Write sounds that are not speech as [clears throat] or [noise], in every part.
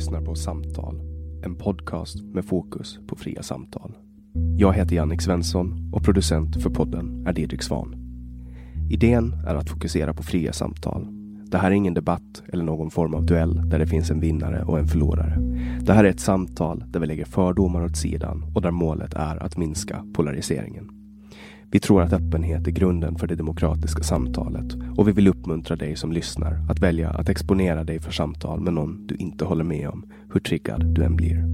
lyssnar på Samtal, en podcast med fokus på fria samtal. Jag heter Jannik Svensson och producent för podden är Didrik Svan. Idén är att fokusera på fria samtal. Det här är ingen debatt eller någon form av duell där det finns en vinnare och en förlorare. Det här är ett samtal där vi lägger fördomar åt sidan och där målet är att minska polariseringen. Vi tror att öppenhet är grunden för det demokratiska samtalet och vi vill uppmuntra dig som lyssnar att välja att exponera dig för samtal med någon du inte håller med om, hur triggad du än blir.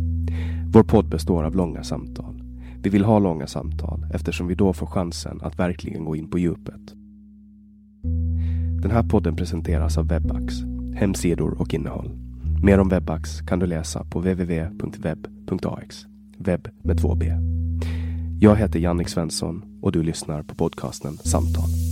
Vår podd består av långa samtal. Vi vill ha långa samtal eftersom vi då får chansen att verkligen gå in på djupet. Den här podden presenteras av Webax, hemsidor och innehåll. Mer om Webax kan du läsa på www.web.ax. Webb med två B. Jag heter Jannik Svensson och du lyssnar på podcasten Samtal.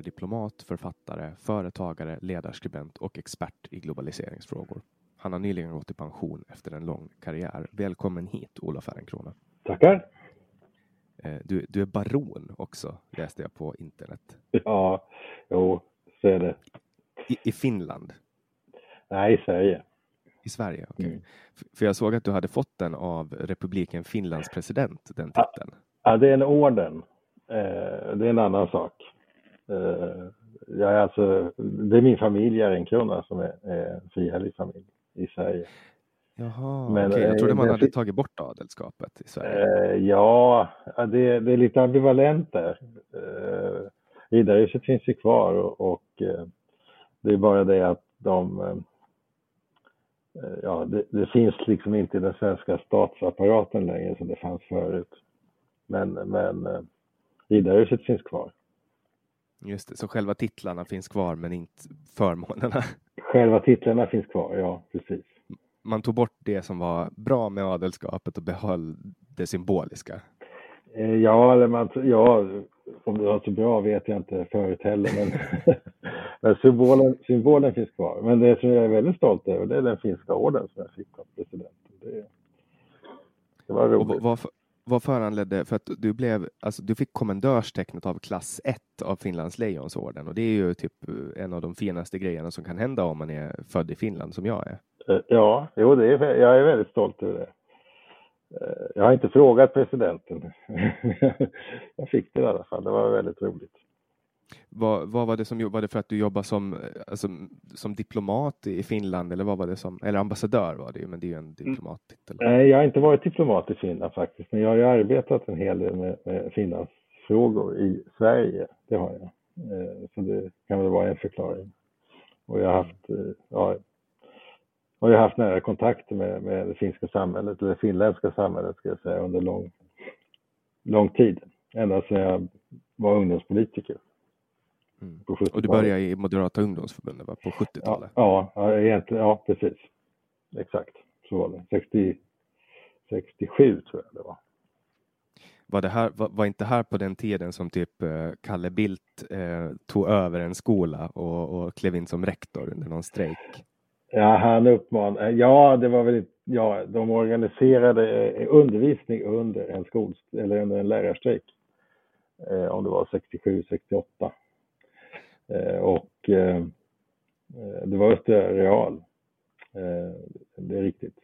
Är diplomat, författare, företagare, ledarskribent och expert i globaliseringsfrågor. Han har nyligen gått i pension efter en lång karriär. Välkommen hit, Olof Ehrenkrona. Tackar. Eh, Du, du är baron också, läste jag på internet. Ja, jo, så är det. I, i Finland? Nej, i Sverige. I Sverige? Okej. Mm. F- För jag såg att du hade fått den av republiken Finlands president, den titeln. Ja, det är en orden. Eh, det är en annan sak. Eh, jag är alltså, det är min familj, Ehrenkrona, som är, är frihellig familj i Sverige. Jaha, Men, okej. Jag trodde eh, man det- hade tagit bort adelskapet i Sverige. Eh, ja, det, det är lite ambivalent där. Eh, Riddarhuset finns ju kvar och, och det är bara det att de Ja, det, det finns liksom inte i den svenska statsapparaten längre som det fanns förut. Men, men Riddarhuset finns kvar. Just det, så själva titlarna finns kvar men inte förmånerna. Själva titlarna finns kvar, ja precis. Man tog bort det som var bra med adelskapet och behöll det symboliska. Eh, Ja, eller man, ja, om det var så bra vet jag inte förut heller, men, [laughs] men symbolen, symbolen finns kvar. Men det som jag är väldigt stolt över, det är den finska orden som jag fick av presidenten. Det, det var Och roligt. vad, vad, vad föranledde, för att du blev, alltså du fick kommendörstecknet av klass 1 av Finlands Lejonsorden och det är ju typ eh, en av de finaste grejerna som kan hända om man är född i Finland som jag är. Eh, ja, jo, det är, jag är väldigt stolt över det. Eh, jag har inte frågat presidenten. [laughs] jag fick det i alla fall. Det var väldigt roligt. Vad, vad var det som var det för att du jobbar som, alltså, som diplomat i Finland eller vad var det som, eller ambassadör var det ju, men det är ju en diplomattitel. Nej, jag har inte varit diplomat i Finland faktiskt, men jag har ju arbetat en hel del med, med Finlandsfrågor i Sverige. Det har jag. Eh, så det kan väl vara en förklaring. Och jag har haft, eh, ja, och jag har haft nära kontakter med, med det finska samhället, eller det finländska samhället ska jag säga, under lång, lång tid. Ända sedan jag var ungdomspolitiker. Mm. Och du började i Moderata ungdomsförbundet va? på 70-talet? Ja, ja, egentligen, ja, precis. Exakt, så var det. 60, 67 tror jag det var. Var, det här, var, var inte här på den tiden som typ eh, Kalle Bildt eh, tog över en skola och, och klev in som rektor under någon strejk? Ja, han uppmanade, ja det var väl, ja de organiserade eh, undervisning under en skol, eller under en lärarstrejk. Eh, om det var 67, 68. Eh, och eh, det var Östra Real. Eh, det är riktigt.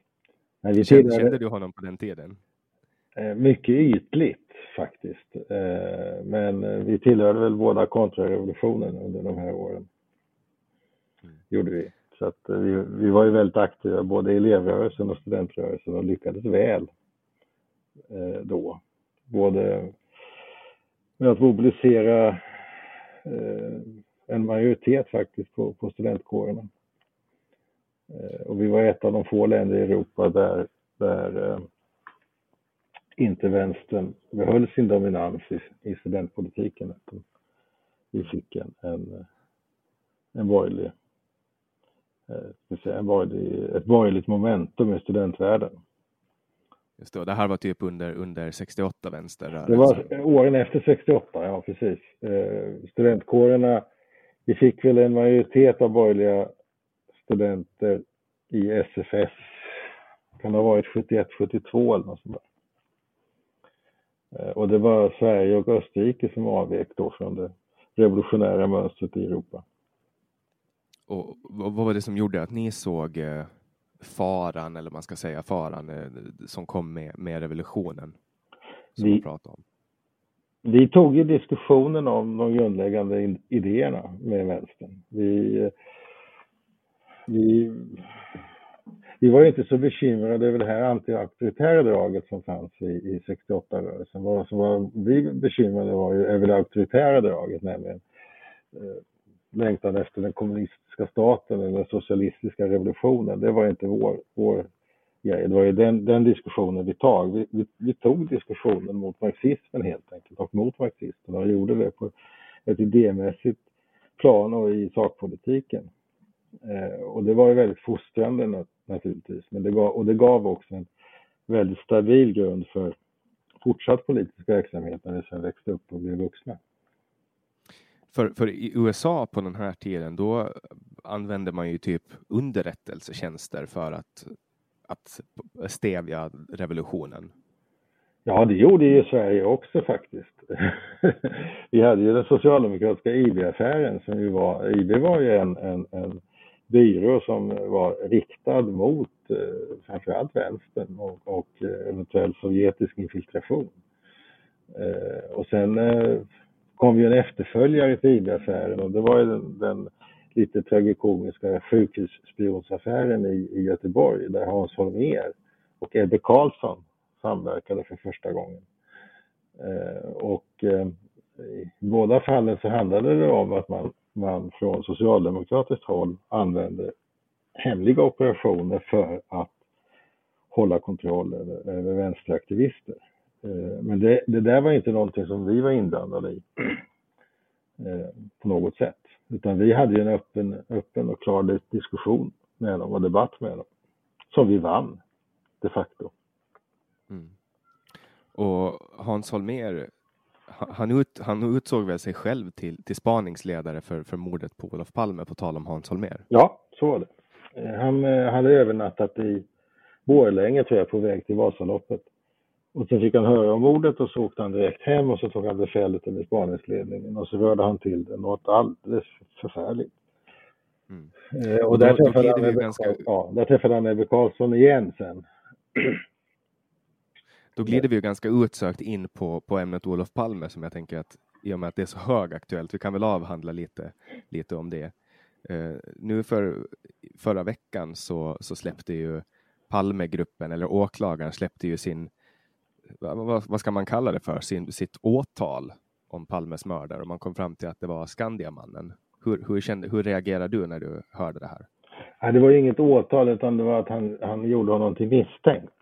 Men vi kände, kände du honom på den tiden? Mycket ytligt faktiskt. Men vi tillhörde väl båda kontrarevolutionen under de här åren. Mm. Gjorde vi. Så att vi, vi var ju väldigt aktiva både i elevrörelsen och studentrörelsen och lyckades väl då. Både med att mobilisera en majoritet faktiskt på, på studentkårerna. Eh, och vi var ett av de få länder i Europa där, där eh, inte vänstern behöll sin dominans i, i studentpolitiken. Vi fick en, en, en borgerlig, eh, säga, en borgerlig, ett borgerligt momentum i studentvärlden. Just det, det här var typ under, under 68 vänster? Det var åren efter 68, ja precis. Eh, studentkårerna vi fick väl en majoritet av borgerliga studenter i SFS. Kan det ha varit 71, 72 eller något sånt där. Eh, och det var Sverige och Österrike som avvek då från det revolutionära mönstret i Europa. Och vad var det som gjorde att ni såg eh, faran, eller man ska säga faran, eh, som kom med, med revolutionen? Som vi, pratade om? Vi tog ju diskussionen om de grundläggande idéerna med vänstern. Vi, vi, vi var inte så bekymrade över det här antiauktoritära draget som fanns i, i 68-rörelsen. Vad som var vi bekymrade var ju över det auktoritära draget, nämligen eh, längtan efter den kommunistiska staten eller den socialistiska revolutionen. Det var inte vår, vår grejer. Det var ju den, den diskussionen vi tog. Vi, vi, vi, tog diskussionen mot marxismen helt enkelt och mot marxisterna och gjorde det på ett idémässigt plan och i sakpolitiken. Eh, och det var ju väldigt fostrande naturligtvis, men det gav, och det gav också en väldigt stabil grund för fortsatt politisk verksamhet när vi sen växte upp och blev vuxna. För, för i USA på den här tiden, då använde man ju typ underrättelsetjänster för att att stävja revolutionen? Ja, det gjorde ju Sverige också faktiskt. [laughs] Vi hade ju den socialdemokratiska IB-affären som ju var, IB var ju en, en, en byrå som var riktad mot eh, framförallt vänstern och, och eh, eventuell sovjetisk infiltration. Eh, och sen eh, kom ju en efterföljare till IB-affären och det var ju den, den lite tragikomiska sjukhusspionsaffären i, i Göteborg där Hans Holmér och Ebbe Carlsson samverkade för första gången. Eh, och eh, i båda fallen så handlade det om att man, man från socialdemokratiskt håll använde hemliga operationer för att hålla kontroll över, över vänsteraktivister. Eh, men det, det, där var inte någonting som vi var inblandade i eh, på något sätt. Utan vi hade en öppen, öppen och klar diskussion med dem och debatt med dem. Som vi vann, de facto. Mm. Och Hans Holmér, han, ut, han utsåg väl sig själv till, till spaningsledare för, för mordet på Olof Palme, på tal om Hans Holmér? Ja, så var det. Eh, han eh, hade övernattat i Borlänge, tror jag, på väg till Vasaloppet. Och så fick han höra om mordet och så åkte han direkt hem och så tog han befälet över spaningsledningen och så rörde han till det något alldeles förfärligt. Mm. Eh, och, och där, träffade han Ebbe, ganska... ja, där träffade han Ebbe Carlsson igen sen. Då glider vi ju ganska utsökt in på, på ämnet Olof Palme som jag tänker att i och med att det är så högaktuellt, vi kan väl avhandla lite, lite om det. Uh, nu för förra veckan så, så släppte ju Palmegruppen eller åklagaren släppte ju sin, vad, vad ska man kalla det för, sin, sitt åtal om Palmes mördare och man kom fram till att det var Skandiamannen. Hur, hur, kände, hur reagerade du när du hörde det här? Nej, det var inget åtal utan det var att han, han gjorde honom till misstänkt.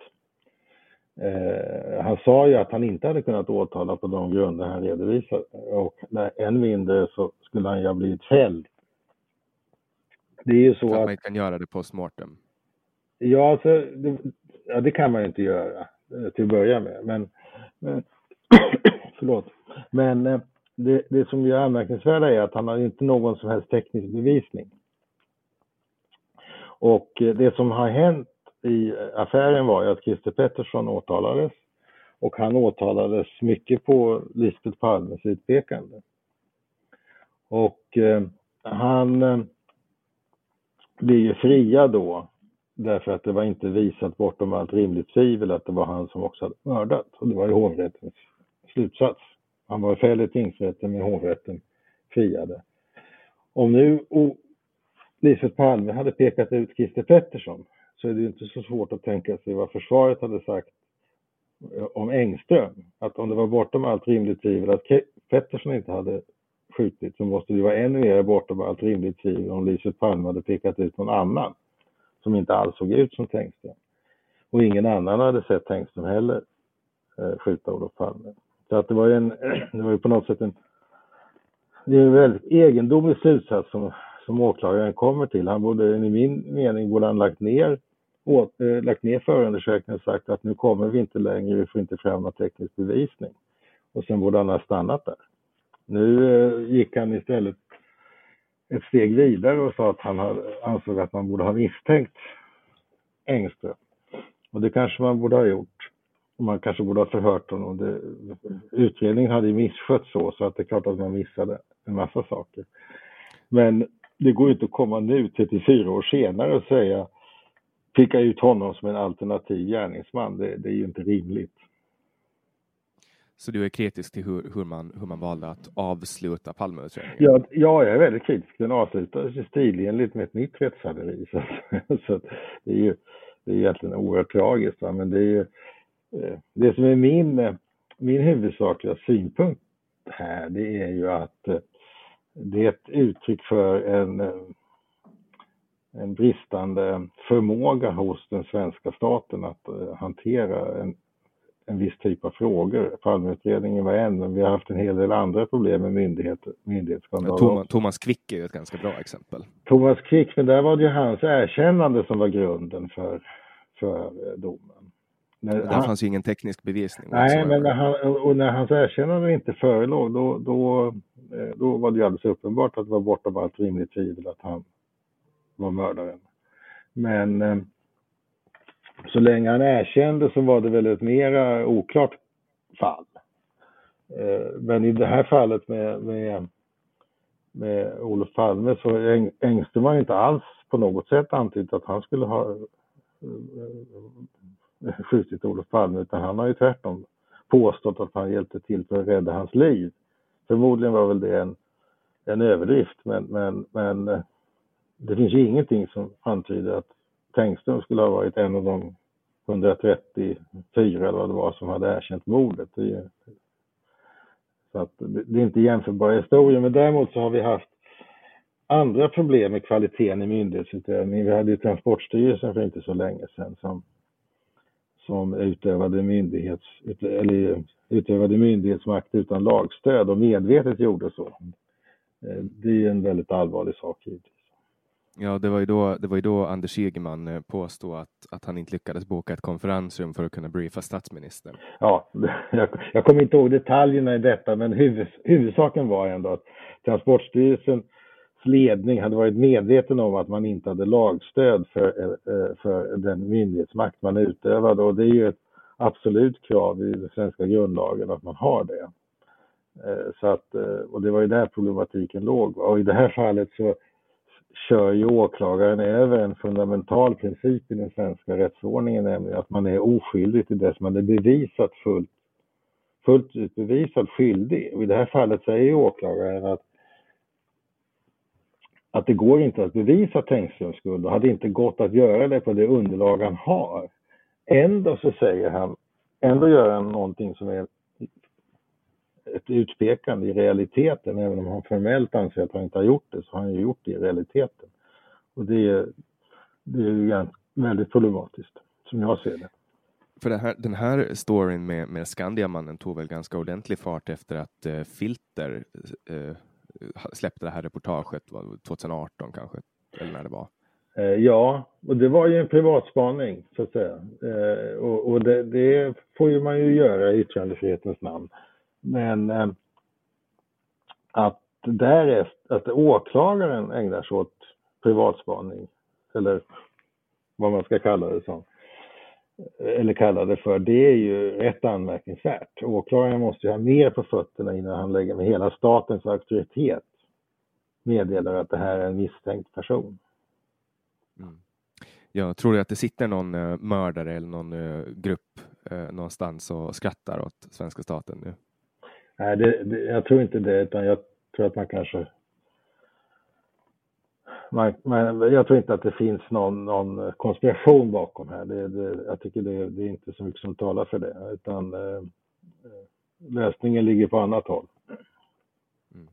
Eh, han sa ju att han inte hade kunnat åtala på de grunder han redovisade och än mindre så skulle han ju ha blivit fälld. Det är ju så För att, att man inte kan göra det postmortem. Ja, alltså, det, ja, det kan man ju inte göra Eh, till att börja med. Men, men [coughs] förlåt. Men eh, det, det som är anmärkningsvärda är att han har inte någon som helst teknisk bevisning. Och eh, det som har hänt i affären var ju att Christer Pettersson åtalades och han åtalades mycket på Lisbeth Palmes utpekande. Och eh, han eh, blir ju fria då därför att det var inte visat bortom allt rimligt tvivel att det var han som också hade mördat. Och det var ju hovrättens slutsats. Han var fälld i tingsrätten men hovrätten friade. Om nu Lisbeth Palme hade pekat ut Christer Pettersson så är det ju inte så svårt att tänka sig vad försvaret hade sagt eh, om Engström. Att om det var bortom allt rimligt tvivel att Pettersson inte hade skjutit så måste det vara ännu mer bortom allt rimligt tvivel om Lisbeth Palme hade pekat ut någon annan som inte alls såg ut som Tengström. Och ingen annan hade sett Tengström heller eh, skjuta Olof Palme. Så att det var ju, en, [clears throat] det var ju på något sätt en, det är en väldigt egendomlig slutsats som, som åklagaren kommer till. Han borde, i min mening, borde han lagt ner, åt, eh, lagt ner förundersökningen och sagt att nu kommer vi inte längre, vi får inte fram någon teknisk bevisning. Och sen borde han ha stannat där. Nu eh, gick han istället ett steg vidare och sa att han ansåg att man borde ha misstänkt Engström. Och det kanske man borde ha gjort. Man kanske borde ha förhört honom. Det, utredningen hade ju misskött så, så att det är klart att man missade en massa saker. Men det går inte att komma nu, 34 år senare, och säga picka ut honom som en alternativ gärningsman. Det, det är ju inte rimligt. Så du är kritisk till hur, hur, man, hur man valde att avsluta Palmeutredningen? Ja, ja, jag är väldigt kritisk. Den avslutades stilenligt med ett nytt rättshaveri. [laughs] Så, så det är ju det är egentligen oerhört tragiskt. Va? Men det är ju eh, det som är min, eh, min huvudsakliga synpunkt här, det är ju att eh, det är ett uttryck för en, en bristande förmåga hos den svenska staten att hantera en en viss typ av frågor. Palmeutredningen var en, men vi har haft en hel del andra problem med myndigheter, myndighetsskandaler. Thomas, Thomas Quick är ju ett ganska bra exempel. Thomas Quick, men där var det ju hans erkännande som var grunden för, för eh, domen. När där han, fanns ju ingen teknisk bevisning. Nej, men när, han, och när hans erkännande inte förelåg, då, då, eh, då var det ju alldeles uppenbart att det var bortom allt rimligt tvivel att han var mördaren. Men eh, så länge han erkände så var det väl ett mera oklart fall. Eh, men i det här fallet med, med, med Olof Palme så Engström har inte alls på något sätt antytt att han skulle ha eh, eh, skjutit Olof Palme utan han har ju tvärtom påstått att han hjälpte till för att rädda hans liv. Förmodligen var väl det en, en överdrift men, men, men det finns ju ingenting som antyder att Tengström skulle ha varit en av de 134 eller vad det var som hade erkänt mordet. Det så att det är inte jämförbara historier, men däremot så har vi haft andra problem med kvaliteten i myndighetsutövning. Vi hade ju Transportstyrelsen för inte så länge sedan som, som utövade, myndighets, eller utövade myndighetsmakt utan lagstöd och medvetet gjorde så. Eh, det är en väldigt allvarlig sak givetvis. Ja, det var ju då, det var ju då Anders Ygeman eh, påstod att, att han inte lyckades boka ett konferensrum för att kunna briefa statsministern. Ja, [laughs] jag, jag kommer inte ihåg detaljerna i detta, men huvud, huvudsaken var ändå att Transportstyrelsens ledning hade varit medveten om att man inte hade lagstöd för, eh, eh, för den myndighetsmakt man utövade och det är ju ett absolut krav i den svenska grundlagen att man har det. Så att, och det var ju där problematiken låg. Och i det här fallet så kör ju åklagaren över en fundamental princip i den svenska rättsordningen, nämligen att man är oskyldig till dess man är bevisat fullt, fullt ut bevisat skyldig. Och I det här fallet säger ju åklagaren att, att det går inte att bevisa Tengströms skuld och hade inte gått att göra det på det underlag han har. Ändå så säger han, ändå gör han någonting som är ett utpekande i realiteten, även om han formellt anser att han inte har gjort det, så har han ju gjort det i realiteten. Och det är, det är ju väldigt problematiskt, som jag ser det. För det här, den här storyn med, med Skandiamannen tog väl ganska ordentlig fart efter att eh, Filter eh, släppte det här reportaget 2018 kanske, eller när det var? Eh, ja, och det var ju en privatspaning så att säga. Eh, och, och det, det, får ju man ju göra i yttrandefrihetens namn. Men eh, att därefter, att åklagaren ägnar sig åt privatspaning, eller vad man ska kalla det som, eller kalla det för, det är ju rätt anmärkningsvärt. Åklagaren måste ju ha mer på fötterna innan han lägger med hela statens auktoritet meddelar att det här är en misstänkt person. Mm. Jag tror att det sitter någon uh, mördare eller någon uh, grupp uh, någonstans och skrattar åt svenska staten nu. Nej, det, det, jag tror inte det, utan jag tror att man kanske... Man, man, jag tror inte att det finns någon, någon konspiration bakom här. Det, det, jag tycker det, det, är inte så mycket som talar för det, utan eh, lösningen ligger på annat håll. Mm.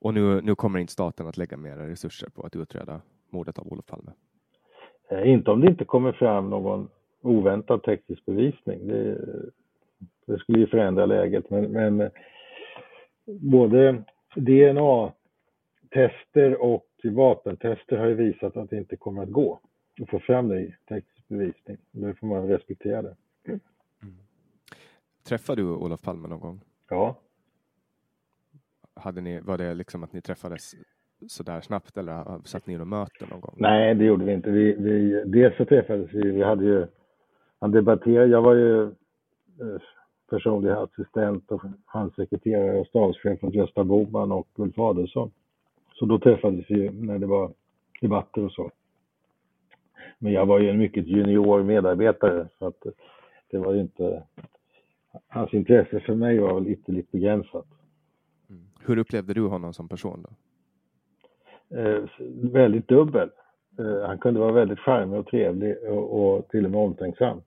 Och nu, nu kommer inte staten att lägga mer resurser på att utreda mordet av Olof Palme? Eh, inte om det inte kommer fram någon oväntad teknisk bevisning. Det, det skulle ju förändra läget. Men, men både DNA-tester och vapentester har ju visat att det inte kommer att gå att få fram ny teknisk bevisning. Då får man respektera det. Mm. Träffade du Olof Palme någon gång? Ja. Hade ni, var det liksom att ni träffades sådär snabbt eller satt ni i möten någon gång? Nej, det gjorde vi inte. Vi, vi, dels så träffades vi, vi hade ju, han debatterade, jag var ju eh, personlig assistent och hans sekreterare och stabschef åt Gösta Boman och Ulf Adelsohn. Så då träffades vi när det var debatter och så. Men jag var ju en mycket junior medarbetare så att det var ju inte... Hans intresse för mig var väl ytterligt begränsat. Mm. Hur upplevde du honom som person då? Eh, väldigt dubbel. Eh, han kunde vara väldigt charmig och trevlig och, och till och med omtänksam.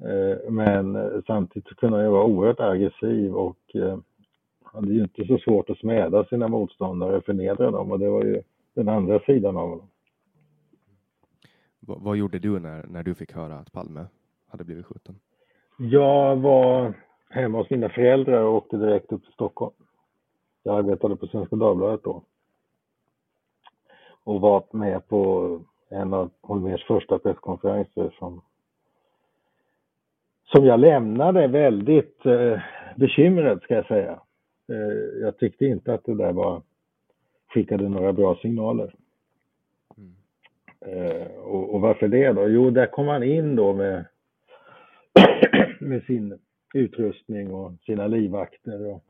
Eh, men samtidigt kunde han ju vara oerhört aggressiv och eh, hade ju inte så svårt att smäda sina motståndare och förnedra dem och det var ju den andra sidan av honom. Vad, vad gjorde du när, när du fick höra att Palme hade blivit skjuten? Jag var hemma hos mina föräldrar och åkte direkt upp till Stockholm. Jag arbetade på Svenska Dagbladet då. Och var med på en av Holmers första presskonferenser som som jag lämnade väldigt eh, bekymrad ska jag säga. Eh, jag tyckte inte att det där var, skickade några bra signaler. Mm. Eh, och, och, varför det då? Jo, där kom han in då med, [coughs] med sin utrustning och sina livvakter. Och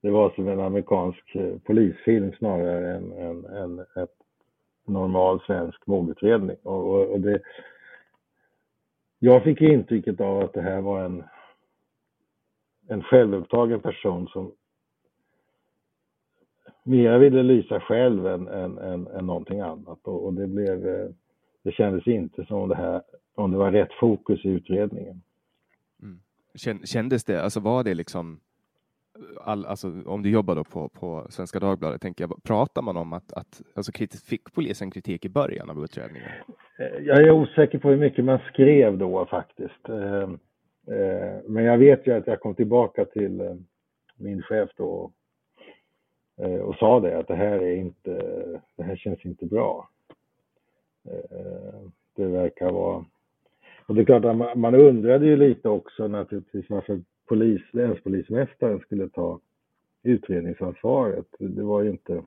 det var som en amerikansk eh, polisfilm snarare än, än, än ett normal svensk mordutredning. Och, och, och det, jag fick intrycket av att det här var en, en självupptagen person som mer ville lysa själv än, än, än, än någonting annat. Och, och, det, blev, eh, det kändes inte som det, här, om det var rätt fokus i utredningen. Mm. Kändes det, alltså var det liksom all, alltså, om du jobbar då på, på Svenska Dagbladet, tänker jag, pratar man om att, att alltså, fick polisen kritik i början av utredningen? Eh, jag är osäker på hur mycket man skrev då faktiskt. Eh, eh, men jag vet ju att jag kom tillbaka till min chef då och sa det att det här är inte, det här känns inte bra. Det verkar vara, och det är klart att man undrade ju lite också naturligtvis varför polis, länspolismästaren skulle ta utredningsansvaret. Det var ju inte...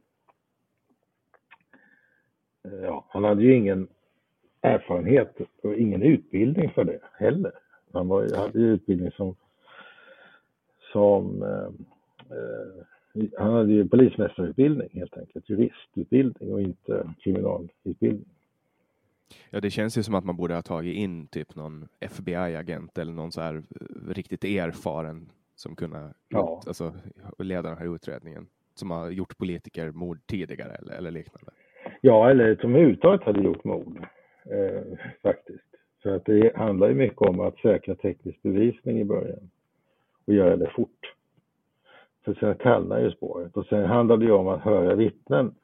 Eh, ja, han hade ju ingen erfarenhet och ingen utbildning för det heller. Han var, hade ju utbildning som, som eh, eh, han hade ju polismästarutbildning helt enkelt, juristutbildning och inte kriminalutbildning. Ja, det känns ju som att man borde ha tagit in typ någon FBI-agent eller någon så här eh, riktigt erfaren som kunde ja. alltså, leda den här utredningen som har gjort politiker mord tidigare eller, eller liknande. Ja, eller som överhuvudtaget hade gjort mord eh, faktiskt. För att det handlar ju mycket om att säkra teknisk bevisning i början och göra det fort. För sen kallnar ju spåret och sen handlar det ju om att höra vittnen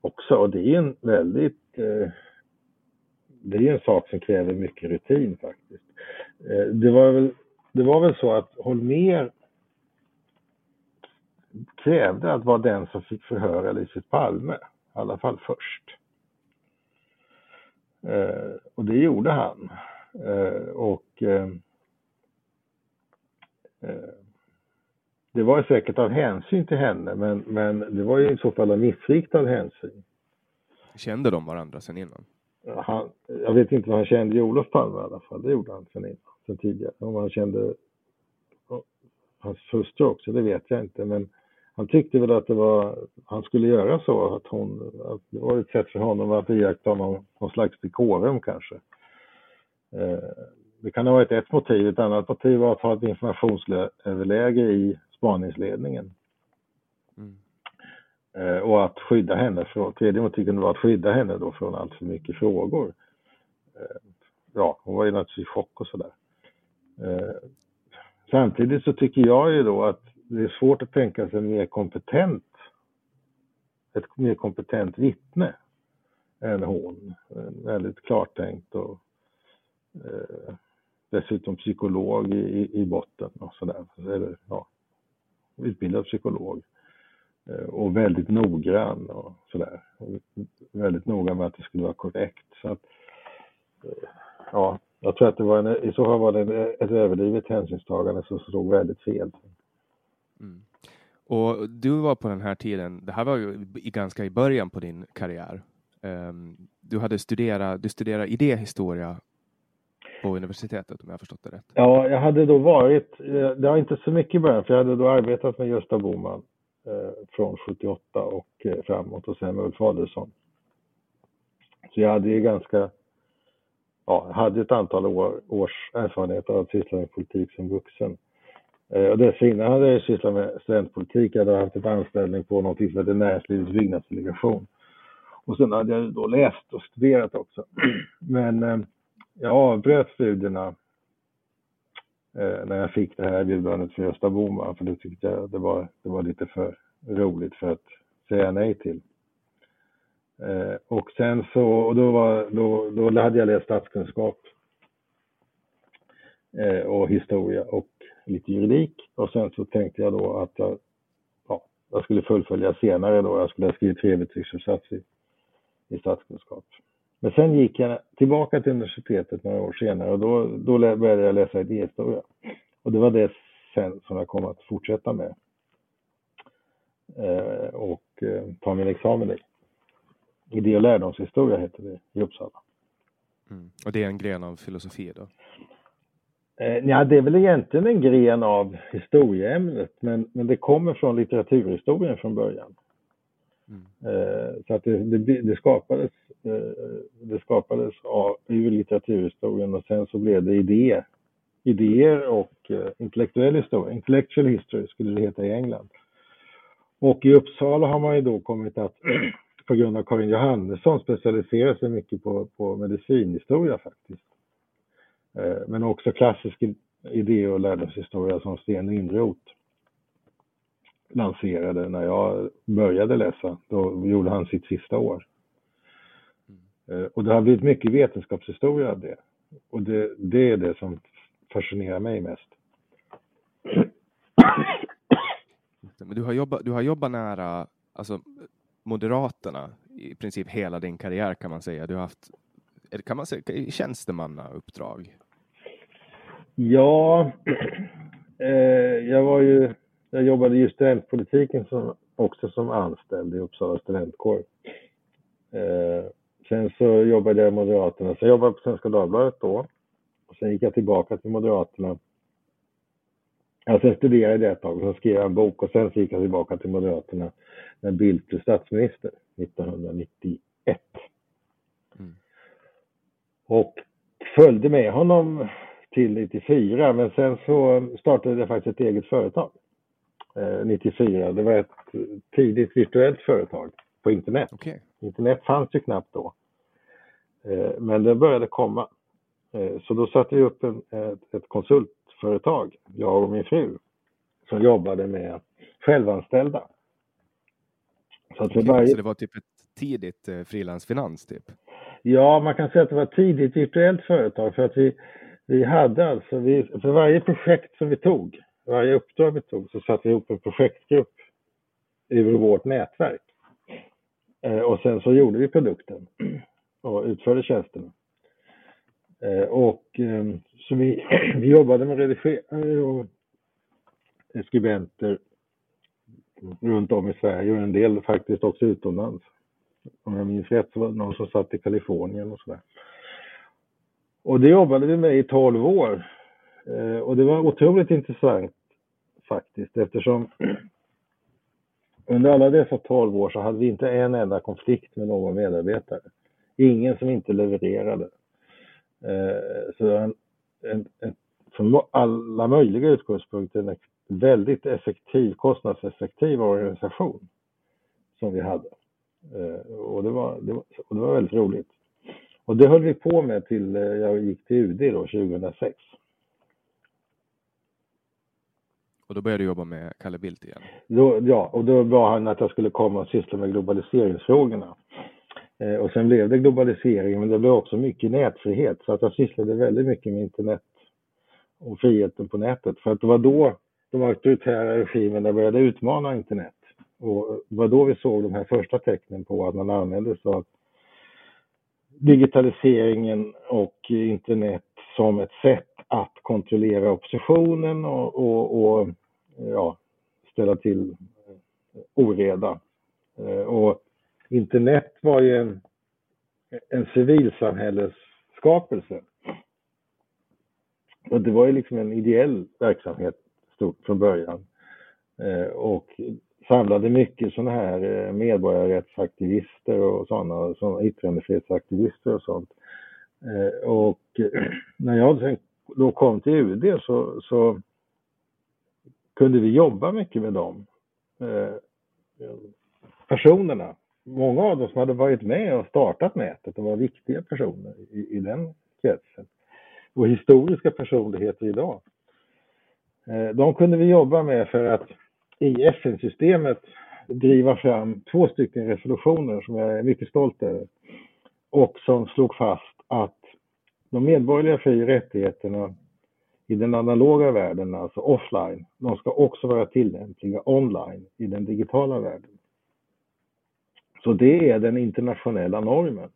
också och det är en väldigt eh, det är en sak som kräver mycket rutin faktiskt. Eh, det var väl, det var väl så att Holmer krävde att vara den som fick förhöra Lisbeth Palme, i alla fall först. Eh, och det gjorde han. Eh, och det var säkert av hänsyn till henne, men, men det var ju i så fall av missriktad hänsyn. Kände de varandra sen innan? Han, jag vet inte vad han kände i Olof Palme i alla fall. Det gjorde han sen innan, sen tidigare. Om han kände hans hustru också, det vet jag inte. Men han tyckte väl att det var, han skulle göra så, att hon, att det var ett sätt för honom att iaktta någon, någon slags dekorum kanske. Eh, det kan ha varit ett motiv, ett annat motiv var att ha ett informationsöverläge i spaningsledningen. Eh, och att skydda henne från, tredje motivet kunde vara att skydda henne då från allt för mycket frågor. Eh, ja, hon var ju naturligtvis i chock och sådär. Eh, samtidigt så tycker jag ju då att det är svårt att tänka sig mer kompetent, ett mer kompetent vittne än hon. Väldigt klartänkt och eh, dessutom psykolog i, i botten och sådär. Eller, ja, utbildad psykolog. Eh, och väldigt noggrann och sådär. Väldigt noga med att det skulle vara korrekt. Så att, eh, ja, jag tror att det var en, i så fall var det ett överdrivet hänsynstagande som slog väldigt fel. Mm. Och du var på den här tiden, det här var ju ganska i början på din karriär. Um, du hade studerat, du studerade idéhistoria på universitetet om jag har förstått det rätt. Ja, jag hade då varit, eh, det var inte så mycket i början, för jag hade då arbetat med Gösta Boman Eh, från 78 och eh, framåt och sen med Ulf Adelsohn. Så jag hade ju ganska, ja, hade ett antal år, års erfarenhet av att syssla med politik som vuxen. Eh, och dessförinnan hade jag sysslat med studentpolitik. Jag hade haft ett anställning på något som heter Näringslivets byggnadsdelegation. Och sen hade jag då läst och studerat också. [clears throat] Men eh, jag avbröt studierna Eh, när jag fick det här erbjudandet från Gösta Bohman, för det tyckte jag det var, det var lite för roligt för att säga nej till. Eh, och sen så, och då, var, då, då hade jag läst statskunskap eh, och historia och lite juridik och sen så tänkte jag då att jag, ja, jag skulle fullfölja senare då. Jag skulle ha skrivit trebetygsuppsats i, i statskunskap. Men sen gick jag tillbaka till universitetet några år senare och då, då började jag läsa idéhistoria. Och det var det sen som jag kom att fortsätta med. Eh, och eh, ta min examen i. Idé och lärdomshistoria heter det i Uppsala. Mm. Och det är en gren av filosofi då? Eh, ja, det är väl egentligen en gren av historieämnet, men, men det kommer från litteraturhistorien från början. Mm. Eh, så att det, det, det skapades, eh, det skapades av, ur litteraturhistorien och sen så blev det idéer. idéer och eh, intellektuell historia. Intellectual history skulle det heta i England. Och i Uppsala har man ju då kommit att [clears throat] på grund av Karin Johannesson specialisera sig mycket på, på medicinhistoria faktiskt. Men också klassisk idé och lärdomshistoria som Sten Lindroth lanserade när jag började läsa. Då gjorde han sitt sista år. Mm. Eh, och det har blivit mycket vetenskapshistoria av det. Och det, det är det som fascinerar mig mest. Men du har jobbat, du har jobbat nära alltså, Moderaterna i princip hela din karriär kan man säga. Du har haft kan man säga, tjänstemannauppdrag? Ja, [clears throat] eh, jag var ju, jag jobbade i studentpolitiken som, också som anställd i Uppsala studentkår. Eh, sen så jobbade jag i Moderaterna, så jag jobbade på Svenska Dagbladet då. Och sen gick jag tillbaka till Moderaterna Ja, sen studerade jag ett tag och skrev jag en bok och sen gick jag tillbaka till Moderaterna när Bildt blev statsminister 1991. Mm. Och följde med honom till 94 men sen så startade jag faktiskt ett eget företag 94. Det var ett tidigt virtuellt företag på internet. Okay. Internet fanns ju knappt då. Eh, men det började komma. Eh, så då satte vi upp en, ett, konsultföretag, jag och min fru, som jobbade med självanställda. Så, att för varje... så det var typ ett tidigt eh, frilansfinans typ? Ja, man kan säga att det var ett tidigt virtuellt företag för att vi, vi hade alltså, vi, för varje projekt som vi tog, varje uppdrag vi tog så satte vi ihop en projektgrupp ur vårt nätverk. Eh, och sen så gjorde vi produkten [clears throat] och utförde tjänsterna. Eh, och ehm, så vi, [clears throat] vi jobbade med redigerare eh, och skribenter runt om i Sverige och en del faktiskt också utomlands. Om jag minns rätt så var det någon som satt i Kalifornien och sådär. Och det jobbade vi med i 12 år. Eh, och det var otroligt intressant faktiskt eftersom under alla dessa 12 år så hade vi inte en enda konflikt med någon medarbetare. Ingen som inte levererade. Eh, så en, en, en, från alla möjliga utgångspunkter en väldigt effektiv, kostnadseffektiv organisation som vi hade. Eh, och, det var, det var, och det var väldigt roligt. Och det höll vi på med till eh, jag gick till UD då 2006. Och då började du jobba med Kalle Bildt igen? Då, ja, och då var han att jag skulle komma och syssla med globaliseringsfrågorna. Eh, och sen blev det globalisering, men det blev också mycket nätfrihet. Så att jag sysslade väldigt mycket med internet och friheten på nätet. För att det var då de auktoritära regimerna började utmana internet. Och det var då vi såg de här första tecknen på att man använde sig av digitaliseringen och internet som ett sätt att kontrollera oppositionen och, och, och ja, ställa till eh, oreda. Eh, och internet var ju en, en civilsamhällesskapelse. Och det var ju liksom en ideell verksamhet stort från början. Eh, och samlade mycket sådana här medborgarrättsaktivister och sådana, sådana yttrandefrihetsaktivister och sånt. Och [clears throat] när jag sen då kom till UD så, så kunde vi jobba mycket med dem. Eh, personerna, många av dem som hade varit med och startat nätet och var viktiga personer i, i den kretsen. Och historiska personligheter idag. Eh, de kunde vi jobba med för att i FN-systemet driva fram två stycken resolutioner som jag är mycket stolt över. Och som slog fast att de medborgerliga fri och rättigheterna i den analoga världen, alltså offline, de ska också vara tillämpliga online i den digitala världen. Så det är den internationella normen.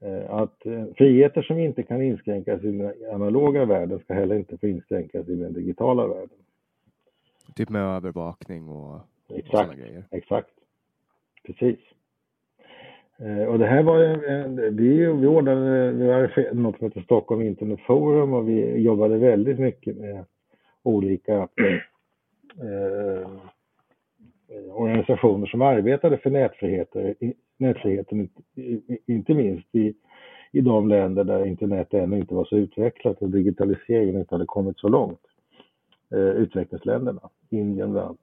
Eh, att eh, friheter som inte kan inskränkas i den analoga världen ska heller inte få inskränkas i den digitala världen. Typ med övervakning och, exakt, och sådana grejer? Exakt, precis. Eh, och det här var en, vi, vi ordnade vi hade något som heter Stockholm Internet Forum och vi jobbade väldigt mycket med olika eh, eh organisationer som arbetade för nätfriheter, nätfriheten, inte minst i, i de länder där internet ännu inte var så utvecklat och digitaliseringen inte hade kommit så långt. Eh, utvecklingsländerna, Indien bland annat.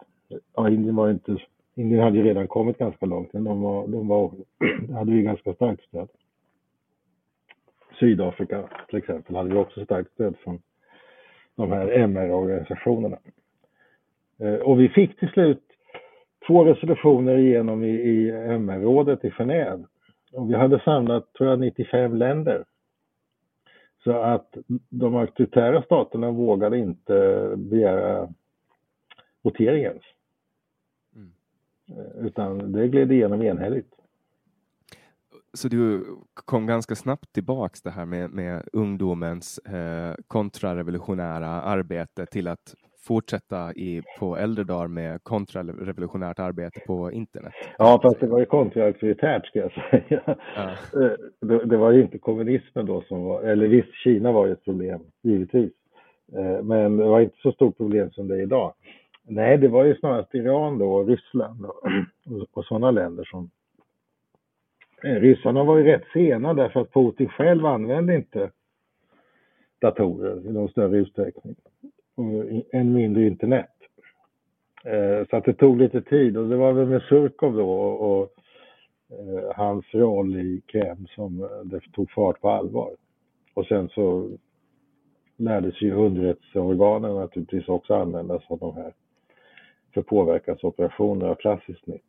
Ja, Indien var inte Indien hade ju redan kommit ganska långt, men de, var, de var, [clears throat] hade ju ganska starkt stöd. Sydafrika till exempel hade vi också starkt stöd från de här MR-organisationerna. Eh, och vi fick till slut två resolutioner igenom i, i MR-rådet i Genève. Och vi hade samlat, tror jag, 95 länder. Så att de auktoritära staterna vågade inte begära votering ens. Utan det gled igenom enhälligt. Så du kom ganska snabbt tillbaks det här med, med ungdomens eh, kontrarevolutionära arbete till att fortsätta i, på äldre dagar med kontrarevolutionärt arbete på internet? Ja, fast det var ju kontraauktoritärt ska jag säga. Ja. [laughs] Eh, det, det, var ju inte kommunismen då som var, eller visst, Kina var ju ett problem, givetvis. Eh, men det var inte så stort problem som det är idag. Nej, det var ju snarast Iran då och Ryssland och, och sådana länder som... Eh, ryssarna var ju rätt sena därför att Putin själv använde inte datorer i någon större utsträckning. Och än mindre internet. Eh, så att det tog lite tid och det var väl med Surkov då och, och eh, hans roll i Kreml som eh, det tog fart på allvar. Och sen så lärde sig ju underrättelseorganen naturligtvis också använda sig av de här för påverkansoperationer av klassiskt snitt.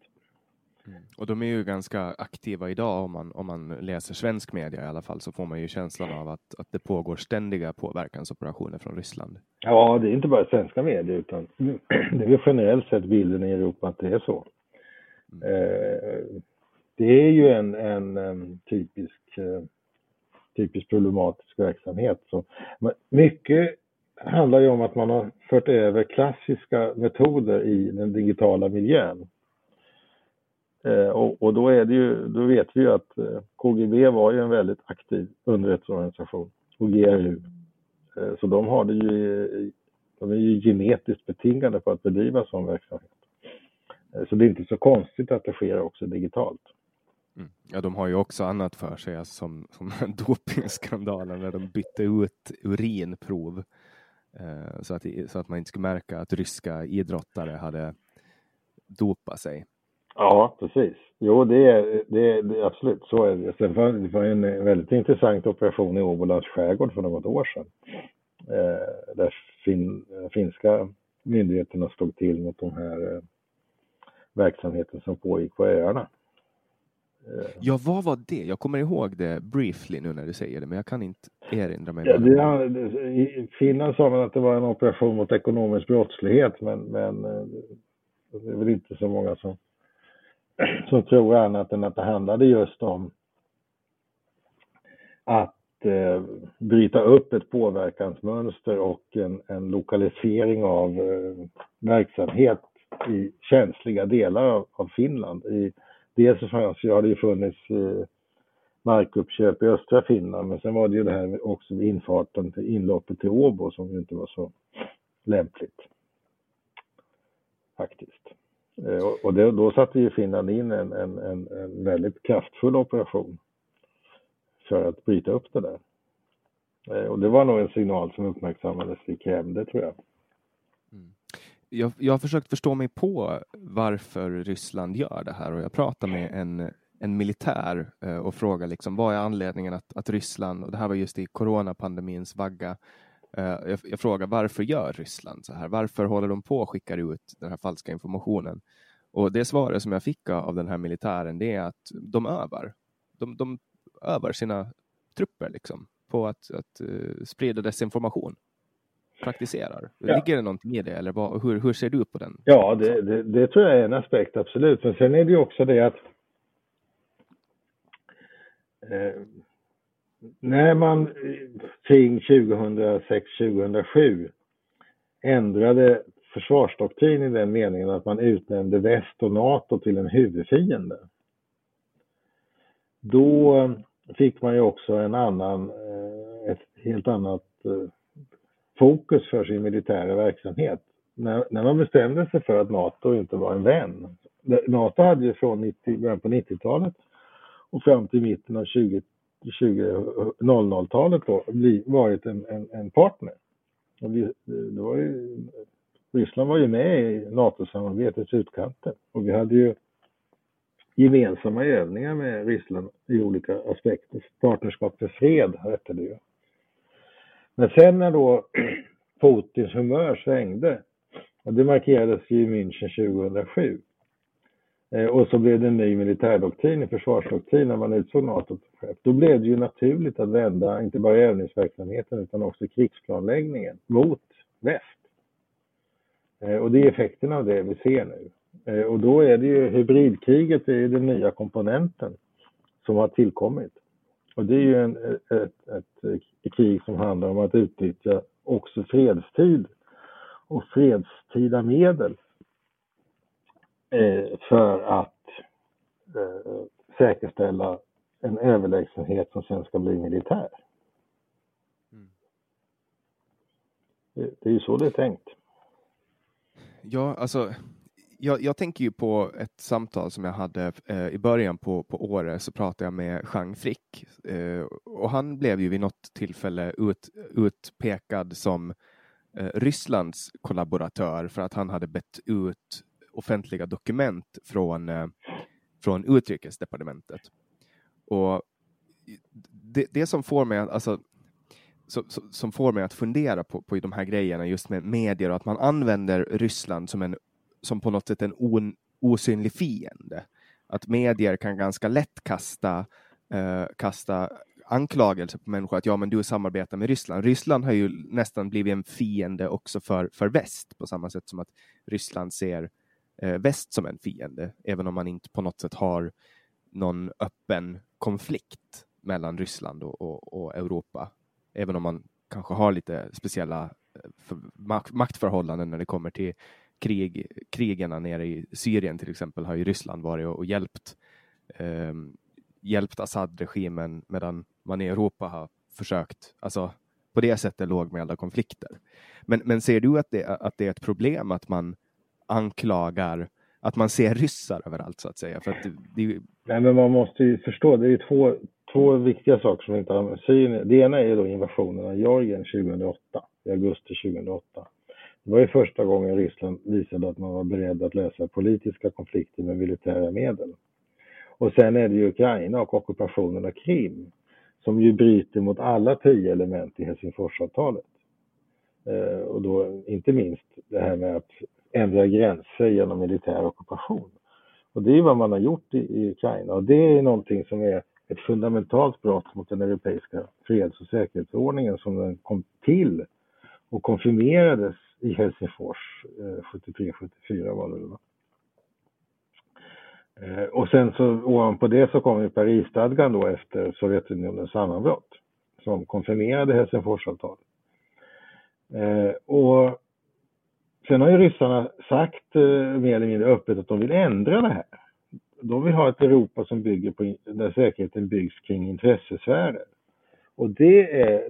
Mm. Och de är ju ganska aktiva idag om man, om man läser svensk media i alla fall så får man ju känslan av att, att det pågår ständiga påverkansoperationer från Ryssland. Ja, det är inte bara svenska medier utan [clears throat] det är generellt sett bilden i Europa att det är så. Mm. Eh, det är ju en, en, en typisk eh, typiskt problematisk verksamhet. Så, mycket handlar ju om att man har fört över klassiska metoder i den digitala miljön. Eh, och, och, då, är det ju, då vet vi ju att eh, KGB var ju en väldigt aktiv underrättelseorganisation och GRU. Eh, så de har det ju, de är ju genetiskt betingade på att bedriva sån verksamhet. Eh, så det är inte så konstigt att det sker också digitalt. Mm. Ja, de har ju också annat för sig, alltså som, som [laughs] dopingskandalen när de bytte ut urinprov Eh, så, att, så att man inte skulle märka att ryska idrottare hade dopat sig. Ja, precis. Jo, det är, det är, det är absolut så är det. Sen var, det var en väldigt intressant operation i Åbolands skärgård för något år sedan. Eh, där fin, finska myndigheterna slog till mot de här eh, verksamheten som pågick på öarna. Ja, vad var det? Jag kommer ihåg det briefly nu när du säger det, men jag kan inte erinra mig. Ja, det, I Finland sa man att det var en operation mot ekonomisk brottslighet, men, men eh, det är väl inte så många som, som tror annat än att det handlade just om att eh, bryta upp ett påverkansmönster och en, en lokalisering av eh, verksamhet i känsliga delar av, av Finland. I, dels så fanns, har det ju funnits eh, markuppköp i östra Finland, men sen var det ju det här också med infarten till inloppet till Åbo som ju inte var så lämpligt. Faktiskt. Eh, och det, då satte ju Finland in en, en, en, en, väldigt kraftfull operation för att bryta upp det där. Eh, och det var nog en signal som uppmärksammades i Kreml, det tror jag jag, jag har försökt förstå mig på varför Ryssland gör det här och jag pratar med en, en militär eh, och frågar liksom, vad är anledningen att, att Ryssland, och det här var just i coronapandemins vagga, eh, jag, jag frågar varför gör Ryssland så här? Varför håller de på och skickar ut den här falska informationen? Och det svaret som jag fick av den här militären, det är att de övar. De, de övar sina trupper liksom på att, att uh, sprida desinformation praktiserar? Ja. Ligger det någonting i det eller vad, hur, hur ser du på den? Ja, det, det, det, tror jag är en aspekt, absolut. Men sen är det ju också det att eh, när man kring 2006-2007 ändrade försvarsdoktrin i den meningen att man utnämnde väst och NATO till en huvudfiende. Då fick man ju också en annan, eh, ett helt annat eh, fokus för sin militära verksamhet. När, när man bestämde sig för att NATO inte var en vän. NATO hade ju från 90, början på 90-talet och fram till mitten av 20, 00-talet då varit en, en, en partner. Och vi, det var ju, Ryssland var ju med i NATO-samarbetets utkanter och vi hade ju gemensamma övningar med Ryssland i olika aspekter. Partnerskap för fred hette det ju. Men sen när då [clears throat] Putins humör svängde, och det markerades ju i München 2007, eh, och så blev det en ny militärdoktrin, en försvarsdoktrin när man utsåg NATO chef. Då blev det ju naturligt att vända, inte bara övningsverksamheten utan också krigsplanläggningen mot väst. Eh, och det är effekten av det vi ser nu. Eh, och då är det ju hybridkriget, det är den nya komponenten som har tillkommit. Och det är ju en, ett, ett, ett krig som handlar om att utnyttja också fredstid och fredstida medel eh, för att eh, säkerställa en överlägsenhet som sen ska bli militär. Mm. Det är ju så det är tänkt. Ja, alltså jag, jag, tänker ju på ett samtal som jag hade eh, i början på, på året så pratade jag med Jean Frick eh, och han blev ju vid något tillfälle ut, utpekad som eh, Rysslands kollaboratör för att han hade bett ut offentliga dokument från, eh, från utrikesdepartementet. Och det, det som får mig att, alltså, så, så, som får mig att fundera på, på de här grejerna just med medier och att man använder Ryssland som en som på något sätt en on, osynlig fiende. Att medier kan ganska lätt kasta, eh, kasta anklagelser på människor att ja, men du samarbetar med Ryssland. Ryssland har ju nästan blivit en fiende också för, för väst på samma sätt som att Ryssland ser eh, väst som en fiende, även om man inte på något sätt har någon öppen konflikt mellan Ryssland och, och, och Europa. Även om man kanske har lite speciella eh, maktförhållanden när det kommer till krig, krigarna nere i Syrien till exempel har ju Ryssland varit och, och hjälpt, eh, hjälpt Assad-regimen medan man i Europa har försökt, alltså på det sättet lågmälda konflikter. Men, men ser du att det, att det är ett problem att man anklagar, att man ser ryssar överallt så att säga? För att det, det... Nej, men man måste ju förstå, det är ju två, två viktiga saker som inte har med Syrien. Det ena är då invasionen av Georgien 2008, i augusti 2008. Det var ju första gången Ryssland visade att man var beredd att lösa politiska konflikter med militära medel. Och sen är det ju Ukraina och ockupationen av Krim som ju bryter mot alla tio element i Helsingforsavtalet. Eh, och då inte minst det här med att ändra gränser genom militär ockupation. Och det är vad man har gjort i, i Ukraina och det är någonting som är ett fundamentalt brott mot den europeiska freds och säkerhetsordningen som den kom till och konfirmerades i Helsingfors eh, 73-74 var det va? Eh, och sen så ovanpå det så kom ju Parisstadgan då efter Sovjetunionens sammanbrott som konfirmerade Helsingforsavtalet. Eh, och sen har ju ryssarna sagt mer eller mindre öppet att de vill ändra det här. De vill ha ett Europa som bygger på, där säkerheten byggs kring intressesfärer. Och det är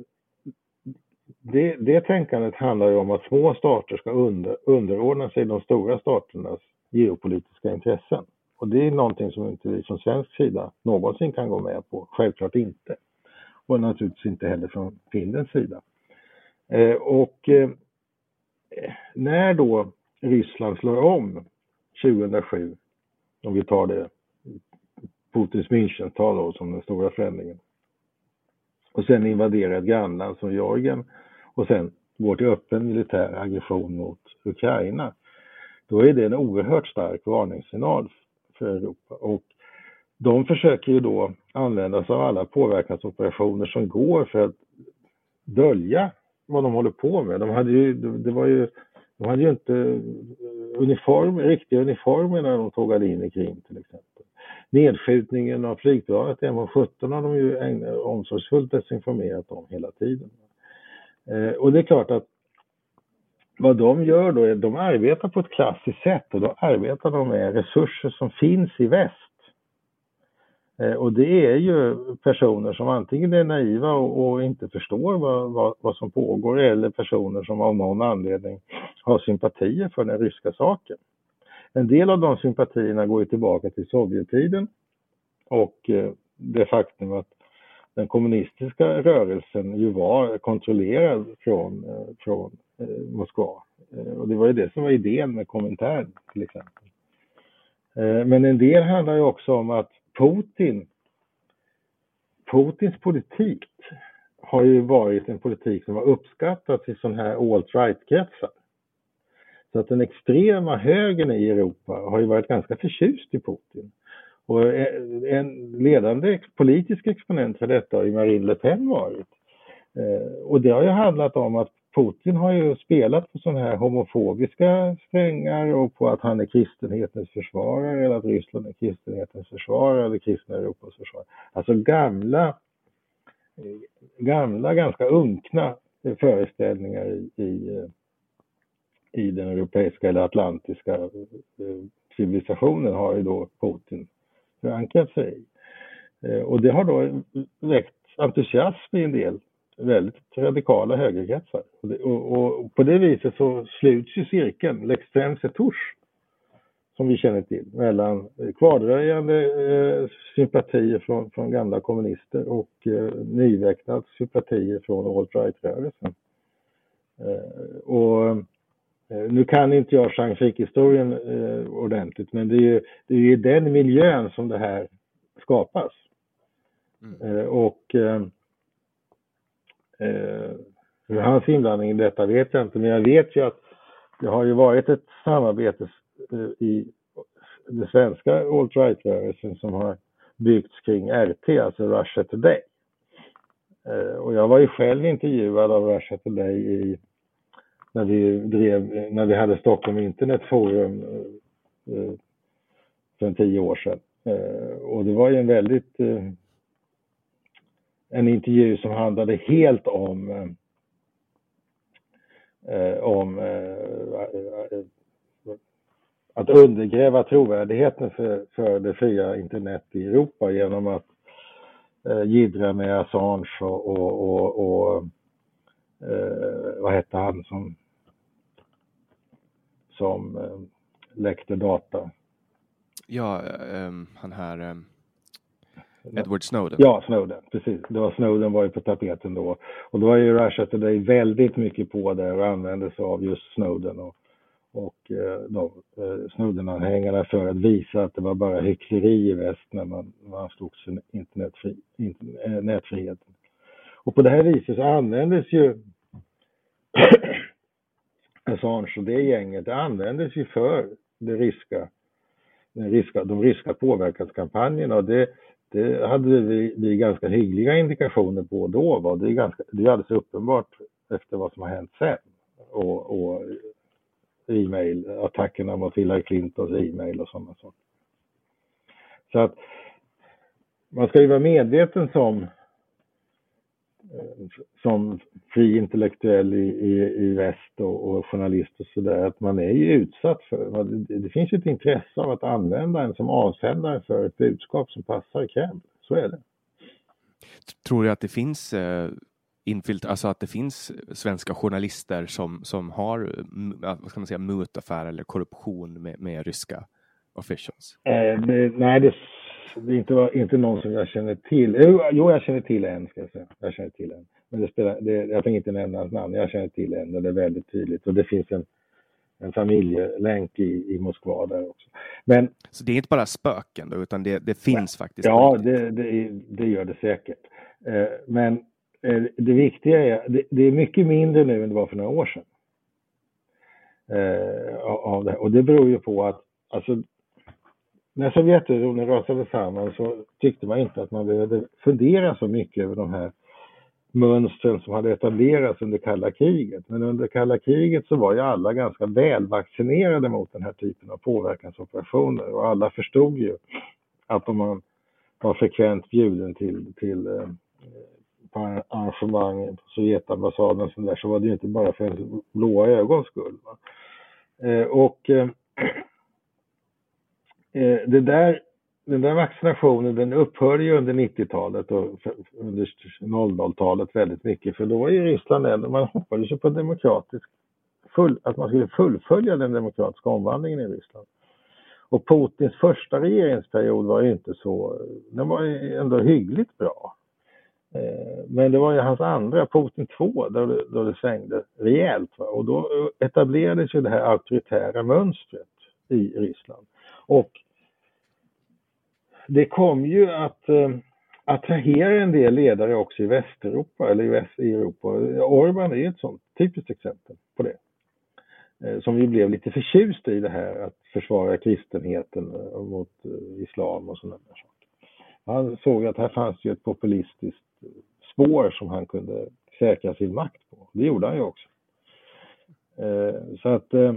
det, det tänkandet handlar ju om att små stater ska under, underordna sig de stora staternas geopolitiska intressen. Och det är någonting som inte vi från svensk sida någonsin kan gå med på, självklart inte. Och naturligtvis inte heller från Finlands sida. Eh, och eh, när då Ryssland slår om 2007, om vi tar det Putins Münchental då som den stora förändringen, och sen invaderar ett grannland som Georgien och sen går till öppen militär aggression mot Ukraina, då är det en oerhört stark varningssignal för Europa. Och de försöker ju då använda sig av alla påverkansoperationer som går för att dölja vad de håller på med. De hade ju, det var ju, de hade ju inte uniform, riktiga uniformer när de tågade in i Krim till exempel. Nedskjutningen av flygplanet MH17 har de ju omsorgsfullt desinformerat om hela tiden. Eh, och det är klart att vad de gör då är att de arbetar på ett klassiskt sätt och då arbetar de med resurser som finns i väst. Eh, och det är ju personer som antingen är naiva och, och inte förstår vad, vad, vad, som pågår eller personer som av någon anledning har sympatier för den ryska saken. En del av de sympatierna går ju tillbaka till Sovjettiden och eh, det faktum att den kommunistiska rörelsen ju var kontrollerad från, eh, från eh, Moskva. Och det var ju det som var idén med Komintern till exempel. Men en del handlar ju också om att Putin, Putins politik har ju varit en politik som har uppskattats i sådana här alt-right-kretsar. Så att den extrema högern i Europa har ju varit ganska förtjust i Putin. Och en ledande politisk exponent för detta har ju Marine Le Pen varit. Eh, och det har ju handlat om att Putin har ju spelat på sådana här homofobiska strängar och på att han är kristenhetens försvarare eller att Ryssland är kristenhetens försvarare eller kristna Europas försvarare. Alltså gamla, eh, gamla ganska unkna föreställningar i, i, eh, i den europeiska eller atlantiska eh, civilisationen har ju då Putin förankrat sig i. Eh, och det har då väckt entusiasm i en del väldigt radikala högerkretsar. Och, och, och, på det viset så sluts ju cirkeln, l'extrême touche, som vi känner till, mellan kvardröjande eh, sympatier från, från gamla kommunister och eh, nyväckta sympatier från alt-right-rörelsen. Eh, och eh, nu kan inte jag Jean-Frick-historien eh, ordentligt, men det är ju det är i den miljön som det här skapas. Mm. Eh, och hur hans inblandning i detta vet jag inte, men jag vet ju att det har ju varit ett samarbete i den svenska alt-right-rörelsen som har byggts kring RT, alltså Russia Today. Och jag var ju själv intervjuad av Russia Today i, när, vi drev, när vi hade Stockholm Internet Forum eh, för tio år sedan. Eh, och det var ju en väldigt eh, en intervju som handlade helt om eh, om eh, att undergräva trovärdigheten för, för det fria internet i Europa genom att eh, gidra med Assange och, och, och, och eh, vad hette han som, som eh, läckte data? Ja, um, han här um Edward Snowden. Ja, Snowden, precis. Det var Snowden var ju på tapeten då. Och då var ju Russia Today väldigt mycket på det och använde sig av just Snowden och, och eh, de, eh, Snowden-anhängarna för att visa att det var bara hyckleri i väst när man, man stod för internetfri, internet, nätfriheten. Och på det här viset så användes ju [clears throat] [clears throat] Assange och det gänget, det användes ju för det ryska, den ryska, de ryska påverkanskampanjerna och det, det hade vi, vi ganska hyggliga indikationer på då. Va? Det, är ganska, det är alldeles uppenbart efter vad som har hänt sen. Och, och e-mail-attackerna mot Hillary Clintons e-mail och sådana saker. Så att man ska ju vara medveten som som fri intellektuell i, i, i väst och, och journalist och sådär, att man är ju utsatt för, det, det finns ju ett intresse av att använda en som avsändare för ett budskap som passar Kreml. Så är det. Tror du att det finns eh, infilt, alltså att det finns svenska journalister som, som har, vad ska man säga, mutaffär eller korruption med, med ryska officials? Eh, det, nej, det det är inte, inte någon som jag känner till. Jo, jo, jag känner till en, ska jag säga. Jag känner till en. Men det spelar, det, jag tänker inte nämna hans namn. Jag känner till en, det är väldigt tydligt. Och det finns en, en familjelänk i, i Moskva där också. Men, Så det är inte bara spöken då, utan det, det finns nej, faktiskt? Ja, det, det, det, gör det säkert. Eh, men eh, det viktiga är, det, det, är mycket mindre nu än det var för några år sedan. Eh, av det. Och det beror ju på att alltså, när Sovjetunionen rasade samman så tyckte man inte att man behövde fundera så mycket över de här mönstren som hade etablerats under kalla kriget. Men under kalla kriget så var ju alla ganska välvaccinerade mot den här typen av påverkansoperationer och alla förstod ju att om man var frekvent bjuden till, till eh, på arrangemang på Sovjetambassaden så, där, så var det ju inte bara för blåa ögons skull. Eh, och Eh, Eh, det där, den där vaccinationen den upphörde ju under 90-talet och under 00-talet väldigt mycket för då var ju Ryssland ändå, man hoppades ju på demokratisk, full, att man skulle fullfölja den demokratiska omvandlingen i Ryssland. Och Putins första regeringsperiod var ju inte så, den var ju ändå hyggligt bra. Eh, men det var ju hans andra, Putin 2, då det, då det svängde rejält. Va? Och då etablerades ju det här auktoritära mönstret i Ryssland. Och det kom ju att eh, attrahera en del ledare också i Västeuropa eller i, Väst, i Europa. Orban är ett sånt typiskt exempel på det. Eh, som ju blev lite förtjust i det här att försvara kristenheten eh, mot eh, islam och sådana där saker. Han såg att här fanns ju ett populistiskt spår som han kunde säkra sin makt på. Det gjorde han ju också. Eh, så att, eh, eh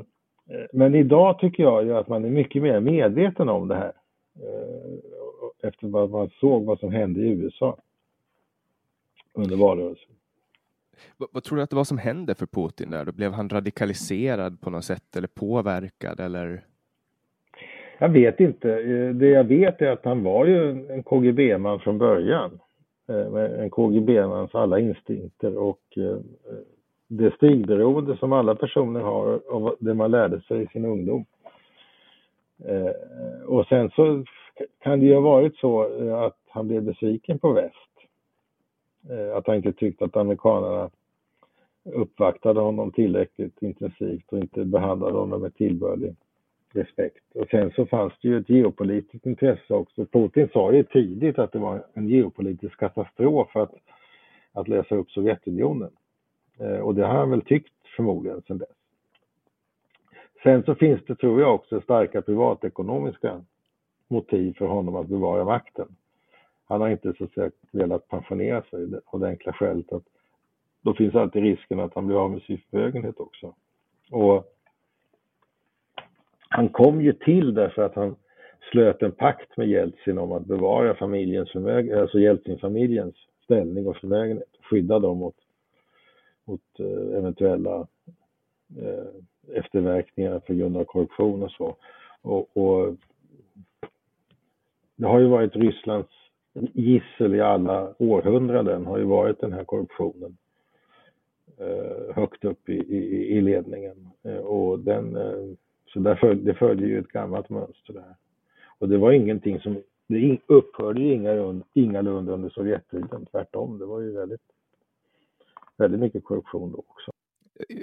men idag tycker jag ju att man är mycket mer medveten om det här eh, efter vad man såg vad som hände i USA under valrörelsen. Vad, vad, tror du att det var som hände för Putin där? Då blev han radikaliserad på något sätt eller påverkad eller? Jag vet inte. Det jag vet är att han var ju en KGB-man från början. med en KGB-mans alla instinkter och det stilberoende som alla personer har av det man lärde sig i sin ungdom. Och sen så kan det ju ha varit så eh, att han blev besviken på väst. Eh, att han inte tyckte att amerikanerna uppvaktade honom tillräckligt intensivt och inte behandlade honom med tillbörlig respekt. Och sen så fanns det ju ett geopolitiskt intresse också. Putin sa ju tidigt att det var en geopolitisk katastrof att, att lösa upp Sovjetunionen. Eh, och det har han väl tyckt förmodligen sedan dess. Sen så finns det, tror jag, också starka privatekonomiska motiv för honom att bevara makten. Han har inte så att säga velat pensionera sig av det enkla skälet att då finns alltid risken att han blir av med sin förmögenhet också. Och han kom ju till därför att han slöt en pakt med Jeltsin om att bevara familjens förmögenhet, alltså Jeltsin-familjens ställning och förmögenhet, skydda dem mot, mot eh, eventuella eh, efterverkningar på grund av korruption och så. Och, och, det har ju varit Rysslands gissel i alla århundraden, har ju varit den här korruptionen. Eh, högt upp i, i, i ledningen. Eh, och den, eh, så där följ, det följer ju ett gammalt mönster där. Och det var ingenting som, det upphörde ju ingalunda, ingalunda under Sovjettiden, tvärtom. Det var ju väldigt, väldigt mycket korruption då också.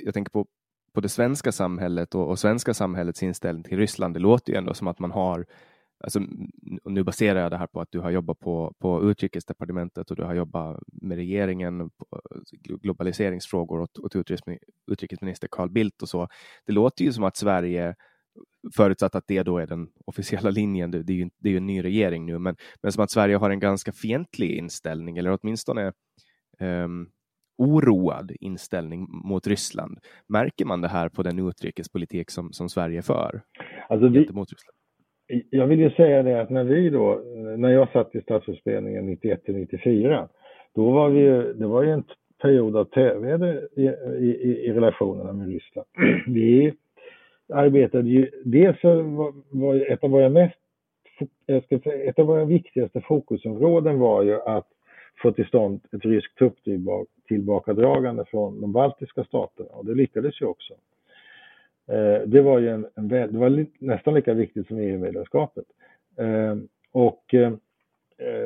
Jag tänker på, på det svenska samhället och, och svenska samhällets inställning till Ryssland. Det låter ju ändå som att man har alltså, nu baserar jag det här på att du har jobbat på, på utrikesdepartementet och du har jobbat med regeringen, på globaliseringsfrågor och, och utrikesminister Carl Bildt och så. Det låter ju som att Sverige förutsatt att det då är den officiella linjen, det, är ju, det är ju en ny regering nu, men, men som att Sverige har en ganska fientlig inställning, eller åtminstone um, oroad inställning mot Ryssland. Märker man det här på den utrikespolitik som, som Sverige för? Alltså vi? Jag vill ju säga det att när vi då, när jag satt i statsrådsberedningen 91 till 94, då var vi ju, det var ju en period av töväder i, i, i, relationerna med Ryssland. [clears throat] Vi arbetade ju, dels var, var ett av våra mest, jag ska säga, ett av våra viktigaste fokusområden var ju att få till stånd ett ryskt trupptillbakadragande från de baltiska staterna och det lyckades ju också. Eh, det var ju en, en det var nästan lika viktigt som EU-medlemskapet. Ehm, eh, och eh,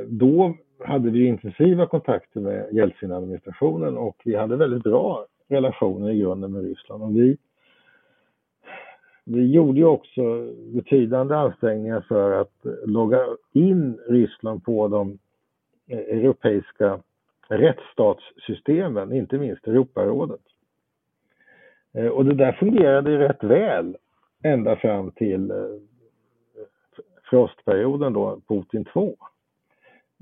då hade vi intensiva kontakter med Jeltsin-administrationen och vi hade väldigt bra relationer i grunden med Ryssland. Och vi, vi gjorde ju också betydande ansträngningar för att logga in Ryssland på de eh, europeiska rättsstatssystemen, inte minst Europarådet. Eh, och det där fungerade rätt väl ända fram till eh, frostperioden då, Putin 2.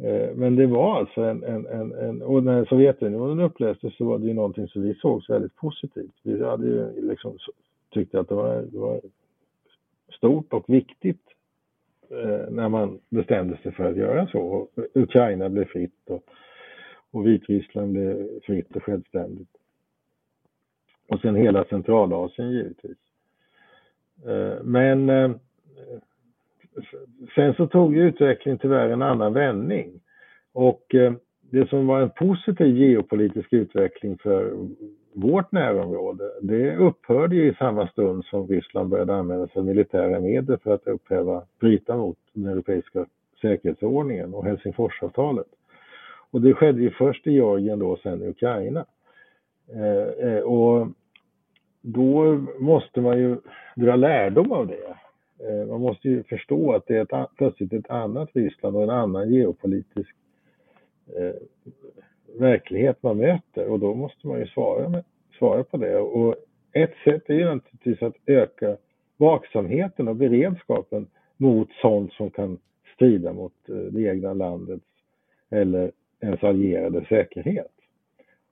Eh, men det var alltså en, en, en, en, och när Sovjetunionen upplöstes så var det ju någonting som vi såg väldigt positivt. Vi hade ju liksom tyckt att det var, det var stort och viktigt när man bestämde sig för att göra så. Och Ukraina blev fritt och, och Vitryssland blev fritt och självständigt. Och sen hela Centralasien givetvis. Eh, men eh, sen så tog utvecklingen tyvärr en annan vändning. Och eh, det som var en positiv geopolitisk utveckling för vårt närområde, det upphörde ju i samma stund som Ryssland började använda sig av militära medel för att upphäva, bryta mot den europeiska säkerhetsordningen och Helsingforsavtalet. Och det skedde ju först i Georgien då, sen i Ukraina. Eh, eh, och då måste man ju dra lärdom av det. Eh, man måste ju förstå att det är ett, plötsligt ett annat Ryssland och en annan geopolitisk eh, verklighet man möter och då måste man ju svara, med, svara på det. Och ett sätt är ju naturligtvis att öka vaksamheten och beredskapen mot sånt som kan strida mot eh, det egna landets eller ens allierade säkerhet.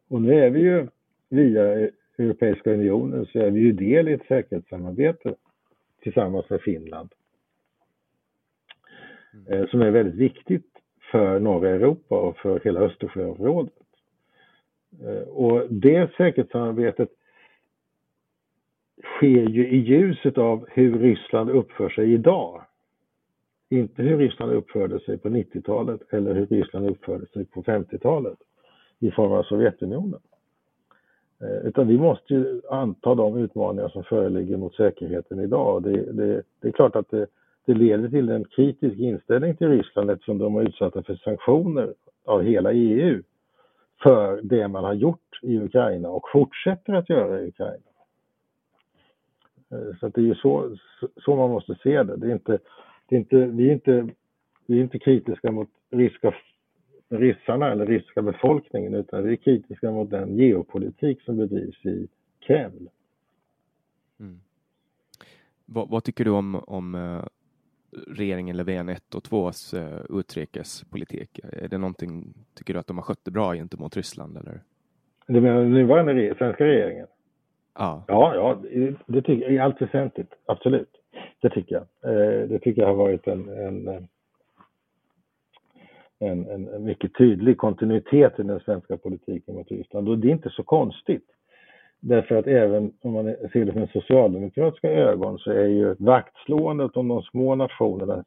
Och nu är vi ju via Europeiska unionen så är vi ju del i ett säkerhetssamarbete tillsammans med Finland. Mm. Eh, som är väldigt viktigt för norra Europa och för hela Östersjöområdet. Eh, och det säkerhetssamarbetet sker ju i ljuset av hur Ryssland uppför sig idag inte hur Ryssland uppförde sig på 90-talet eller hur Ryssland uppförde sig på 50-talet i form av Sovjetunionen. Eh, utan vi måste ju anta de utmaningar som föreligger mot säkerheten idag. Det, det, det är klart att det, det, leder till en kritisk inställning till Ryssland eftersom de är utsatta för sanktioner av hela EU för det man har gjort i Ukraina och fortsätter att göra i Ukraina. Eh, så det är ju så, så man måste se det. det, är inte, det är inte, vi, är inte, vi är inte kritiska mot ryska ryssarna eller ryska befolkningen utan vi är kritiska mot den geopolitik som bedrivs i Kreml. Mm. Vad, vad, tycker du om, om uh, regeringen Löfven 1 och 2s uh, eh, utrikespolitik? Är det någonting, tycker du att de har skött det bra gentemot Ryssland eller? Du menar den nuvarande svenska regeringen? Ja. Ja, ja det tycker jag i allt väsentligt, absolut. Det tycker jag. Eh, det tycker jag har varit en, en en, en, mycket tydlig kontinuitet i den svenska politiken mot Ryssland. Och det är inte så konstigt. Därför att även om man ser det med socialdemokratiska ögon så är ju vaktslåendet om de små nationerna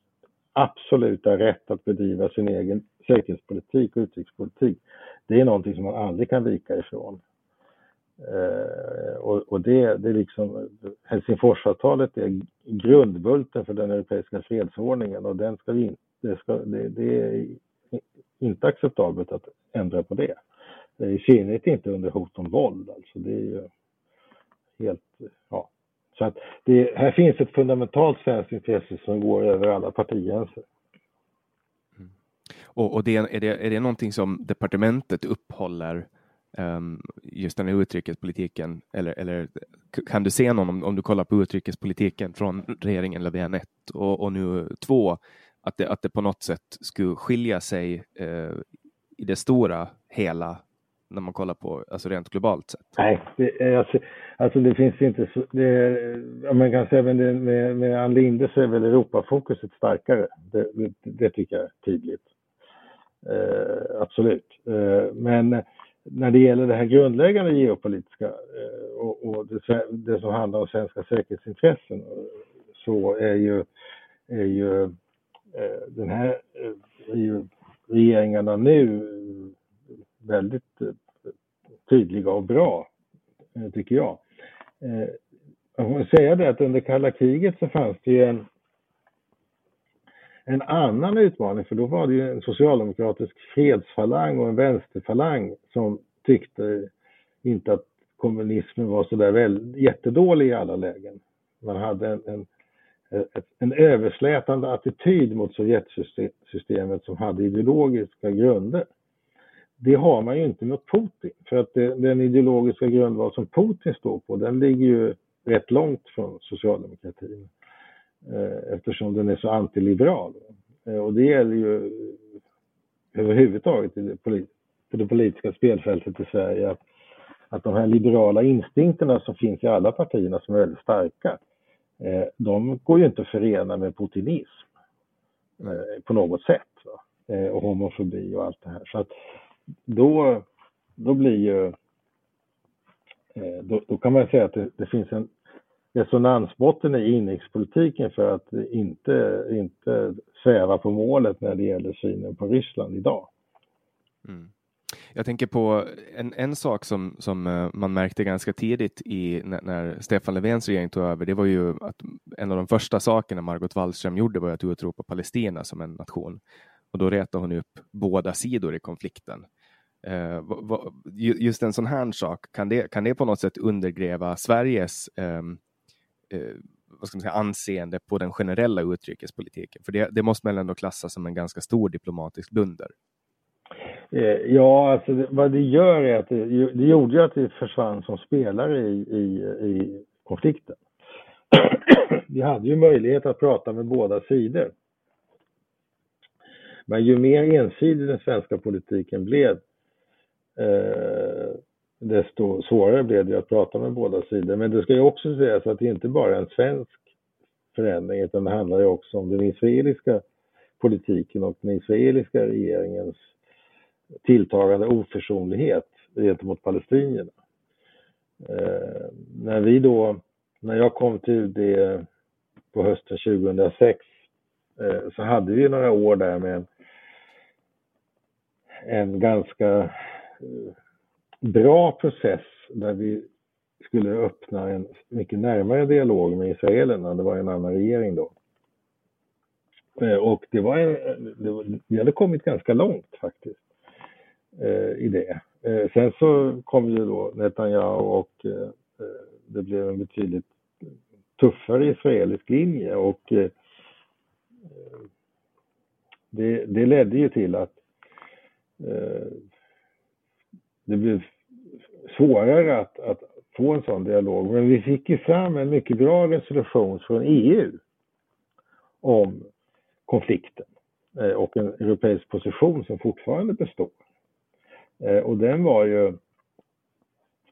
absoluta rätt att bedriva sin egen säkerhetspolitik och utrikespolitik, det är någonting som man aldrig kan vika ifrån. Eh, och, och det, det är liksom, Helsingforsavtalet är grundbulten för den europeiska fredsordningen och den ska vi det, ska, det, det är inte acceptabelt att ändra på det. I synnerhet inte under hot om våld. Alltså det är ju helt, ja. Så att det, här finns ett fundamentalt svenskt intresse som går över alla partigränser. Mm. Och, och det, är, det, är det någonting som departementet upphåller um, just den här utrikespolitiken? Eller, eller kan du se någon, om, om du kollar på utrikespolitiken från regeringen Löfven 1 och, och nu 2, att det, att det på något sätt skulle skilja sig eh, i det stora hela när man kollar på, alltså rent globalt sett? Nej, det, eh, alltså, alltså det finns inte så, det, man kan säga med, med, med Ann Linde så är väl Europafokuset starkare. Det, det, det tycker jag är tydligt. Eh, absolut. Eh, men när det gäller det här grundläggande geopolitiska eh, och, och det, det, som handlar om svenska säkerhetsintressen så är ju, är ju Eh, den här eh, regeringarna nu väldigt eh, tydliga och bra, tycker jag. Jag får säga det att under kalla kriget så fanns det ju en, en annan utmaning, för då var det ju en socialdemokratisk fredsfalang och en vänsterfalang som tyckte inte att kommunismen var så där väl, jättedålig i alla lägen. Man hade en, en Eh, en överslätande attityd mot Sovjetsystemet som hade ideologiska grunder. Det har man ju inte mot Putin, för att det, den ideologiska grundval som Putin står på, den ligger ju rätt långt från socialdemokratin eh, eftersom den är så antiliberal. Eh, och det gäller ju överhuvudtaget i det, på det politiska spelfältet i Sverige att, att de här liberala instinkterna som finns i alla partierna som är väldigt starka, de går ju inte att förena med putinism eh, på något sätt. Eh, och homofobi och allt det här. Så att då, då blir ju, då, då kan man säga att det, det finns en resonansbotten i inrikespolitiken för att inte, inte sväva på målet när det gäller synen på Ryssland idag. Mm. Jag tänker på en, en sak som, som eh, man märkte ganska tidigt i, när, när Stefan Löfvens regering tog över. Det var ju att en av de första sakerna Margot Wallström gjorde var att utropa Palestina som en nation. Och då retade hon upp båda sidor i konflikten. Uh, just en sån här sak, kan det, kan det på något sätt undergräva Sveriges eh, eh, vad ska man säga, anseende på den generella utrikespolitiken? För det, det måste man ändå klassa som en ganska stor diplomatisk blunder. Eh, ja, alltså det, vad det gör är att det, det gjorde ju att det försvann som spelare i, i, i konflikten. [clears throat] Vi hade ju möjlighet att prata med båda sidor. Men ju mer ensidig den svenska politiken blev, eh, desto svårare blev det att prata med båda sidor. Men det ska ju också sägas att det inte bara är en svensk förändring, utan det handlar ju också om den israeliska politiken och den israeliska regeringens tilltagande oförsonlighet gentemot palestinierna. Eh, när vi då, när jag kom till det på hösten 2006 eh, så hade vi några år där med en, en ganska eh, bra process där vi skulle öppna en mycket närmare dialog med israelerna. Det var en annan regering då. Eh, och det var en, det var, vi hade kommit ganska långt faktiskt Eh, i det. Eh, sen så kom ju då Netanyahu och eh, det blev en betydligt tuffare israelisk linje och eh, det, det ledde ju till att eh, det blev svårare att, att få en sån dialog. Men vi fick ju fram en mycket bra resolution från EU om konflikten eh, och en europeisk position som fortfarande består. Eh, och den var ju,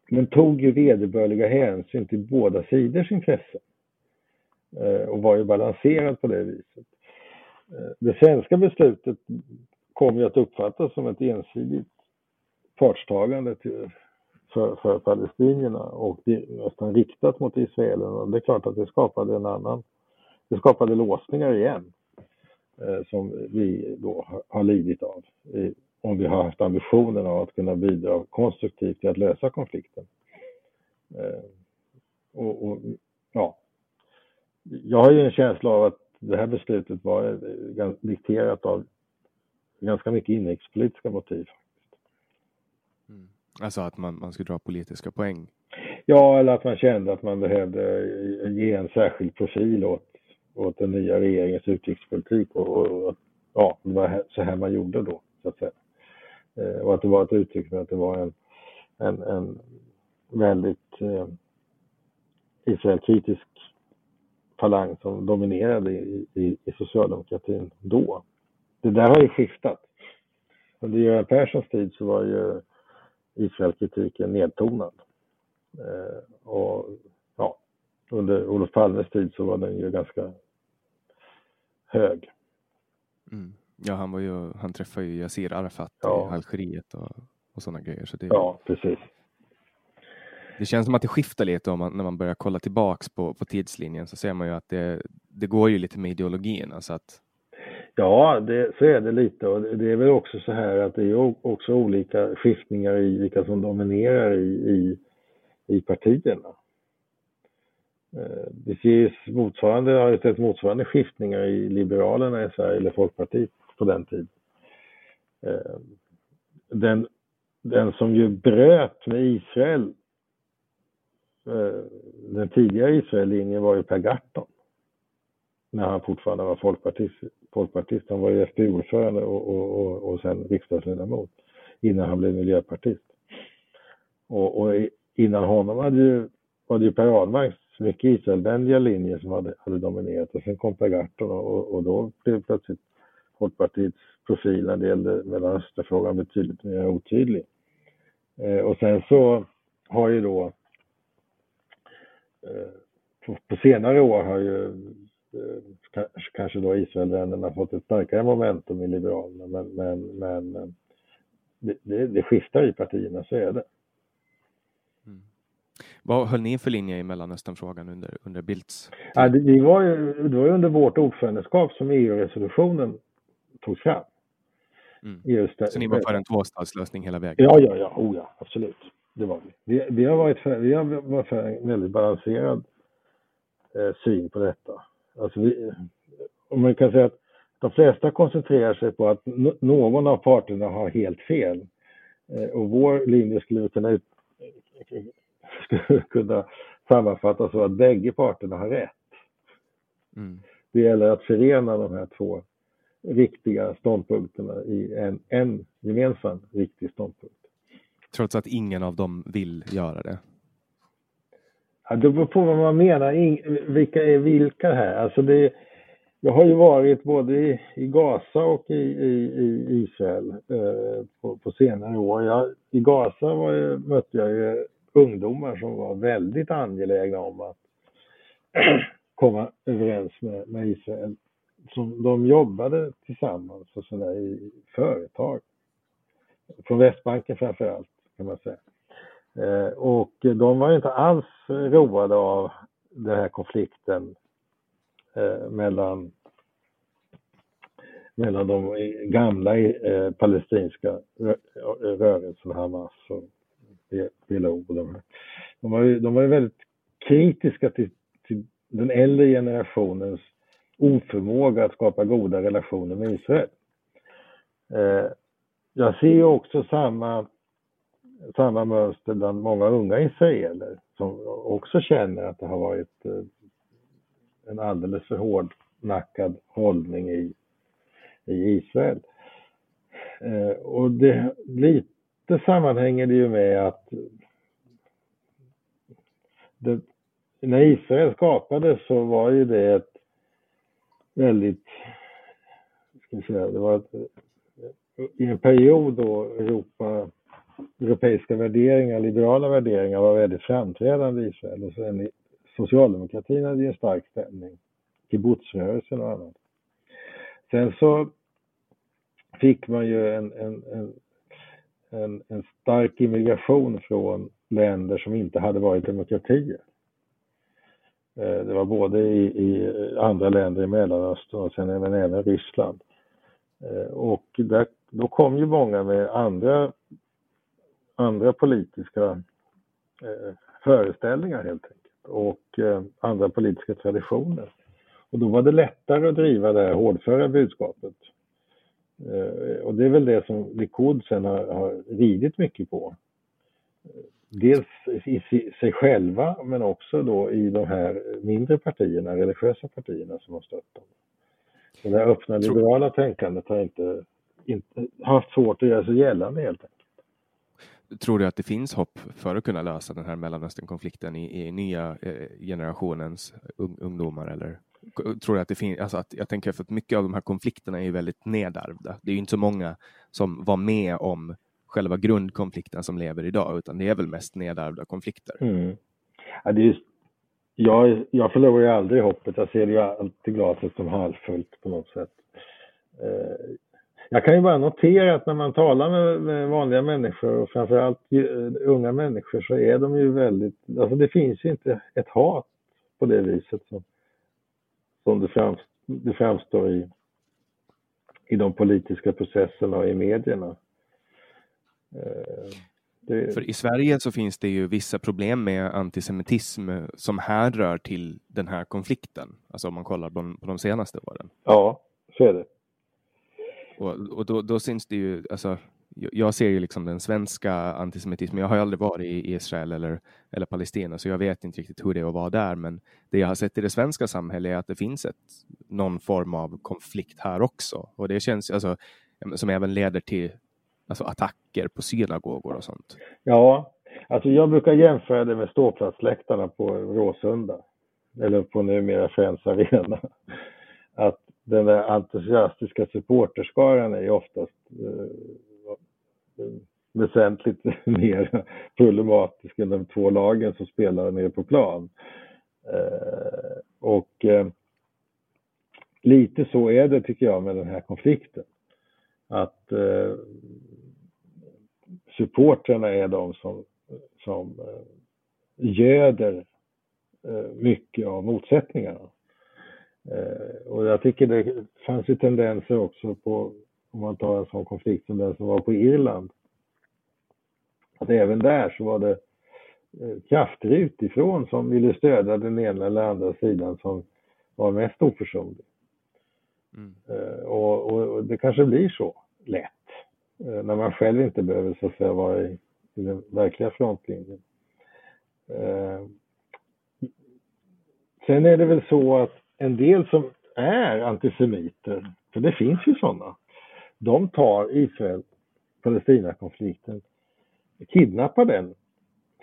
den tog ju vederbörliga hänsyn till båda sidors intressen eh, och var ju balanserad på det viset. Eh, det svenska beslutet kom ju att uppfattas som ett ensidigt partstagande till, för, för palestinierna och det, nästan riktat mot israelerna. Det är klart att det skapade en annan, det skapade låsningar igen eh, som vi då har, har lidit av i, om vi har haft ambitionen av att kunna bidra konstruktivt till att lösa konflikten. Eh, och, och, ja, jag har ju en känsla av att det här beslutet var eh, dikterat av ganska mycket inrikespolitiska motiv. Mm. Alltså att man, man skulle dra politiska poäng? Ja, eller att man kände att man behövde ge en särskild profil åt, åt den nya regeringens utrikespolitik och, och ja, det var så här man gjorde då, så att säga. Eh, och att det var ett uttryck för att det var en, en, en väldigt eh, Israelkritisk falang som dominerade i, i, i socialdemokratin då. Det där har ju skiftat. Under Göran Perssons tid så var ju Israelkritiken nedtonad. Eh, och ja, under Olof Palmes tid så var den ju ganska hög. Mm. Ja, han, var ju, han träffade ju Yassir Arafat ja. i Algeriet och, och sådana grejer. Så det, ja, precis. Det känns som att det skiftar lite om man, när man börjar kolla tillbaks på, på tidslinjen så ser man ju att det, det går ju lite med ideologin. Alltså att Ja, det, så är det lite och det är väl också så här att det är också olika skiftningar i vilka som dominerar i, i, i partierna. Eh, det finns motsvarande, har ju sett motsvarande skiftningar i Liberalerna i Sverige, eller Folkpartiet på den tiden. Eh, den, den som ju bröt med Israel, eh, den tidigare Israellinjen var ju Per Gahrton när han fortfarande var folkpartist. folkpartist. Han var ju SDU-ordförande och, och, och, och sen riksdagsledamot innan han blev miljöpartist. Och, och innan honom hade ju, var det ju Per Ahlmarks mycket Israelvänliga linje som hade, hade dominerat och sen kom Per Gahrton och, och då blev plötsligt Folkpartiets profil när det gällde Mellanösternfrågan betydligt mer otydlig. Eh, och sen så har ju då eh, på, på senare år har ju Eh, kanske då Israelvännerna fått ett starkare momentum i Liberalerna, men, men, men eh, det, det, det skiftar i partierna, så är det. Mm. Vad höll ni för linje i Mellanösternfrågan under, under Bildts? Ja, det, det, var ju, det var ju under vårt ordförandeskap som EU-resolutionen togs fram. Mm. Just så ni var för en tvåstatslösning hela vägen? Ja, ja, ja, oh, ja absolut. Det var vi. Vi, vi har varit för, vi har varit för en väldigt balanserad eh, syn på detta. Alltså vi, om man kan säga att de flesta koncentrerar sig på att någon av parterna har helt fel. Eh, och vår linje skulle kunna, skulle kunna sammanfattas så att bägge parterna har rätt. Mm. Det gäller att förena de här två riktiga ståndpunkterna i en, en gemensam riktig ståndpunkt. Trots att ingen av dem vill göra det? Ja, det beror på vad man menar. vilka är vilka här? Alltså det, jag har ju varit både i, i Gaza och i, i, i Israel eh, på, på, senare år. Jag, I Gaza var, mötte jag ju ungdomar som var väldigt angelägna om att [clears throat] komma överens med, med Israel. Som de jobbade tillsammans och sådär i företag. Från Västbanken framför allt kan man säga. Eh, och de var inte alls roade av den här konflikten eh, mellan mellan de gamla eh, palestinska rörelserna Hamas och PLO. De, här. de, var ju, de var ju väldigt kritiska till, till den äldre generationens oförmåga att skapa goda relationer med Israel. Eh, jag ser ju också samma, samma mönster bland många unga israeler som också känner att det har varit eh, en alldeles för hårdnackad hållning i, i Israel. Eh, och det, lite sammanhänger det ju med att det, när Israel skapades så var ju det ett väldigt, ska vi säga, det var ett, eh, i en period då Europa, europeiska värderingar, liberala värderingar var väldigt framträdande i Israel och sen socialdemokratin hade ju en stark ställning, kibbutzrörelsen och annat. Sen så fick man ju en, en, en, en, en stark immigration från länder som inte hade varit demokratier. Eh, det var både i, i, andra länder i Mellanöstern och sen även, även Ryssland. Eh, och där, då kom ju många med andra, andra politiska eh, föreställningar helt enkelt och eh, andra politiska traditioner. Och då var det lättare att driva det här hårdföra budskapet. Eh, och det är väl det som Likud sen har, har ridit mycket på dels i sig själva men också då i de här mindre partierna, religiösa partierna som har stött dem. Så det öppna liberala tänkandet har inte, inte haft svårt att göra sig gällande helt enkelt. Tror du att det finns hopp för att kunna lösa den här Mellanösternkonflikten i, i nya eh, generationens un, ungdomar? Eller tror du att det finns, alltså att, jag tänker för att mycket av de här konflikterna är ju väldigt nedärvda. Det är ju inte så många som var med om själva grundkonflikten som lever idag, utan det är väl mest nedärvda konflikter. Mm. Ja, det är jag, jag förlorar ju aldrig hoppet. Jag ser ju alltid glaset som halvfullt på något sätt. Eh, jag kan ju bara notera att när man talar med, med vanliga människor och framförallt eh, unga människor så är de ju väldigt, alltså det finns ju inte ett hat på det viset som, som det, framstår, det framstår i, i de politiska processerna och i medierna. Eh, det... För i Sverige så finns det ju vissa problem med antisemitism som härrör till den här konflikten. Alltså om man kollar på, på de senaste åren. Ja, så är det. Och, och då, då syns det ju, alltså, jag ser ju liksom den svenska antisemitismen. Jag har ju aldrig varit i Israel eller, eller Palestina, så jag vet inte riktigt hur det är att vara där. Men det jag har sett i det svenska samhället är att det finns ett, någon form av konflikt här också. Och det känns alltså, som även leder till alltså attacker på synagogor och sånt? Ja, alltså jag brukar jämföra det med ståplatsläktarna på Råsunda, eller på numera Friends Arena. Att den där entusiastiska supporterskaran är ju oftast eh, väsentligt [laughs] mer problematisk än de två lagen som spelar nere på plan. Eh, och eh, lite så är det tycker jag med den här konflikten att eh, supportrarna är de som, som eh, göder eh, mycket av motsättningarna. Eh, och jag tycker det fanns ju tendenser också på, om man tar en sån konflikt som den som var på Irland, att även där så var det krafter utifrån som ville stödja den ena eller andra sidan som var mest oförsonlig. Mm. Och, och, och, det kanske blir så lätt Eh, när man själv inte behöver så att säga vara i, i den verkliga frontlinjen. Eh, sen är det väl så att en del som är antisemiter, för det finns ju sådana, de tar Israel-Palestina-konflikten, kidnappar den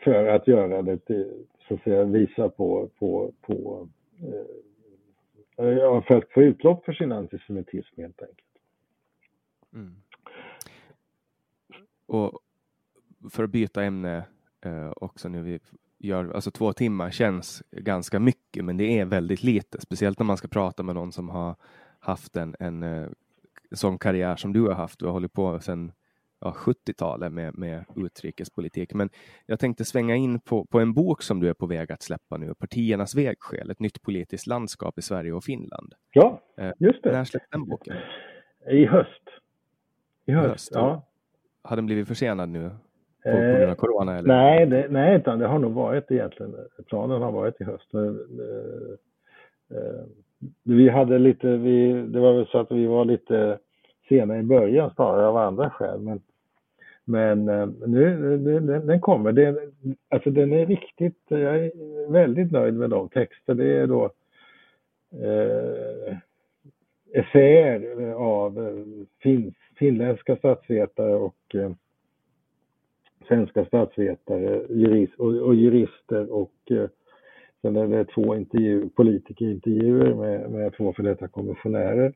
för att göra det till, så att säga, visa på, på, på eh, för att få utlopp för sin antisemitism helt enkelt. Mm. Och för att byta ämne eh, också nu, vi gör, alltså två timmar känns ganska mycket, men det är väldigt lite, speciellt när man ska prata med någon som har haft en, en eh, sån karriär som du har haft. Du har hållit på sedan ja, 70-talet med, med utrikespolitik. Men jag tänkte svänga in på, på en bok som du är på väg att släppa nu, Partiernas vägskäl, ett nytt politiskt landskap i Sverige och Finland. Ja, eh, just det. När släppte den boken? I höst. I höst, höst, ja. Har den blivit försenad nu? På, på grund av corona? Eller? Nej, det, nej utan det har nog varit egentligen, planen har varit i höst. Eh, eh, vi hade lite, vi, det var väl så att vi var lite sena i början snarare av andra skäl. Men, men eh, nu, den, den kommer. Det, alltså den är riktigt, jag är väldigt nöjd med de texter. Det är då eh, essäer av fin, finländska statsvetare och eh, svenska statsvetare jurist, och, och jurister och eh, sen är det två intervju, politikerintervjuer med, med två för detta kommissionärer,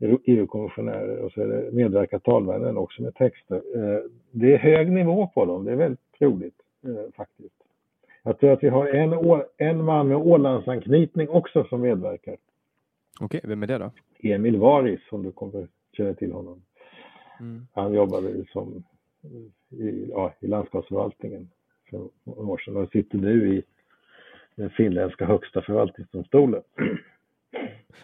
EU-kommissionärer och så är det medverkar talmännen också med texter. Eh, det är hög nivå på dem, det är väldigt roligt eh, faktiskt. Jag tror att vi har en, en man med Ålandsanknytning också som medverkar. Okej, vem är det då? Emil Varis, som du kommer känna till honom. Mm. Han jobbade som i, ja, i landskapsförvaltningen för några år sedan och sitter nu i den finländska högsta förvaltningsdomstolen.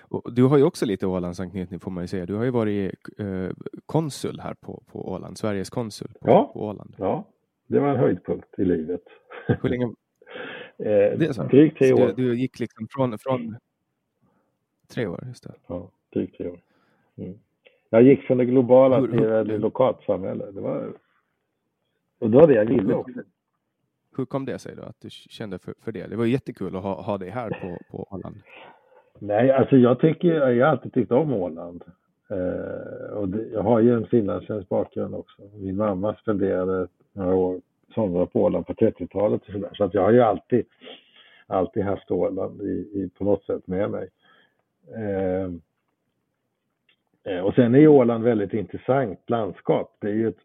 Och du har ju också lite Ålandsanknytning får man ju säga. Du har ju varit eh, konsul här på, på Åland, Sveriges konsul på, ja, på Åland. Ja, det var en höjdpunkt i livet. Hur länge? [laughs] eh, det är så. Drygt tre år. Du, du, gick liksom från, från tre år, just det. Ja, drygt tre år. Mm. Jag gick från det globala hur, till ett lokalt samhälle. Det var, och det var det jag ville också. Hur kom det sig då att du kände för, för det? Det var jättekul att ha, ha dig här på, på Åland. Nej, alltså jag tycker, jag har alltid tyckt om Åland. Eh, och det, jag har ju en finlandssvensk bakgrund också. Min mamma spenderade några år somrar på Åland på 30-talet och sådär. Så att jag har ju alltid, alltid haft Åland i, i på något sätt med mig. Eh, Eh, och sen är ju Åland väldigt intressant landskap. Det är ju ett,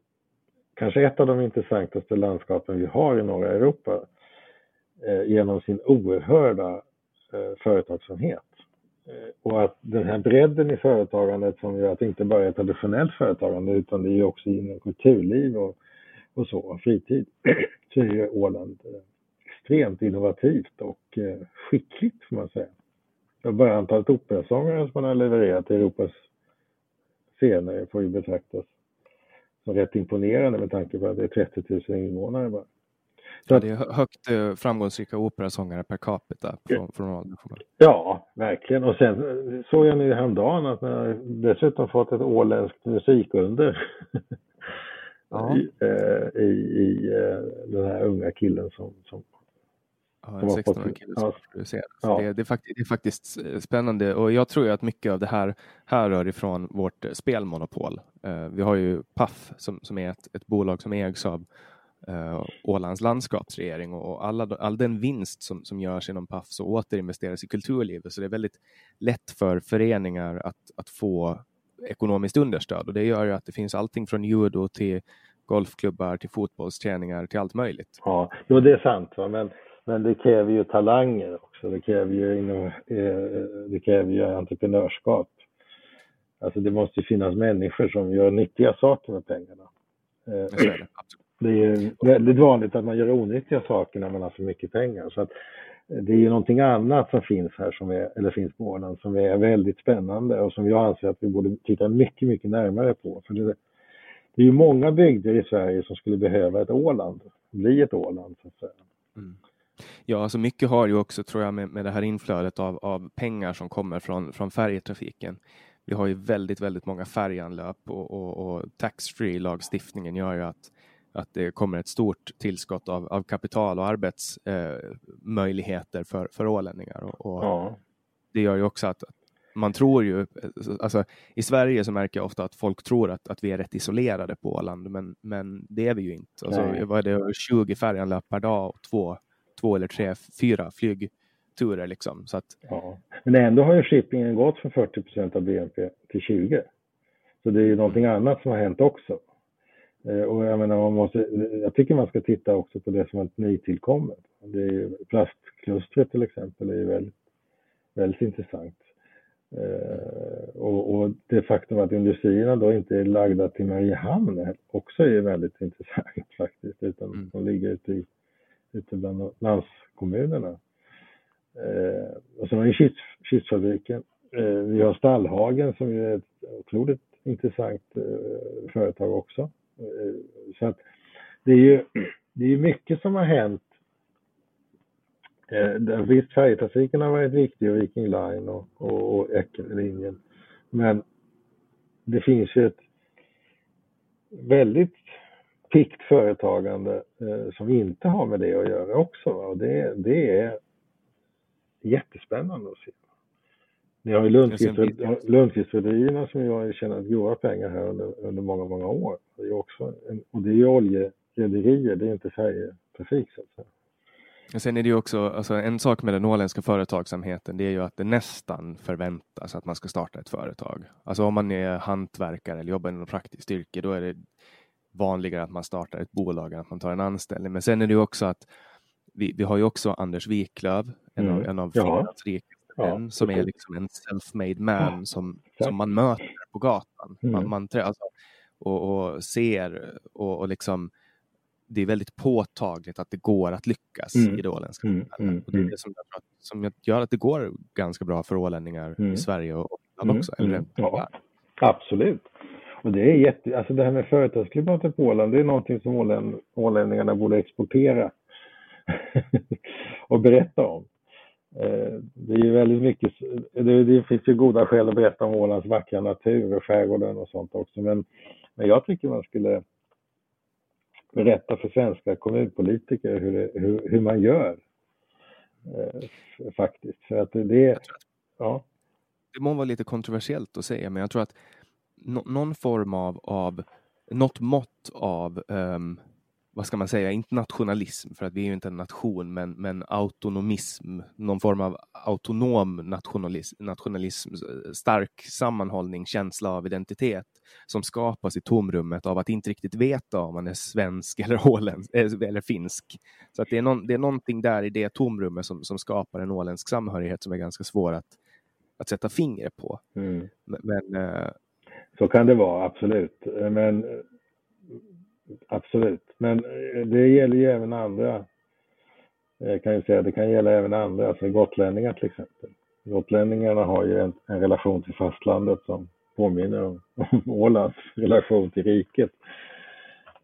kanske ett av de intressantaste landskapen vi har i norra Europa eh, genom sin oerhörda eh, företagsamhet. Eh, och att den här bredden i företagandet som gör att det inte bara är traditionellt företagande utan det är ju också inom kulturliv och, och så, och fritid, [clears throat] så är ju Åland eh, extremt innovativt och eh, skickligt får man säga. bara antalet operasångare som man har levererat till Europas scener får ju betraktas som rätt imponerande med tanke på att det är 30 000 invånare bara. Så ja, det är högt eh, framgångsrika operasångare per capita från, från Ja, verkligen. Och sen eh, såg jag nu häromdagen att man dessutom fått ett åländskt musikunder. [laughs] Ja. I, eh, i, i den här unga killen som, som Ja, en 16-årig kille som producerar. Ja. Det, det, är faktiskt, det är faktiskt eh, spännande och jag tror att mycket av det här härrör ifrån vårt eh, spelmonopol. Uh, vi har ju Paf som, som är ett, ett bolag som ägs av uh, Ålands landskapsregering och alla, all den vinst som, som görs inom Paf så återinvesteras i kulturlivet. Så det är väldigt lätt för föreningar att, att få ekonomiskt understöd och det gör ju att det finns allting från judo till golfklubbar till fotbollsträningar till allt möjligt. Ja, jo, det är sant. Va? Men men det kräver ju talanger också. Det kräver ju, eh, det kräver ju entreprenörskap. Alltså det måste finnas människor som gör nyttiga saker med pengarna. Eh, det är ju väldigt vanligt att man gör onyttiga saker när man har för mycket pengar. Så att det är ju någonting annat som finns här, som är, eller finns på Åland, som är väldigt spännande och som jag anser att vi borde titta mycket, mycket närmare på. För det, det är ju många bygder i Sverige som skulle behöva ett Åland, bli ett Åland så att säga. Mm. Ja, alltså mycket har ju också, tror jag, med, med det här inflödet av, av pengar som kommer från, från färjetrafiken. Vi har ju väldigt, väldigt många färjanlöp och, och, och tax-free lagstiftningen gör ju att, att det kommer ett stort tillskott av, av kapital och arbetsmöjligheter eh, för, för ålänningar. Och, och ja. Det gör ju också att, man tror ju, alltså, i Sverige så märker jag ofta att folk tror att, att vi är rätt isolerade på Åland, men, men det är vi ju inte. Alltså, vad är det, 20 färjanlöp per dag och två två eller tre, fyra flygturer. Liksom. Så att... ja. Men ändå har ju shippingen gått från 40 procent av BNP till 20. Så det är ju någonting annat som har hänt också. Eh, och jag, menar, man måste, jag tycker man ska titta också på det som är nytillkommet. Det är ju, plastklustret till exempel är ju väldigt, väldigt intressant. Eh, och, och, det faktum att industrierna då inte är lagda till Mariehamn också är väldigt [laughs] intressant faktiskt, utan mm. de ligger ute i ute bland landskommunerna. Eh, och sen har vi chipsfabriken. Eh, vi har Stallhagen som är ett otroligt intressant eh, företag också. Eh, så att det är ju det är mycket som har hänt. Eh, visst, färjetrafiken har varit viktig och Viking Line och, och, och Eckerlinjen. Men det finns ju ett väldigt pikt företagande eh, som inte har med det att göra också. Och det, det är jättespännande att se. Ni har ju Lundqvistrederierna som ju har tjänat grova pengar här under, under många, många år. Det är också en, och det är ju oljerederier, det är inte färjetrafik så att säga. Och sen är det ju också, alltså en sak med den åländska företagsamheten, det är ju att det nästan förväntas att man ska starta ett företag. Alltså om man är hantverkare eller jobbar inom praktiskt yrke, då är det vanligare att man startar ett bolag än att man tar en anställning. Men sen är det också att vi, vi har ju också Anders Wiklöf, en mm. av, en av ja. Ja, som är liksom en self-made man som, som man möter på gatan. Mm. Man, man, alltså, och, och, ser och, och liksom det är väldigt påtagligt att det går att lyckas mm. i det åländska mm. mm. Och det är mm. det som, som gör att det går ganska bra för ålänningar mm. i Sverige och Finland också. Eller ja, absolut. Och det är jätte, alltså det här med företagsklimatet på Åland, det är någonting som åländ, ålänningarna borde exportera [laughs] och berätta om. Eh, det är väldigt mycket, det, det finns ju goda skäl att berätta om Ålands vackra natur och skärgården och sånt också, men, men jag tycker man skulle berätta för svenska kommunpolitiker hur, det, hur, hur man gör eh, faktiskt. För att det, ja. det må vara lite kontroversiellt att säga, men jag tror att no någon form av, av något mått av um, vad ska man säga, inte nationalism, för att vi är ju inte en nation, men, men autonomism, någon form av autonom nationalism, nationalism, stark sammanhållning, känsla av identitet som skapas i tomrummet av att inte riktigt veta om man är svensk [laughs] eller, åländsk, eh, eller finsk. Så att det, är någon, det är någonting där i det tomrummet som, som skapar en åländsk samhörighet som är ganska svår att, att sätta fingret på. Mm. Men, äh... Så kan det vara, absolut. Men absolut. Men eh, det gäller ju även andra. Eh, jag kan ju säga det kan gälla även andra, alltså gotlänningar till exempel. Gotlänningarna har ju en, en relation till fastlandet som påminner om, [laughs] om Ålands relation till riket.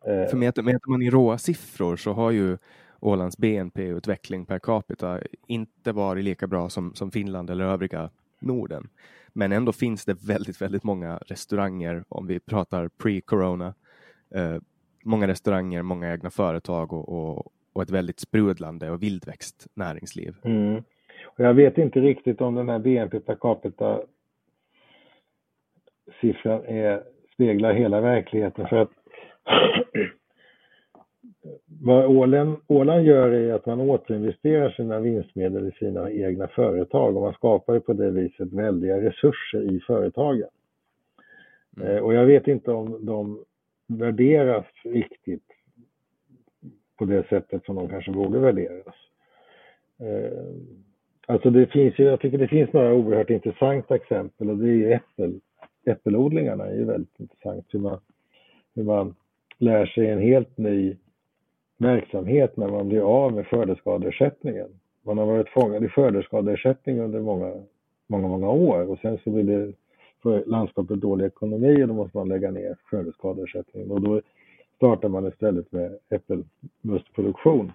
Eh, För mäter, mäter man i råa siffror så har ju Ålands BNP-utveckling per capita inte varit lika bra som, som Finland eller övriga Norden. Men ändå finns det väldigt, väldigt många restauranger om vi pratar pre-corona. Eh, många restauranger, många egna företag och, och, och ett väldigt sprudlande och vildväxt näringsliv. Mm. Och jag vet inte riktigt om den här BNP per capita siffran är, speglar hela verkligheten för att [clears throat] [clears throat] vad Åland, Åland gör är att man återinvesterar sina vinstmedel i sina egna företag och man skapar på det viset väldiga resurser i företagen. Mm. Eh, och jag vet inte om de värderas riktigt på det sättet som de kanske borde värderas. Eh, alltså det finns ju, jag tycker det finns några oerhört intressanta exempel och det är ju äppel, äppelodlingarna är ju väldigt intressant hur man, hur man lär sig en helt ny verksamhet när man blir av med skördeskadeersättningen. Man har varit fångad i skördeskadeersättning under många, många, många år och sen så blir det för landskapet dålig ekonomi och då måste man lägga ner skördeskadeersättningen och då startar man istället med äppelmustproduktion.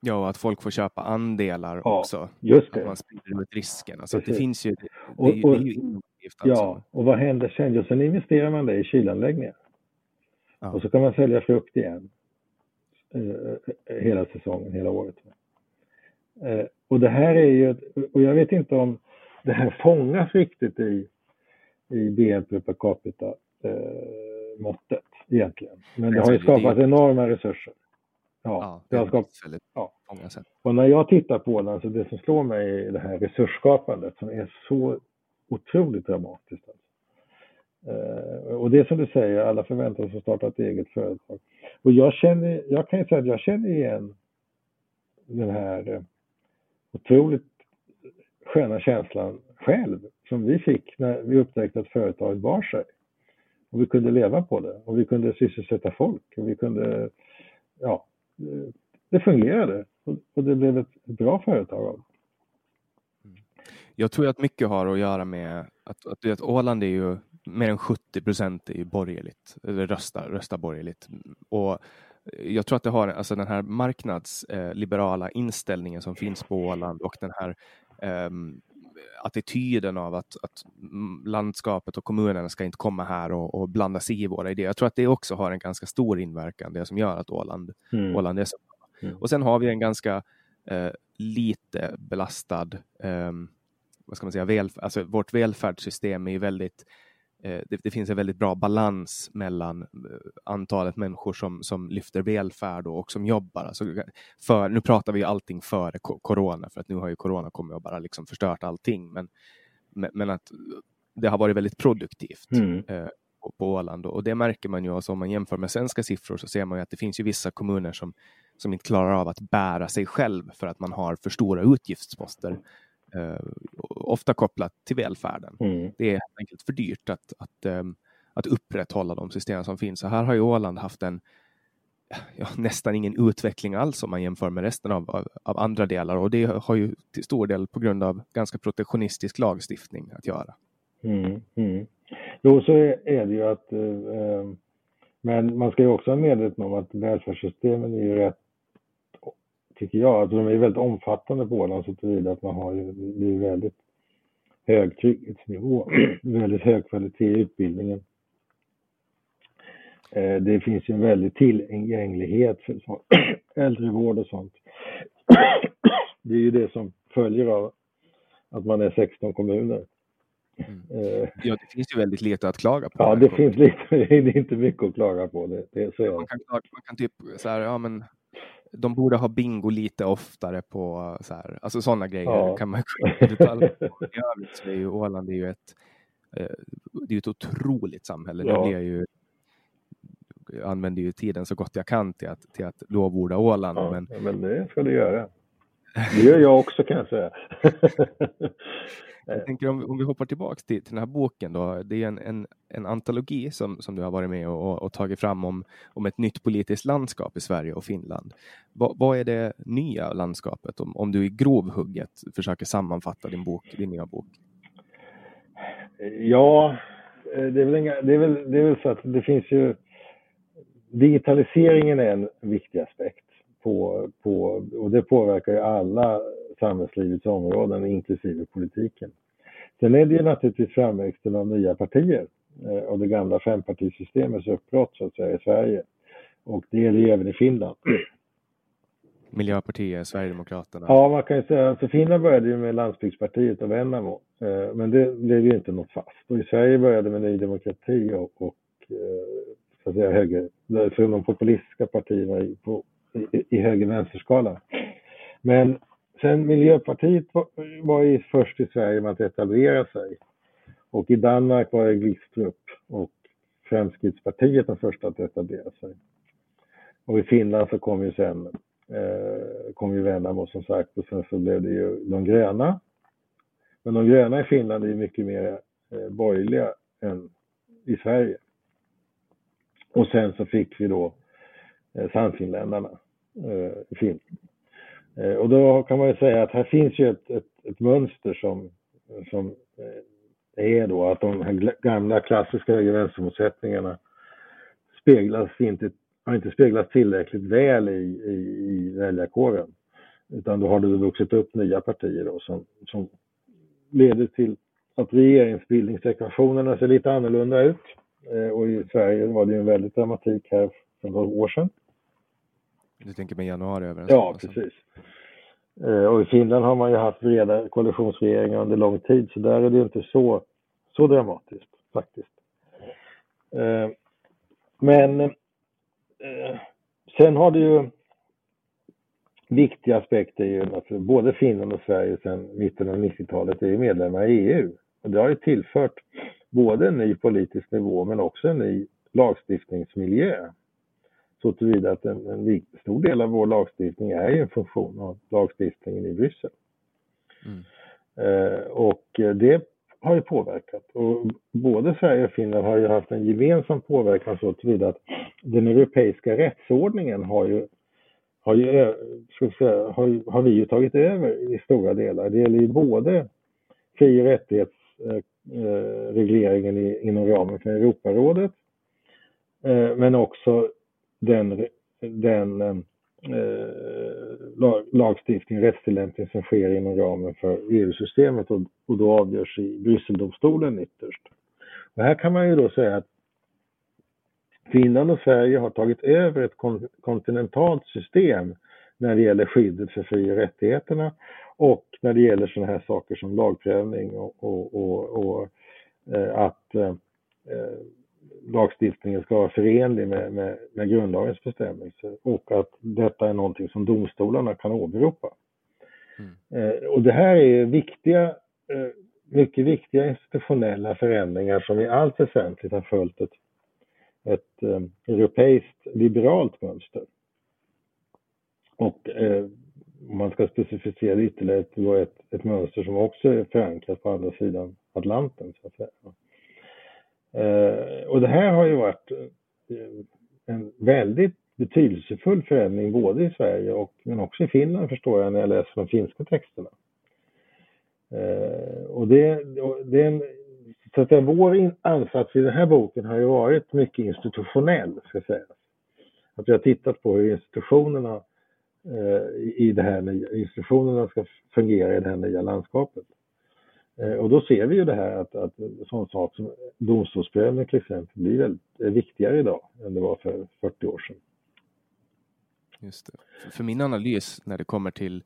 Ja, och att folk får köpa andelar ja, också. Just det. Att man sprider ut riskerna. Så det finns ju, det, och, det, är ju innovativt. Alltså. Ja, och vad händer sen? Jo, sen investerar man det i kylanläggningar. Ja. Och så kan man sälja frukt igen. Eh, hela säsongen, hela året. Eh, och det här är ju, och jag vet inte om det här fångas riktigt i i BNP per capita eh, måttet egentligen. Men det har ju skapat enorma resurser. Ja, ja det har skapat, ja. Och när jag tittar på den, så det som slår mig är det här resursskapandet som är så otroligt dramatiskt. Eh, och det är som du säger, alla förväntar sig att starta ett eget företag. Och jag känner, jag kan ju säga att jag känner igen den här eh, otroligt sköna känslan själv som vi fick när vi upptäckte att företaget bar sig. Och vi kunde leva på det och vi kunde sysselsätta folk och vi kunde, ja, det fungerade och det blev ett bra företag av Jag tror att mycket har att göra med att, att, att Åland är ju mer än 70 procent är ju borgerligt, eller röstar, röstar borgerligt. Och jag tror att det har alltså den här marknadsliberala eh, inställningen som finns på Åland och den här eh, attityden av att, att landskapet och kommunerna ska inte komma här och, och blanda sig i våra idéer. Jag tror att det också har en ganska stor inverkan, det som gör att Åland, mm. Åland är så mm. Och sen har vi en ganska eh, lite belastad, eh, vad ska man säga, väl, alltså vårt välfärdssystem är ju väldigt det, det, finns en väldigt bra balans mellan eh, antalet människor som, som lyfter välfärd och, som jobbar. Alltså för, nu pratar vi allting före corona, för att nu har ju corona kommit och bara liksom förstört allting. Men, men att det har varit väldigt produktivt mm. eh, på, på Åland och det märker man ju. Alltså om man jämför med svenska siffror så ser man ju att det finns ju vissa kommuner som, som inte klarar av att bära sig själv för att man har för stora utgiftsposter eh, ofta kopplat till välfärden. Mm. Det är helt enkelt för dyrt att, att, um, att upprätthålla de system som finns. Så här har ju Åland haft en ja, nästan ingen utveckling alls om man jämför med resten av, av, av, andra delar och det har ju till stor del på grund av ganska protektionistisk lagstiftning att göra. Mm, mm. Jo, så är det ju att eh, men man ska ju också vara medveten om att välfärdssystemen är ju rätt tycker jag. Alltså de är väldigt omfattande på Åland så tillvida att man har ju, det är väldigt hög trygghetsnivå, [clears throat] väldigt hög kvalitet i utbildningen. Eh, det finns ju en väldig tillgänglighet för [clears throat] äldrevård och sånt. [clears throat] Det är ju det som följer av att man är 16 kommuner. Mm. Ja, det finns ju väldigt lite att klaga på. Ja, det finns lite. [laughs] Det är inte mycket att klaga på. Det, det, så man, kan, man kan typ så här, ja men de borde ha bingo lite oftare på så här, alltså sådana grejer ja. kan man [laughs] I övrigt så är ju Åland är ju ett, eh, det är ett otroligt samhälle. Ja. Nu ju, jag använder ju tiden så gott jag kan till att, till att lovorda Åland. Ja, men, men det ska du göra. Det gör jag också kan jag säga. Jag tänker om, om vi hoppar tillbaka till, till den här boken då. Det är en, en, en antologi som, som du har varit med och, och, tagit fram om, om ett nytt politiskt landskap i Sverige och Finland. Va, vad är det nya landskapet om, om du i grovhugget försöker sammanfatta din bok, din nya bok? Ja, det är väl, inga, det är väl, det är väl så att det finns ju digitaliseringen är en viktig aspekt på, på, och det påverkar ju alla samhällslivets områden, inklusive politiken. Sen är det ju naturligtvis framväxten av nya partier eh, och det gamla fempartisystemets uppbrott så att säga i Sverige. Och det är det även i Finland. [clears throat] Miljöpartiet, Sverigedemokraterna? Ja, man kan ju säga, alltså Finland började ju med Landsbygdspartiet och Vennamo, eh, men det blev ju inte något fast. Och i Sverige började med Ny Demokrati och, och eh, så att säga höger, för de populistiska partierna på, i, i höger-vänsterskalan. Men sen Miljöpartiet var, var ju först i Sverige med att etablera sig. Och i Danmark var det Glistrup och Fremskrittspartiet de första att etablera sig. Och i Finland så kom ju sen eh, kom ju Vennamo som sagt och sen så blev det ju de gröna. Men de gröna i Finland är ju mycket mer eh, borgerliga än i Sverige. Och sen så fick vi då Eh, Sannfinländarna eh, i Finland. Eh, och då kan man ju säga att här finns ju ett, ett, ett mönster som, som eh, är då att de här gamla klassiska höger-vänstermotsättningarna speglas inte, har inte speglats tillräckligt väl i, i, i väljarkåren. Utan då har det vuxit upp nya partier då som, som leder till att regeringsbildningsekvationerna ser lite annorlunda ut. Eh, och i Sverige var det ju en väldig dramatik här för några år sedan. Du tänker med januari Ja, precis. Eh, och i Finland har man ju haft breda koalitionsregeringar under lång tid, så där är det inte så, så dramatiskt faktiskt. Eh, men eh, sen har det ju viktiga aspekter ju att både Finland och Sverige sedan mitten av 90-talet är ju medlemmar i EU. Och det har ju tillfört både en ny politisk nivå men också en ny lagstiftningsmiljö så tillvida att en, en stor del av vår lagstiftning är ju en funktion av lagstiftningen i Bryssel. Mm. Eh, och det har ju påverkat. Och både Sverige och Finland har ju haft en gemensam påverkan så tillvida att den europeiska rättsordningen har ju, har, ju, ska säga, har, har vi ju tagit över i stora delar. Det gäller ju både fri och rättighets, eh, i, inom ramen för Europarådet. Men också den, den eh, eh lagstiftning, rättstillämpning som sker inom ramen för EU-systemet och, och då avgörs i Brysseldomstolen ytterst. Och här kan man ju då säga att Finland och Sverige har tagit över ett kontinentalt system när det gäller skyddet för fri och rättigheterna och när det gäller sådana här saker som lagprövning och, och, och, och eh, att eh, eh lagstiftningen ska vara förenlig med, med, med grundlagens bestämmelser och att detta är någonting som domstolarna kan åberopa. Mm. Eh, och det här är viktiga, eh, mycket viktiga institutionella förändringar som i allt väsentligt har följt ett, ett eh, europeiskt liberalt mönster. Och om man ska specificera ytterligare, var ett, ett mönster som också är förankrat på andra sidan Atlanten. Så att säga. Eh, och det här har ju varit eh, en väldigt betydelsefull förändring både i Sverige och men också i Finland förstår jag när jag läser de finska texterna. Eh, och det, det är en, så att vår ansats i den här boken har ju varit mycket institutionell, ska sägas. Att vi har tittat på hur institutionerna eh, i det här nya, institutionerna ska fungera i det här nya landskapet. Eh, och då ser vi ju det här att, att sån sak som domstolsprövning till exempel blir väldigt eh, viktigare idag än det var för 40 år sedan. Just det. För min analys när det kommer till,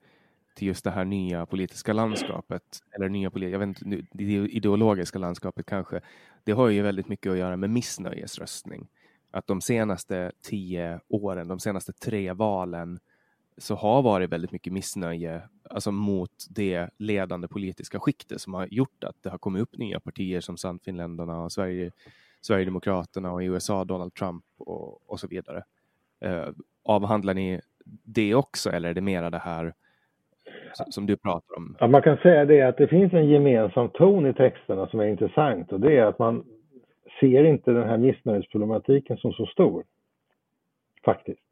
till just det här nya politiska landskapet, eller nya jag vet inte, det ideologiska landskapet kanske, det har ju väldigt mycket att göra med missnöjesröstning. Att de senaste tio åren, de senaste tre valen, så har varit väldigt mycket missnöje alltså mot det ledande politiska skiktet som har gjort att det har kommit upp nya partier som Sannfinländarna och Sverige, Sverigedemokraterna och i USA Donald Trump och, och så vidare. Eh, avhandlar ni det också eller är det mera det här som du pratar om? Ja, man kan säga det att det finns en gemensam ton i texterna som är intressant och det är att man ser inte den här missnöjesproblematiken som så stor. Faktiskt.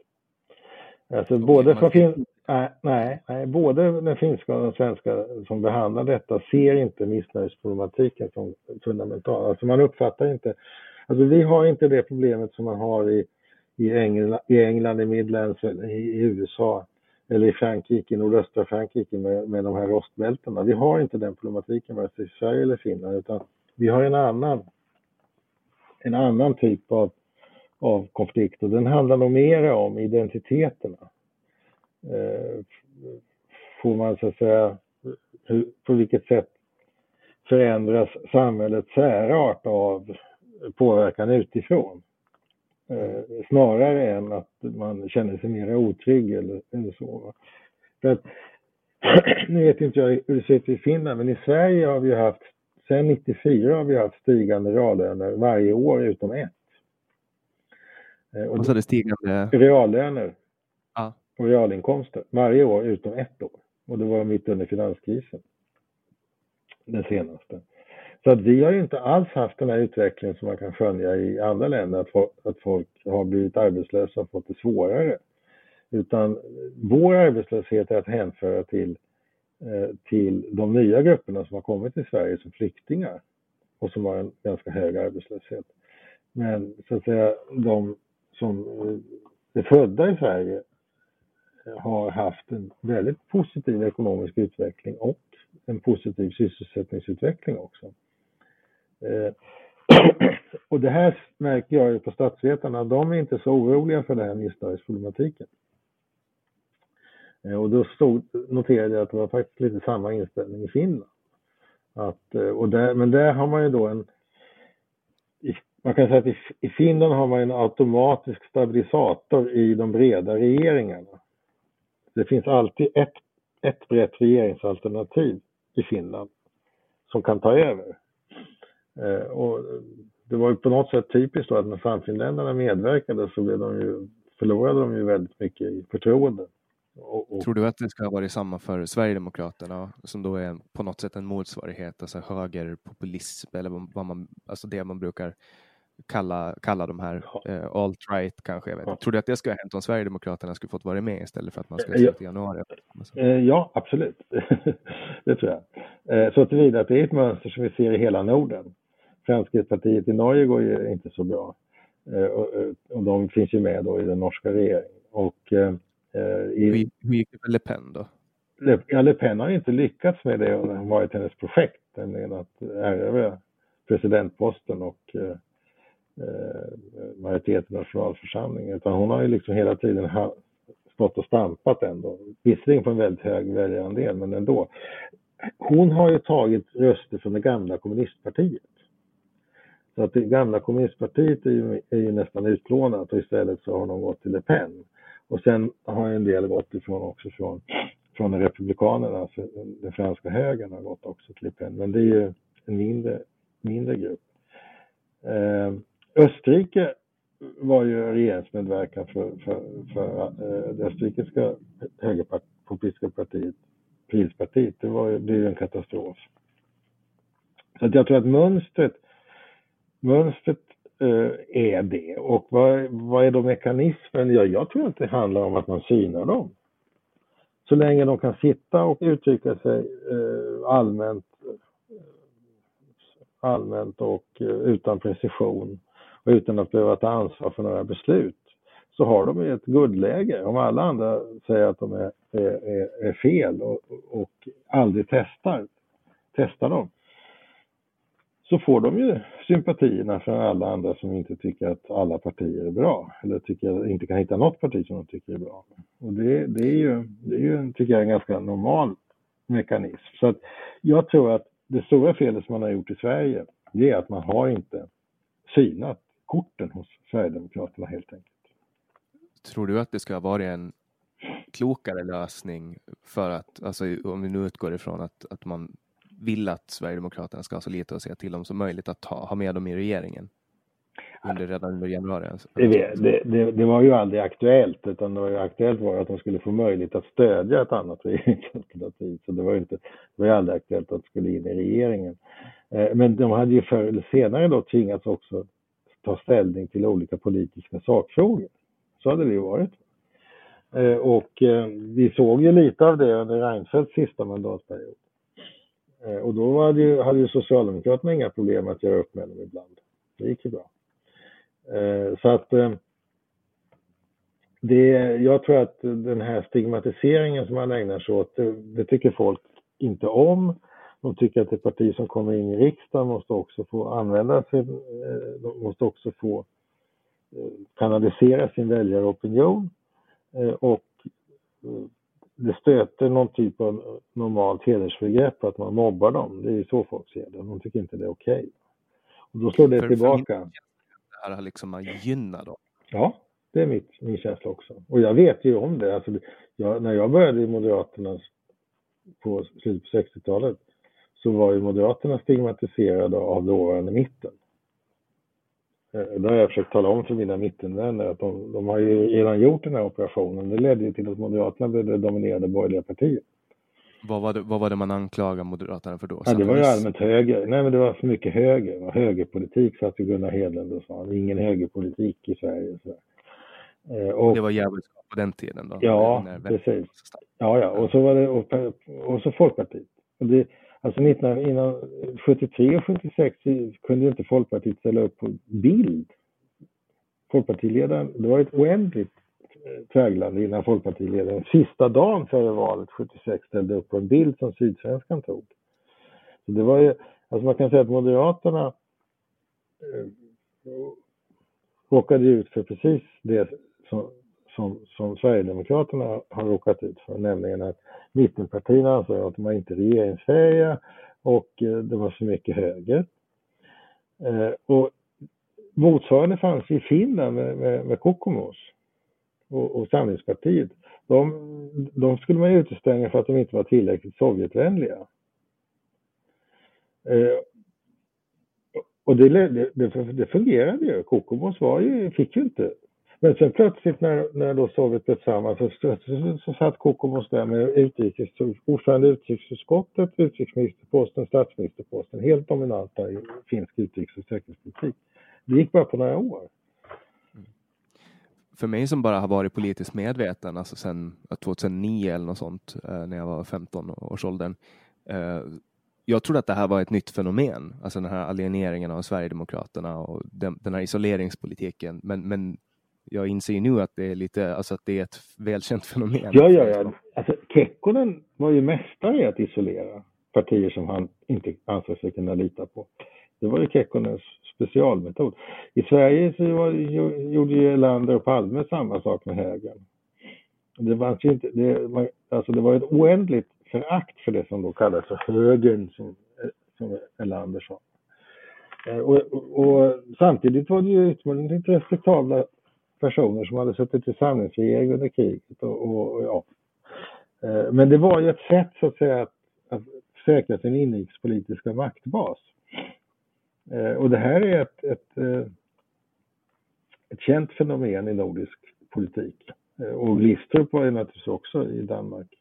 Alltså både från fin... nej, nej, nej, både den finska och den svenska som behandlar detta ser inte missnöjesproblematiken som fundamental. Alltså man uppfattar inte, alltså vi har inte det problemet som man har i, i, England, i England, i Midlands, i, i USA eller i Frankrike, i nordöstra Frankrike med, med de här rostbältena. Vi har inte den problematiken vare sig i Sverige eller Finland utan vi har en annan, en annan typ av av konflikt och den handlar nog mer om identiteterna. Eh, får man så att säga, hur, på vilket sätt förändras samhällets särart av påverkan utifrån? Eh, snarare än att man känner sig mer otrygg eller, eller så. För att, [clears throat] nu vet inte jag hur det ser ut i Finland, men i Sverige har vi haft, sedan 94 har vi haft stigande reallöner varje år utom ett. Eh, och så det stigande? Reallöner ja. och realinkomster varje år utom ett år. Och det var mitt under finanskrisen. Den senaste. Så att vi har ju inte alls haft den här utvecklingen som man kan skönja i andra länder, att folk, att folk har blivit arbetslösa och fått det svårare. Utan vår arbetslöshet är att hänföra till, eh, till de nya grupperna som har kommit till Sverige som flyktingar och som har en ganska hög arbetslöshet. Men så att säga de som eh, är födda i Sverige eh, har haft en väldigt positiv ekonomisk utveckling och en positiv sysselsättningsutveckling också. Eh, [clears throat] och det här märker jag ju på statsvetarna, de är inte så oroliga för den här missnöjesproblematiken. Och då stod, noterade jag att det var faktiskt lite samma inställning i Finland. Att, och där, men där har man ju då en, man kan säga att i, i Finland har man en automatisk stabilisator i de breda regeringarna. Det finns alltid ett, ett brett regeringsalternativ i Finland som kan ta över. Eh, och det var ju på något sätt typiskt då att när Sannfinländarna medverkade så blev de ju, förlorade de ju väldigt mycket i förtroende. Och, och... Tror du att det ska vara samma för Sverigedemokraterna som då är på något sätt en motsvarighet, alltså högerpopulism eller vad man, alltså det man brukar kalla, kalla de här eh, alt-right kanske. Jag vet. Ja. Tror du att det skulle ha hänt om Sverigedemokraterna skulle fått vara med istället för att man skulle ha sett i januari? Eh, ja, absolut. [laughs] det tror jag. Eh, så tillvida att det är ett mönster som vi ser i hela Norden. Fremskrittspartiet i Norge går ju inte så bra. Eh, och, eh, de finns ju med då i den norska regeringen. Och, eh, i, hur gick det för Le Pen då? Le, ja, Le Pen har inte lyckats med det och det har varit hennes projekt, nämligen att erövra presidentposten och eh, majoriteten i nationalförsamlingen. Utan hon har ju liksom hela tiden ha, stått och stampat ändå. Visserligen på en väldigt hög väljarandel, men ändå. Hon har ju tagit röster från det gamla kommunistpartiet. Så att det gamla kommunistpartiet är ju, är ju nästan utplånat och istället så har de gått till Le Pen. Och sen har en del gått ifrån också från, från Republikanerna, alltså den franska högern har gått också till Le Pen. Men det är ju en mindre, mindre grupp. Eh, Österrike var ju regeringsmedverkan för, för, för eh, det österrikiska högerpopulistiska partiet, Pilspartiet. Det var ju, det är ju en katastrof. Så att jag tror att mönstret mönstret eh, är det. Och vad, vad är då mekanismen? Ja, jag tror att det handlar om att man synar dem. Så länge de kan sitta och uttrycka sig eh, allmänt, eh, allmänt och eh, utan precision och utan att behöva ta ansvar för några beslut så har de ett guldläge. Om alla andra säger att de är, är, är fel och, och aldrig testar, testar dem så får de ju sympatierna från alla andra som inte tycker att alla partier är bra eller tycker, inte kan hitta något parti som de tycker är bra. Och det, det är ju, det är ju, tycker jag, en ganska normal mekanism. Så att jag tror att det stora felet som man har gjort i Sverige, det är att man har inte synat korten hos Sverigedemokraterna helt enkelt. Tror du att det ska vara en klokare lösning för att, alltså om vi nu utgår ifrån att, att man vill att Sverigedemokraterna ska ha så lite att säga till om som möjligt att ta, ha med dem i regeringen? Under, redan under januari? Alltså. Det, det, det, det, var ju aldrig aktuellt, utan det var ju aktuellt var att de skulle få möjlighet att stödja ett annat [laughs] regeringsalternativ. Så det var ju inte, det var ju aldrig aktuellt att de skulle in i regeringen. Eh, men de hade ju förr eller senare då tvingats också ta ställning till olika politiska sakfrågor. Så hade det ju varit. Eh, och eh, vi såg ju lite av det under Reinfeldts sista mandatperiod. Eh, och då hade ju, hade ju Socialdemokraterna inga problem att göra upp med dem ibland. Det gick ju bra. Så att det, jag tror att den här stigmatiseringen som man ägnar sig åt, det, det tycker folk inte om. De tycker att ett parti som kommer in i riksdagen måste också få använda sig, de måste också få kanalisera sin väljaropinion och det stöter någon typ av normalt hedersbegrepp att man mobbar dem. Det är ju så folk ser det. De tycker inte det är okej. Okay. Och då slår det för, tillbaka. För det här liksom att gynna dem. Ja, det är mitt, min känsla också. Och jag vet ju om det. Alltså, jag, när jag började i Moderaterna på slutet på 60-talet så var ju Moderaterna stigmatiserade av dåvarande mitten. Eh, det har jag försökt tala om för mina mittenvänner att de, de har ju redan gjort den här operationen. Det ledde ju till att Moderaterna blev det dominerade borgerliga partiet. Vad var, det, vad var det man anklagade Moderaterna för då? Ja, det var ju allmänt höger. Nej, men det var för mycket höger. Högerpolitik satt ju Gunnar Hedlund och sa. Ingen högerpolitik i Sverige. Så. Eh, och, det var djävulskap på den tiden då? Ja, precis. Ja, ja. Och så var det och, och så Folkpartiet. Och det, Alltså 19, innan 73 och 76 kunde inte Folkpartiet ställa upp på bild. Folkpartiledaren, det var ett oändligt eh, innan Folkpartiledaren sista dagen före valet 76 ställde upp på en bild som Sydsvenskan tog. Så det var ju, alltså man kan säga att Moderaterna eh, råkade ut för precis det som, som, som Sverigedemokraterna har råkat ut för, nämligen att mittenpartierna ansåg att de var inte regeringsfähiga och eh, det var så mycket höger. Eh, och motsvarande fanns i Finland med, med, med Kokomos och, och Samlingspartiet. De, de skulle man utestänga för att de inte var tillräckligt Sovjetvänliga. Eh, och det, det, det, fungerade ju. Kokomos var ju, fick ju inte men sen plötsligt när, när då Sovjet blev samman så, så, så satt Kokomos där med utrikes, ordförande i utrikesutskottet, utrikesministerposten, statsministerposten, helt dominanta i finsk utrikes och säkerhetspolitik. Det gick bara på några år. För mig som bara har varit politiskt medveten, alltså sedan 2009 eller något sånt, eh, när jag var 15 års åldern, eh, jag trodde att det här var ett nytt fenomen, alltså den här alieneringen av Sverigedemokraterna och den, den här isoleringspolitiken. Men, men jag inser ju nu att det är lite, alltså att det är ett välkänt fenomen. Ja, ja, ja. Alltså, Kekkonen var ju mästare i att isolera partier som han inte ansåg sig kunna lita på. Det var ju Kekkonens specialmetod. I Sverige så var, gjorde ju Erlander och Palme samma sak med högern. Det var, inte, det, var, alltså det var ett oändligt förakt för det som då kallades för högern, som, som Erlander sa. Eh, och, och, och, samtidigt var det ju utomordentligt respektabla personer som hade suttit i samlingsregering under kriget. Och, och, ja. Eh, men det var ju ett sätt så att säga att, att säkra sin inrikespolitiska maktbas. Eh, och det här är ett, ett, eh, ett känt fenomen i nordisk politik. Och Glistrup var ju naturligtvis också i Danmark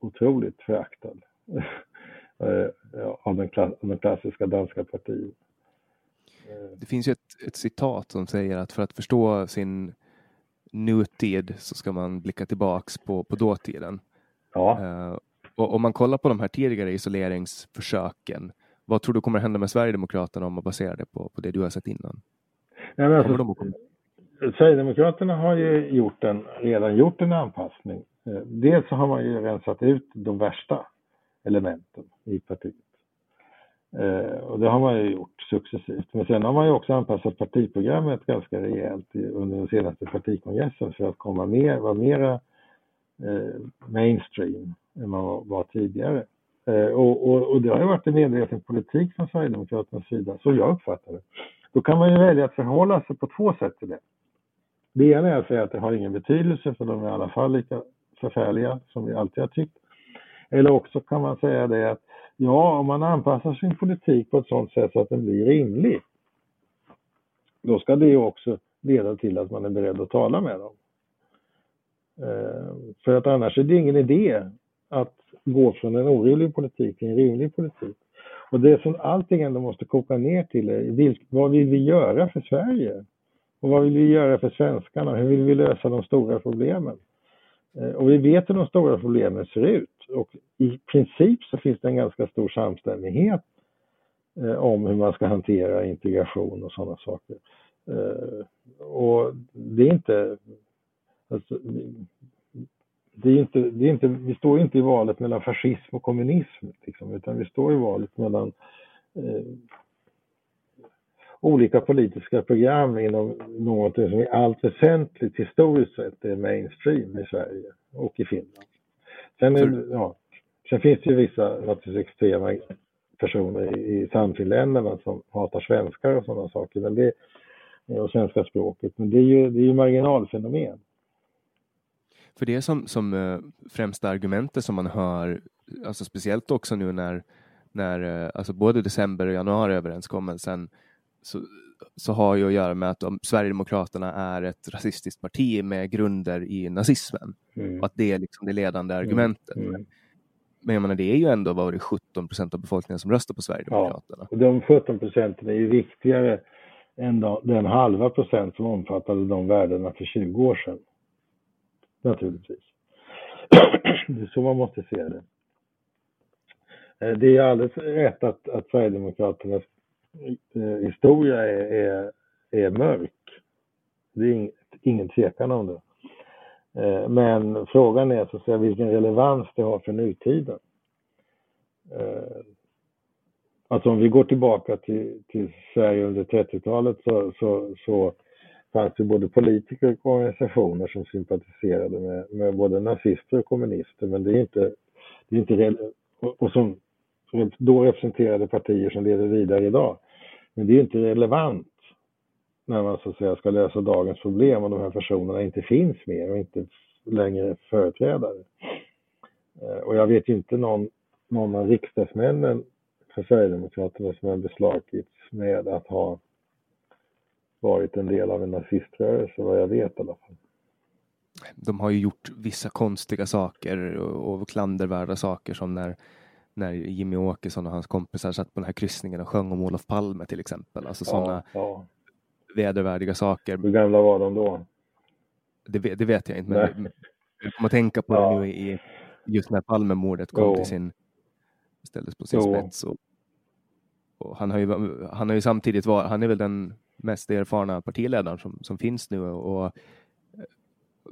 otroligt föraktad [laughs] av den klassiska danska partiet. Det finns ju ett, ett citat som säger att för att förstå sin nutid så ska man blicka tillbaks på, på dåtiden. Ja. Uh, och om man kollar på de här tidigare isoleringsförsöken, vad tror du kommer hända med Sverigedemokraterna om man baserar det på, på det du har sett innan? Nej, men alltså, Sverigedemokraterna har ju gjort en, redan gjort en anpassning. Eh, dels så har man ju rensat ut de värsta elementen i partiet. Eh, och det har man ju gjort successivt. Men sen har man ju också anpassat partiprogrammet ganska rejält under den senaste partikongressen för att komma mer, vara mera eh, mainstream än man var tidigare. Eh, och, och, och, det har ju varit en medveten politik från Sverigedemokraternas sida, så jag uppfattar det. Då kan man ju välja att förhålla sig på två sätt till det. Det ena är att säga att det har ingen betydelse för de är i alla fall lika förfärliga som vi alltid har tyckt. Eller också kan man säga det att Ja, om man anpassar sin politik på ett sådant sätt så att den blir rimlig, då ska det också leda till att man är beredd att tala med dem. Eh, för att annars är det ingen idé att gå från en orimlig politik till en rimlig politik. Och det som allting ändå måste koka ner till är vad vill vi göra för Sverige? Och vad vill vi göra för svenskarna? Hur vill vi lösa de stora problemen? Eh, och vi vet hur de stora problemen ser ut och i princip så finns det en ganska stor samstämmighet eh, om hur man ska hantera integration och sådana saker. Eh, och det är inte, alltså, det är inte, det är inte, vi står inte i valet mellan fascism och kommunism, liksom, utan vi står i valet mellan eh, olika politiska program inom något som i allt väsentligt historiskt sett är mainstream i Sverige och i Finland. Sen, är, ja, sen finns det ju vissa naturligtvis extrema personer i, i samfinländarna som hatar svenskar och sådana saker, men det, och svenska språket, men det är ju, det är ju marginalfenomen. För det som, som uh, främsta argumentet som man hör, alltså speciellt också nu när, när uh, alltså både december och januari överenskommelsen så, så har ju att göra med att om Sverigedemokraterna är ett rasistiskt parti med grunder i nazismen. Mm. Och att det är liksom det ledande mm. argumentet. Mm. Men jag menar, det är ju ändå var det 17 procent av befolkningen som röstar på Sverigedemokraterna. Ja, och de 17 procenten är ju viktigare än den halva procent som omfattade de värdena för 20 år sedan. Naturligtvis. [clears throat] Det är så man måste se det. Eh, det är alldeles rätt att, att Sverigedemokraternas Eh, historia är, är, är mörk. Det är ing, ingen tvekan om det. Eh, men frågan är så att säga vilken relevans det har för nutiden. Eh, alltså om vi går tillbaka till, till Sverige under 30-talet så, så, så fanns det både politiker och organisationer som sympatiserade med, med både nazister och kommunister. Men det är inte, det är inte och, och som då representerade partier som lever vidare idag. Men det är inte relevant när man så att säga ska lösa dagens problem och de här personerna inte finns mer och inte längre företrädare. Eh, och jag vet inte någon, någon av riksdagsmännen för Sverigedemokraterna som har beslagits med att ha varit en del av en naziströrelse, vad jag vet i alla fall. De har ju gjort vissa konstiga saker och klandervärda saker som när när Jimmy Åkesson och hans kompisar satt på den här kryssningen och sjöng om Olof Palme till exempel. Alltså sådana ja. vedervärdiga saker. Hur gamla var de då? Det, det vet jag inte, men jag kommer att tänka på ja. det nu i just när Palmemordet kom jo. till sin ställdes på sin Jo. spets. Och, och han, har ju, han har ju samtidigt varit, han är väl den mest erfarna partiledaren som, som finns nu och eh,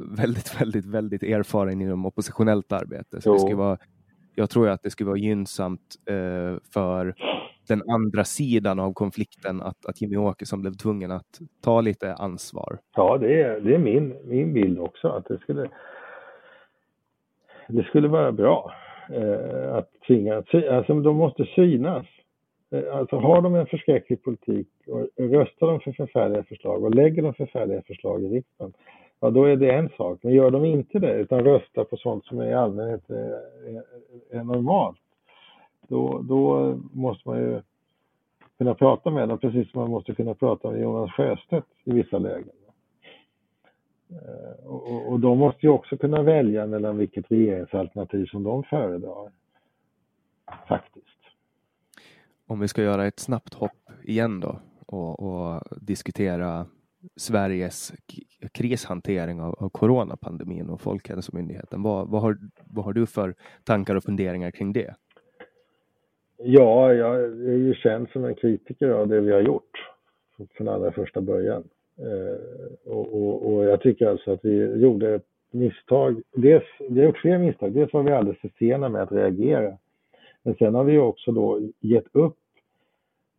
väldigt, väldigt, väldigt erfaren inom oppositionellt arbete. Så Jo. det skulle vara, jag tror ju att det skulle vara gynnsamt eh, för den andra sidan av konflikten att, att Jimmy Åkesson blev tvungen att ta lite ansvar. Ja, det är, det är min, min bild också. Att det skulle, det skulle vara bra eh, att tvinga, alltså de måste synas. Eh, alltså har de en förskräcklig politik och röstar de för förfärliga förslag och lägger de förfärliga förslag i riksdagen, ja då är det en sak. Men gör de inte det utan röstar på sånt som i allmänhet är, är, är normalt, då, då måste man ju kunna prata med dem precis som man måste kunna prata med Jonas Sjöstedt i vissa lägen. Eh, och, och de måste ju också kunna välja mellan vilket regeringsalternativ som de föredrar. Faktiskt. Om vi ska göra ett snabbt hopp igen då och, och diskutera Sveriges krishantering av, av coronapandemin och Folkhälsomyndigheten. Vad, vad, har, vad har du för tankar och funderingar kring det? Ja, jag är ju känd som en kritiker av det vi har gjort från allra första början. Eh, och, och, och jag tycker alltså att vi gjorde ett misstag. Dels, vi har gjort flera misstag. Dels var vi alldeles för sena med att reagera. Men sen har vi också då gett upp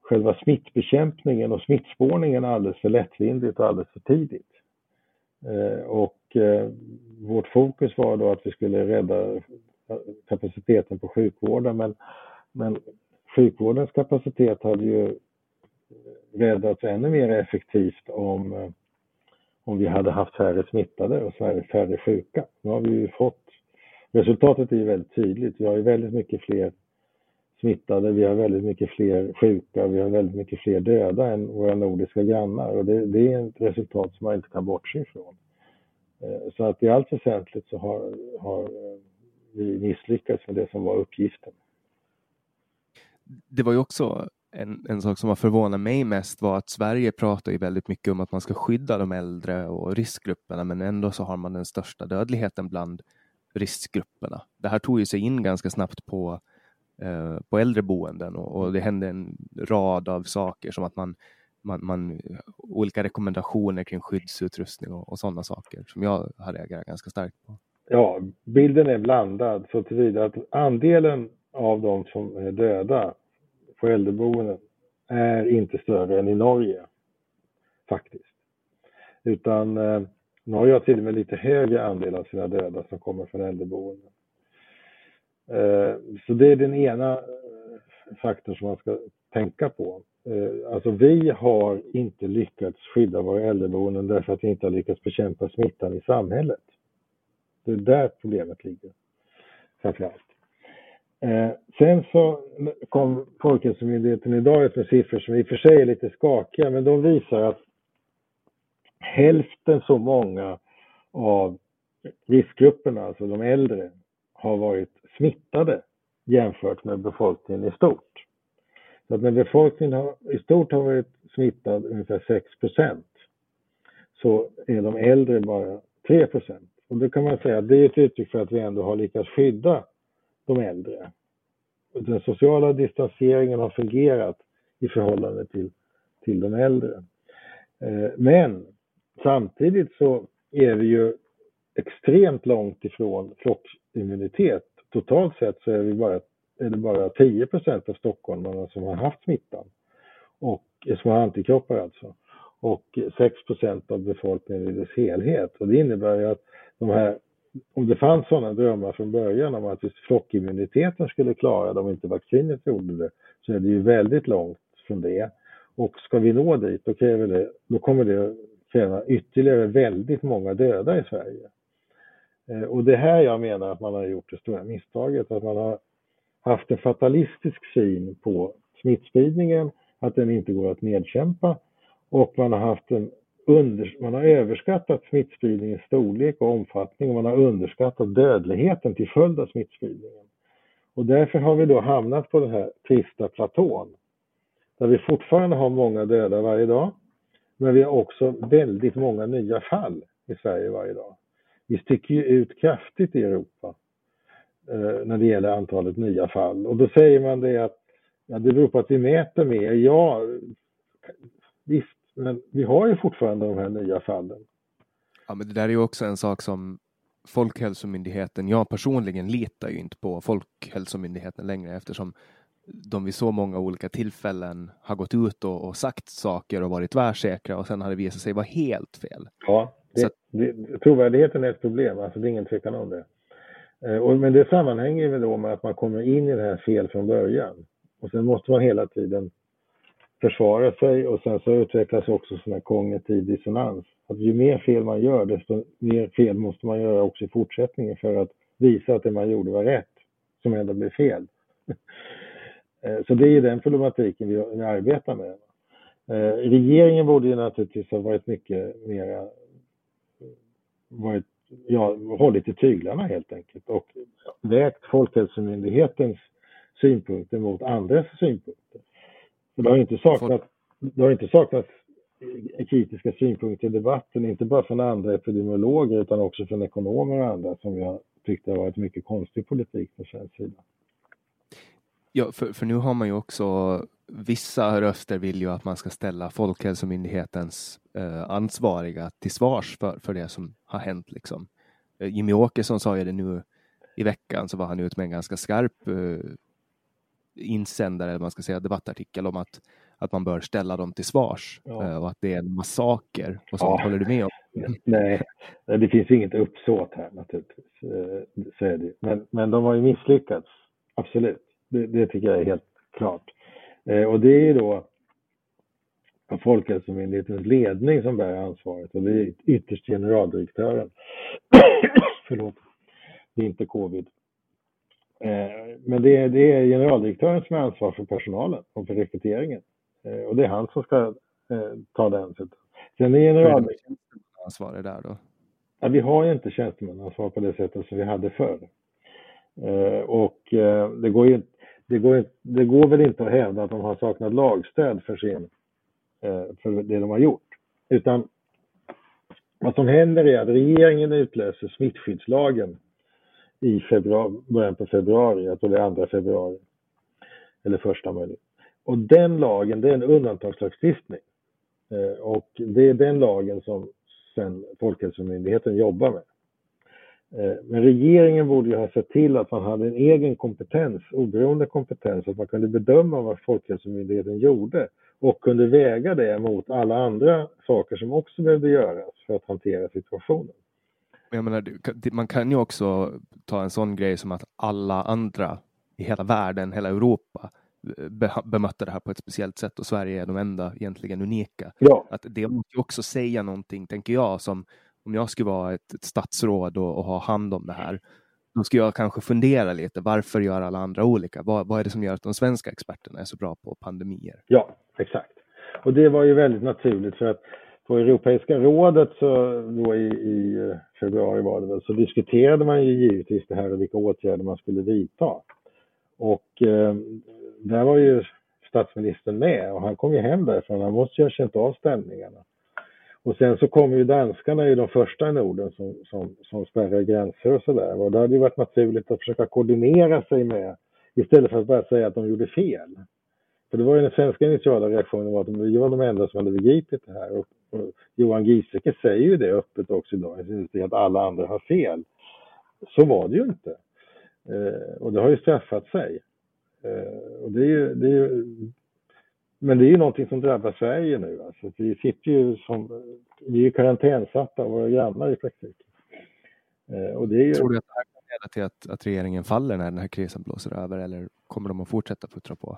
själva smittbekämpningen och smittspårningen alldeles för lättvindigt och alldeles för tidigt. Eh, och eh, vårt fokus var då att vi skulle rädda eh, kapaciteten på sjukvården men, men sjukvårdens kapacitet hade ju räddats ännu mer effektivt om, om vi hade haft färre smittade och färre, färre sjuka. Nu har vi ju fått, resultatet är ju väldigt tydligt. Vi har ju väldigt mycket fler smittade, vi har väldigt mycket fler sjuka, vi har väldigt mycket fler döda än våra nordiska grannar och det, det är ett resultat som man inte kan bortse ifrån. Eh, så att i allt väsentligt så har, har eh, vi misslyckats med det som var uppgiften. Det var ju också en, en sak som har förvånat mig mest var att Sverige pratar ju väldigt mycket om att man ska skydda de äldre och riskgrupperna men ändå så har man den största dödligheten bland riskgrupperna. Det här tog ju sig in ganska snabbt på, eh, på äldreboenden och, och det hände en rad av saker som att man, man, man olika rekommendationer kring skyddsutrustning och, och sådana saker som jag har reagerat ganska starkt på. Ja, bilden är blandad så tillvida att andelen av de som är döda på äldreboenden är inte större än i Norge, faktiskt. Utan eh, Norge har till och med lite högre andel av sina döda som kommer från äldreboenden. Eh, så det är den ena eh, faktorn som man ska tänka på. Eh, alltså vi har inte lyckats skydda våra äldreboenden därför att vi inte har lyckats bekämpa smittan i samhället. Det är där problemet ligger, framför allt. Eh, sen så kom Folkhälsomyndigheten idag ut med siffror som i och för sig är lite skakiga, men de visar att hälften så många av riskgrupperna, alltså de äldre, har varit smittade jämfört med befolkningen i stort. Så att när befolkningen har, i stort har varit smittad ungefär 6 så är de äldre bara 3. Och då kan man säga att det är ett uttryck för att vi ändå har lyckats skydda de äldre. Den sociala distanseringen har fungerat i förhållande till, till de äldre. Eh, men samtidigt så är vi ju extremt långt ifrån immunitet. Totalt sett så är, vi bara, är det bara 10 av stockholmarna som har haft smittan. Och, eh, som har antikroppar alltså. Och 6 av befolkningen i dess helhet. Och det innebär ju att de här, om det fanns sådana drömmar från början om att just flockimmuniteten skulle klara det om inte vaccinet gjorde det, så är det ju väldigt långt från det. Och ska vi nå dit, då, kräver det, då kommer det kräva ytterligare väldigt många döda i Sverige. Eh, och det är här jag menar att man har gjort det stora misstaget, att man har haft en fatalistisk syn på smittspridningen, att den inte går att nedkämpa och man har haft en under, man har överskattat smittspridningens storlek och omfattning och man har underskattat dödligheten till följd av smittspridningen. Och därför har vi då hamnat på den här trista platån där vi fortfarande har många döda varje dag, men vi har också väldigt många nya fall i Sverige varje dag. Vi sticker ju ut kraftigt i Europa. eh, när det gäller antalet nya fall. Och då säger man det att ja, det beror på att vi mäter mer. Ja, visst, men vi har ju fortfarande de här nya fallen. Ja, men det där är ju också en sak som Folkhälsomyndigheten, jag personligen litar ju inte på Folkhälsomyndigheten längre eftersom de vid så många olika tillfällen har gått ut och, och sagt saker och varit tvärsäkra och sen har det visat sig vara helt fel. Ja, det, så, det, trovärdigheten är ett problem, alltså det är ingen tvekan om det. Eh, och, men det sammanhänger med, då med att man kommer in i det här fel från början. Och sen måste man hela tiden försvara sig och sen så utvecklas också sån här kognitiv dissonans. Att ju mer fel man gör, desto mer fel måste man göra också i fortsättningen för att visa att det man gjorde var rätt, som ändå blev fel. [laughs] Eh, så det är den problematiken vi arbetar med. Eh, regeringen borde ju naturligtvis ha varit mycket mera, varit, ja, hållit i tyglarna helt enkelt och vägt Folkhälsomyndighetens synpunkter mot andras synpunkter. Så det har inte saknats, det har inte saknats kritiska synpunkter i debatten, inte bara från andra epidemiologer utan också från ekonomer och andra som jag tyckte har varit mycket konstig politik från svensk sida. Ja, för, för nu har man ju också vissa röster vill ju att man ska ställa Folkhälsomyndighetens eh, ansvariga till svars för, för det som har hänt. Liksom. Eh, Jimmy Åkesson sa ju det nu i veckan, så var han ute med en ganska skarp eh, insändare, eller man ska säga debattartikel om att, att man bör ställa dem till svars ja. Eh, och att det är en massaker. Och sånt. Ja. Håller du med om? [laughs] Nej, det finns inget uppsåt här naturligtvis. Så är det. Men, men de har ju misslyckats, absolut. Det, det tycker jag är helt klart. Och det är ju då Folkhälsomyndighetens ledning som bär ansvaret och det är ytterst generaldirektören. [coughs] Förlåt, det är inte covid. Eh, men det är, det är generaldirektören som är ansvarig för personalen och för rekryteringen. Eh, och det är han som ska eh, ta den. Sen är generaldirektören ansvarig där då? Ja, vi har ju inte tjänstemannaansvar på det sättet som vi hade förr. Och det går ju det går, det går väl inte att hävda att de har saknat lagstöd för, sin, Eh, för det de har gjort. Utan vad som händer är att regeringen utlöser smittskyddslagen i februari, början på februari, jag tror det är 2 februari. Eller första möjligt. Och den lagen, det är en undantagslagstiftning. Eh, och det är den lagen som sen Folkhälsomyndigheten jobbar med. Eh, men regeringen borde ju ha sett till att man hade en egen kompetens, oberoende kompetens, att man kunde bedöma vad Folkhälsomyndigheten gjorde och kunde väga det mot alla andra saker som också behövde göras för att hantera situationen menar, man kan ju också ta en sån grej som att alla andra i hela världen, hela Europa be bemötte det här på ett speciellt sätt och Sverige är de enda egentligen unika. Ja. Att det måste också säga någonting, tänker jag, som om jag skulle vara ett, ett statsråd och, och, ha hand om det här. Då skulle jag kanske fundera lite, varför gör alla andra olika? Vad, vad är det som gör att de svenska experterna är så bra på pandemier? Ja, exakt. Och det var ju väldigt naturligt för att på Europeiska rådet så då i, i, februari var det väl, så diskuterade man ju givetvis det här och vilka åtgärder man skulle vidta. Och eh, där var ju statsministern med och han kom ju hem därifrån, han måste ju ha känt av stämningarna. Och sen så kommer ju danskarna i de första i Norden som, som, som spärrar gränser och sådär. Och Det hade ju varit naturligt att försöka koordinera sig med, istället för att bara säga att de gjorde fel. För det var ju den svenska initiala reaktionen var att vi var de enda som hade begripit det här. Och, och Johan Giesecke säger ju det öppet också idag, att alla andra har fel. Så var det ju inte. Eh, och det har ju straffat sig. Eh, och det är ju, det är ju, men det är ju någonting som drabbar Sverige nu. Alltså, vi sitter ju som, vi är karantänsatta av våra grannar i praktiken. Eh, och det är ju... Tror du att det här kan leda till att, att regeringen faller när den här krisen blåser över eller kommer de att fortsätta puttra på?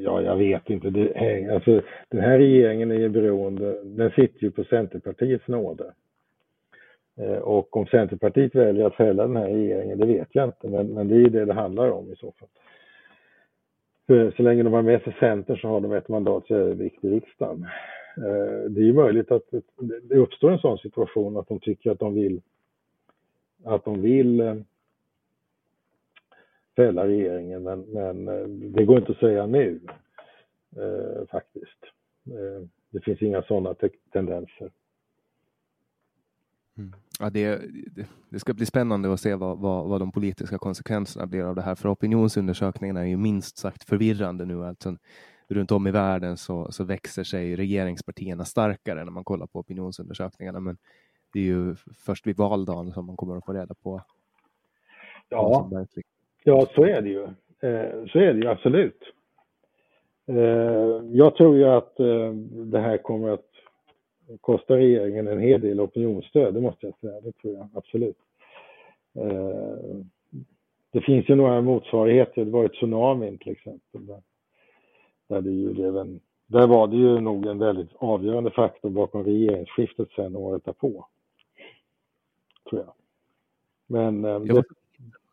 Ja, jag vet inte. Det, alltså, den här regeringen är ju beroende, den sitter ju på Centerpartiets nåde. Eh, och om Centerpartiet väljer att fälla den här regeringen, det vet jag inte, men, men det är ju det det handlar om i så fall. Så länge de har med sig Centern så har de ett mandats övervikt i riksdagen. Eh, det är ju möjligt att det uppstår en sån situation att de tycker att de vill att de vill eh, fälla regeringen, men, men eh, det går inte att säga nu faktiskt. Det finns inga sådana tendenser. Mm. Ja, det, det, ska bli spännande att se vad, vad, vad, de politiska konsekvenserna blir av det här. För opinionsundersökningarna är ju minst sagt förvirrande nu. Alltså, runt om i världen så, så växer sig regeringspartierna starkare när man kollar på opinionsundersökningarna. Men det är ju först vid valdagen som man kommer att få reda på. Ja, ja så är det ju. Eh, så är det ju absolut. Eh, jag tror ju att eh, det här kommer att kosta regeringen en hel del opinionsstöd, det måste jag säga. Det tror jag absolut. Det finns ju några motsvarigheter. Det var ju tsunamin till exempel. Där, där, det ju blev en, där var det ju nog en väldigt avgörande faktor bakom regeringsskiftet sen året därpå. Tror jag. Men... Det,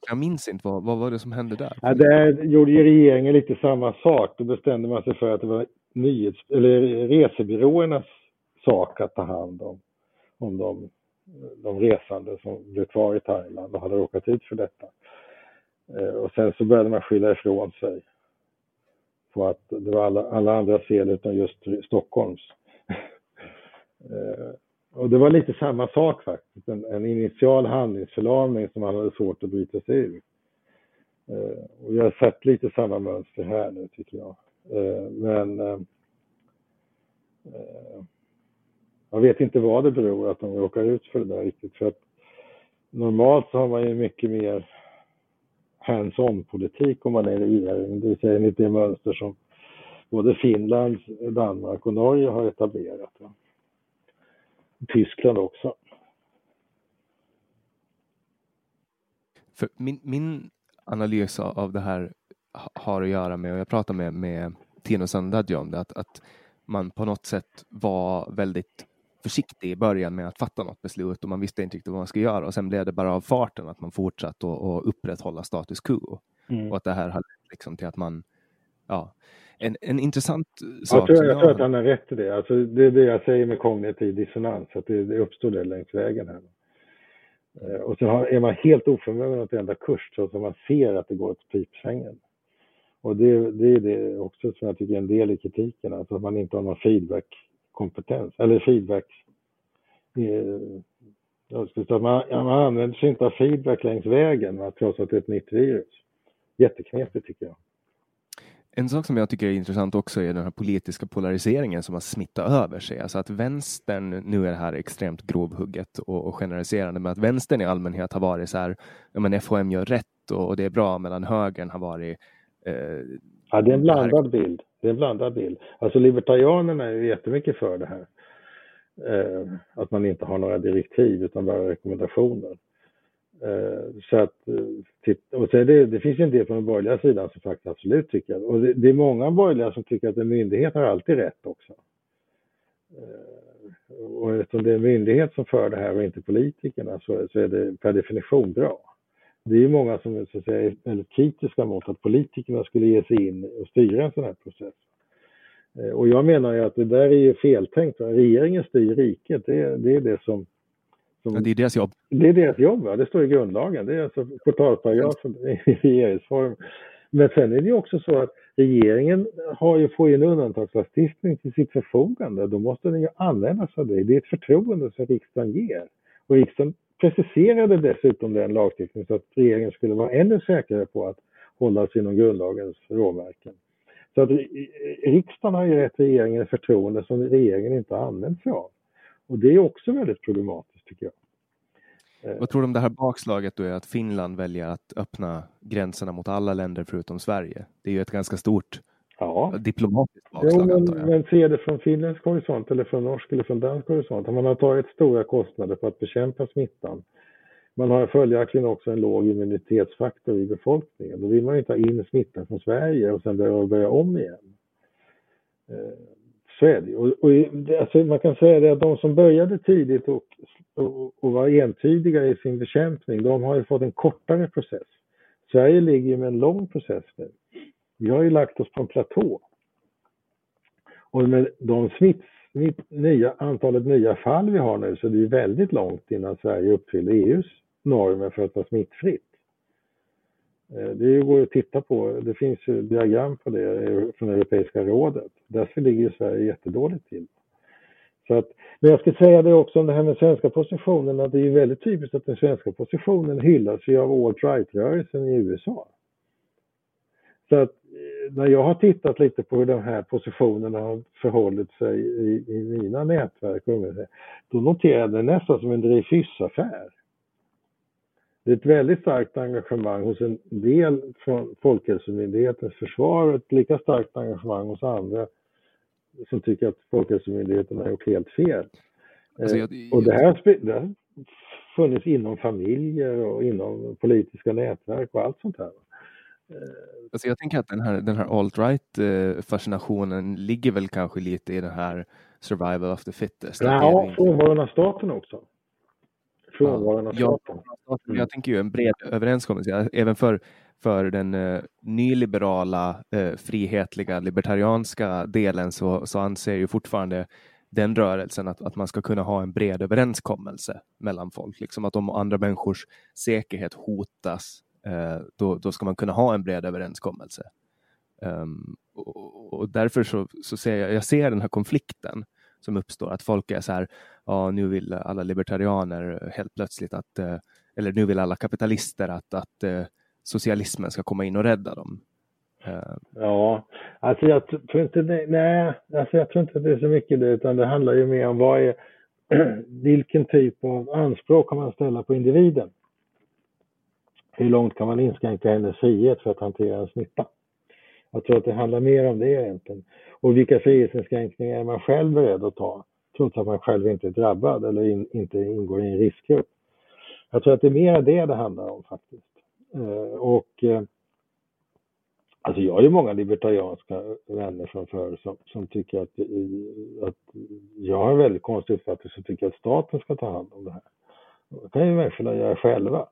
jag minns inte, vad, vad var det som hände där? Ja, där gjorde ju regeringen lite samma sak. Då bestämde man sig för att det var nyhets, eller resebyråernas sak att ta hand om, om de, de resande som blev kvar i Thailand och hade råkat ut för detta. Eh, och sen så började man skylla ifrån sig på att det var alla, alla andra fel utan just Stockholms. [laughs] Eh, och det var lite samma sak faktiskt, en, en initial handlingsförlamning som man hade svårt att bryta sig ur. Eh, och jag har sett lite samma mönster här nu tycker jag. Men jag vet inte vad det beror att de råkar ut för det där riktigt. För att normalt så har man ju mycket mer hands-on politik om man är regering, det vill säga enligt det mönster som både Finland, Danmark och Norge har etablerat. Tyskland också. För min, min analys av det här har att göra med, och jag pratade med, med Tino Sandadji om det, att, att man på något sätt var väldigt försiktig i början med att fatta något beslut och man visste inte riktigt vad man skulle göra och sen blev det bara av farten att man fortsatte att upprätthålla status quo. Mm. Och att det här har liksom till att man ja, en, en intressant sak. Jag tror, jag tror att han har rätt i det. Alltså, det är det jag säger med kognitiv dissonans, att det, det uppstår det längs vägen här. Eh, och sen har, är man helt oförmögen att ändra kurs så att man ser att det går åt pipsvängen. Och det, det är det också som jag tycker är en del i kritiken, alltså att man inte har någon feedback-kompetens, eller feedback... Eh, man använder sig inte av feedback längs vägen, trots att det är ett nytt virus. Jätteknepigt tycker jag. En sak som jag tycker är intressant också är den här politiska polariseringen som har smittat över sig. Alltså att vänstern, nu är det här extremt grovhugget och, och generaliserande, men att vänstern i allmänhet har varit så här, ja men FHM gör rätt och, och det är bra, medan högern har varit... Eh, ja, det är en blandad bild. Det är en blandad bild. Alltså libertarianerna är ju jättemycket för det här. Eh, att man inte har några direktiv utan bara rekommendationer. Eh, så att, eh, och så det, det finns en del på den borgerliga sidan som faktiskt absolut tycker, och det, det, är många borgerliga som tycker att en myndighet har alltid rätt också. Eh, och eftersom det är en myndighet som för det här och inte politikerna så, så är det per definition bra. Det är ju många som så att säga, är väldigt kritiska mot att politikerna skulle ge sig in och styra en sån här process. Och jag menar ju att det där är ju feltänkt. Regeringen styr riket, det, det är det som som, ja, det är deras jobb. Det är deras jobb, ja. Det står i grundlagen. Det är alltså portalparagrafen [laughs] i regeringsformen. Men sen är det ju också så att regeringen har ju fått en undantagslagstiftning till sitt förfogande. Då måste den ju använda sig av det. Det är ett förtroende som riksdagen ger. Och riksdagen preciserade dessutom den lagstiftningen så att regeringen skulle vara ännu säkrare på att hålla sig inom grundlagens råmärken. Så att riksdagen har ju gett regeringen förtroende som regeringen inte har använt sig av. Och det är också väldigt problematiskt tycker jag. Eh. Vad tror du om det här bakslaget då är att Finland väljer att öppna gränserna mot alla länder förutom Sverige? Det är ju ett ganska stort ja. diplomatiskt bakslag. Jo, men, men se det från finländsk horisont eller från norsk eller från dansk horisont. Man har tagit stora kostnader på att bekämpa smittan. Man har följaktligen också en låg immunitetsfaktor i befolkningen. Då vill man inte ha in smittan från Sverige och sen börja, börja om igen. Eh, så är det. Och, och alltså man kan säga det att de som började tidigt och, och, och, var entydiga i sin bekämpning, de har ju fått en kortare process. Sverige ligger med en lång process nu. Vi har ju lagt oss på en platå. Och med de smitts, nya, antalet nya fall vi har nu så det är väldigt långt innan Sverige uppfyller EUs normer för att vara smittfritt. Eh, det går att titta på. Det finns ju diagram på det från Europeiska rådet. Därför ligger Sverige jättedåligt till. Så att, men jag ska säga det också om det här med svenska positionen, att det är ju väldigt typiskt att den svenska positionen hyllas ju av alt-right-rörelsen i USA. Så att när jag har tittat lite på hur de här positionerna har förhållit sig i, i mina nätverk, då noterar jag det nästan som en Dreyfusaffär. Det är ett väldigt starkt engagemang hos en del från Folkhälsomyndighetens försvar och ett lika starkt engagemang hos andra som tycker att Folkhälsomyndigheten har gjort helt fel. Alltså, jag, jag, och det här, det funnits inom familjer och inom politiska nätverk och allt sånt här. Alltså jag tänker att den här, den här alt-right eh, fascinationen ligger väl kanske lite i den här survival of the fittest. Ja, frånvaron av staten också. Frånvaron av staten. Ja, jag tänker ju en bred överenskommelse, även för, för den eh, nyliberala, eh, frihetliga, libertarianska delen så, så anser ju fortfarande den rörelsen att, att man ska kunna ha en bred överenskommelse mellan folk. Liksom att om andra människors säkerhet hotas Eh, Eh, då, då ska man kunna ha en bred överenskommelse. Um, och, och, därför så, så ser jag, jag ser den här konflikten som uppstår, att folk är så här, ja nu vill alla libertarianer helt plötsligt att, eh, eller nu vill alla kapitalister att, att eh, socialismen ska komma in och rädda dem. Ehm. Ja, alltså jag tror inte det, nej, alltså jag tror inte att det är så mycket det, utan det handlar ju mer om vad är, [clears throat] vilken typ av anspråk kan man ställa på individen? Hur långt kan man inskränka hennes frihet för att hantera en smitta? Jag tror att det handlar mer om det egentligen. Och vilka frihetsinskränkningar är man själv beredd att ta trots att man själv inte är drabbad eller in, inte ingår i en riskgrupp? Jag tror att det är mer det det handlar om faktiskt. Eh, och eh, Alltså jag har ju många libertarianska vänner från förr som, som tycker att, eh, att jag har en väldigt konstig uppfattning som tycker att staten ska ta hand om det här. Det kan ju människorna göra själva.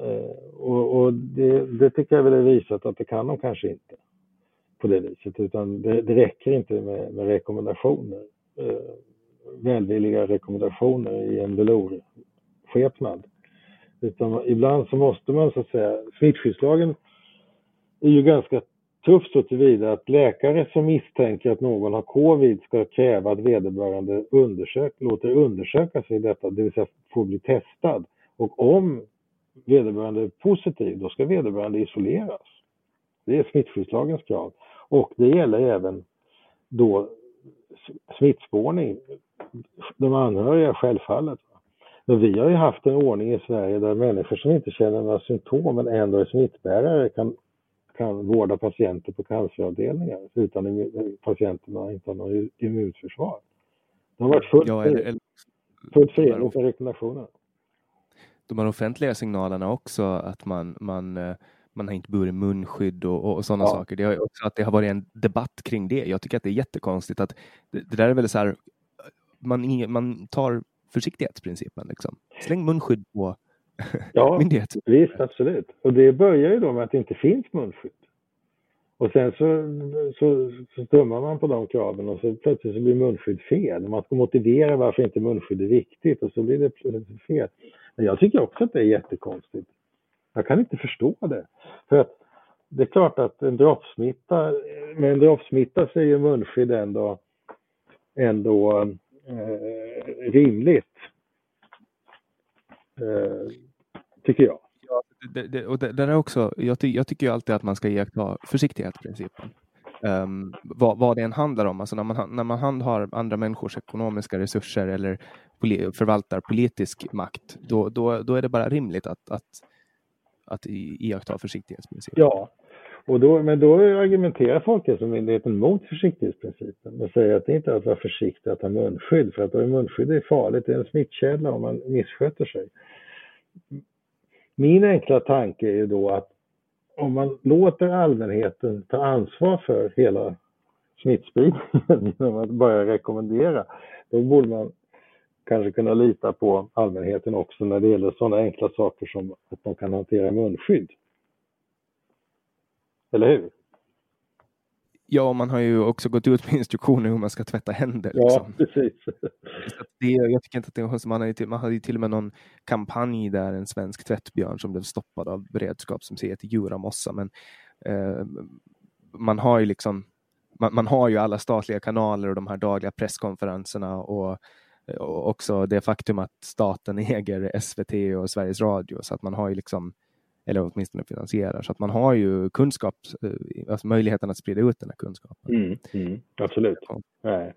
Eh, och, och det, det, tycker jag väl är visat att det kan de kanske inte på det viset, utan det, det räcker inte med, med rekommendationer. Eh, välvilliga rekommendationer i en velourskepnad. Utan ibland så måste man så att säga, smittskyddslagen är ju ganska tuff så tillvida att läkare som misstänker att någon har covid ska kräva att vederbörande undersök, låter undersöka sig i detta, det vill säga får bli testad. Och om vederbörande positiv, då ska vederbörande isoleras. Det är smittskyddslagens krav. Och det gäller även då smittspårning. De anhöriga självfallet. Men vi har ju haft en ordning i Sverige där människor som inte känner några symptom men ändå är smittbärare kan, kan vårda patienter på canceravdelningar utan patienterna inte har något immunförsvar. Det har varit fullt, ja, eller, eller, fullt förenligt med rekommendationerna de här offentliga signalerna också att man, man, eh, man har inte burit munskydd och, och sådana ja. saker. Det har också att det har varit en debatt kring det. Jag tycker att det är jättekonstigt att det, det där är väl så här, man, man tar försiktighetsprincipen liksom. Släng munskydd på [laughs] ja, myndigheter. Visst, absolut. Och det börjar ju då med att det inte finns munskydd. Och sen så, så, så tummar man på de kraven och så plötsligt så blir munskydd fel. Man ska motivera varför inte munskydd är viktigt och så blir det fel. Jag tycker också att det är jättekonstigt. Jag kan inte förstå det. För att det är klart att en droppsmitta, med en droppsmitta så är ju munskydd ändå, ändå eh, rimligt. Eh, tycker jag. Ja, det, det, och det, det är också, jag, ty, jag tycker ju alltid att man ska iaktta försiktighetsprincipen. Um, vad, vad det än handlar om, alltså när man, när man handhar andra människors ekonomiska resurser eller förvaltar politisk makt, då, då, då är det bara rimligt att, att, att iaktta försiktighetsprincipen. Ja, och då, men då argumenterar Folkhälsomyndigheten mot försiktighetsprincipen och säger att det inte är att vara försiktig att ha munskydd, för att munskydd är farligt, det är en smittkälla om man missköter sig. Min enkla tanke är ju då att om man låter allmänheten ta ansvar för hela smittspridningen [laughs] genom att börja rekommendera, då borde man kanske kunna lita på allmänheten också när det gäller sådana enkla saker som att de kan hantera munskydd. Eller hur? Ja, man har ju också gått ut med instruktioner hur man ska tvätta händer. Liksom. Ja, precis. Det, jag tycker inte att det är man, hade, man hade ju till och med någon kampanj där en svensk tvättbjörn som blev stoppad av beredskapsmuseet i Djuramossa. Men eh, man har ju liksom man, man, har ju alla statliga kanaler och de här dagliga presskonferenserna och också det faktum att staten [laughs] äger SVT och Sveriges Radio så att man har ju liksom eller åtminstone finansierar. Så att man har ju kunskap, eh, alltså möjligheten att sprida ut den här kunskapen. Mm, mm, absolut. Ja.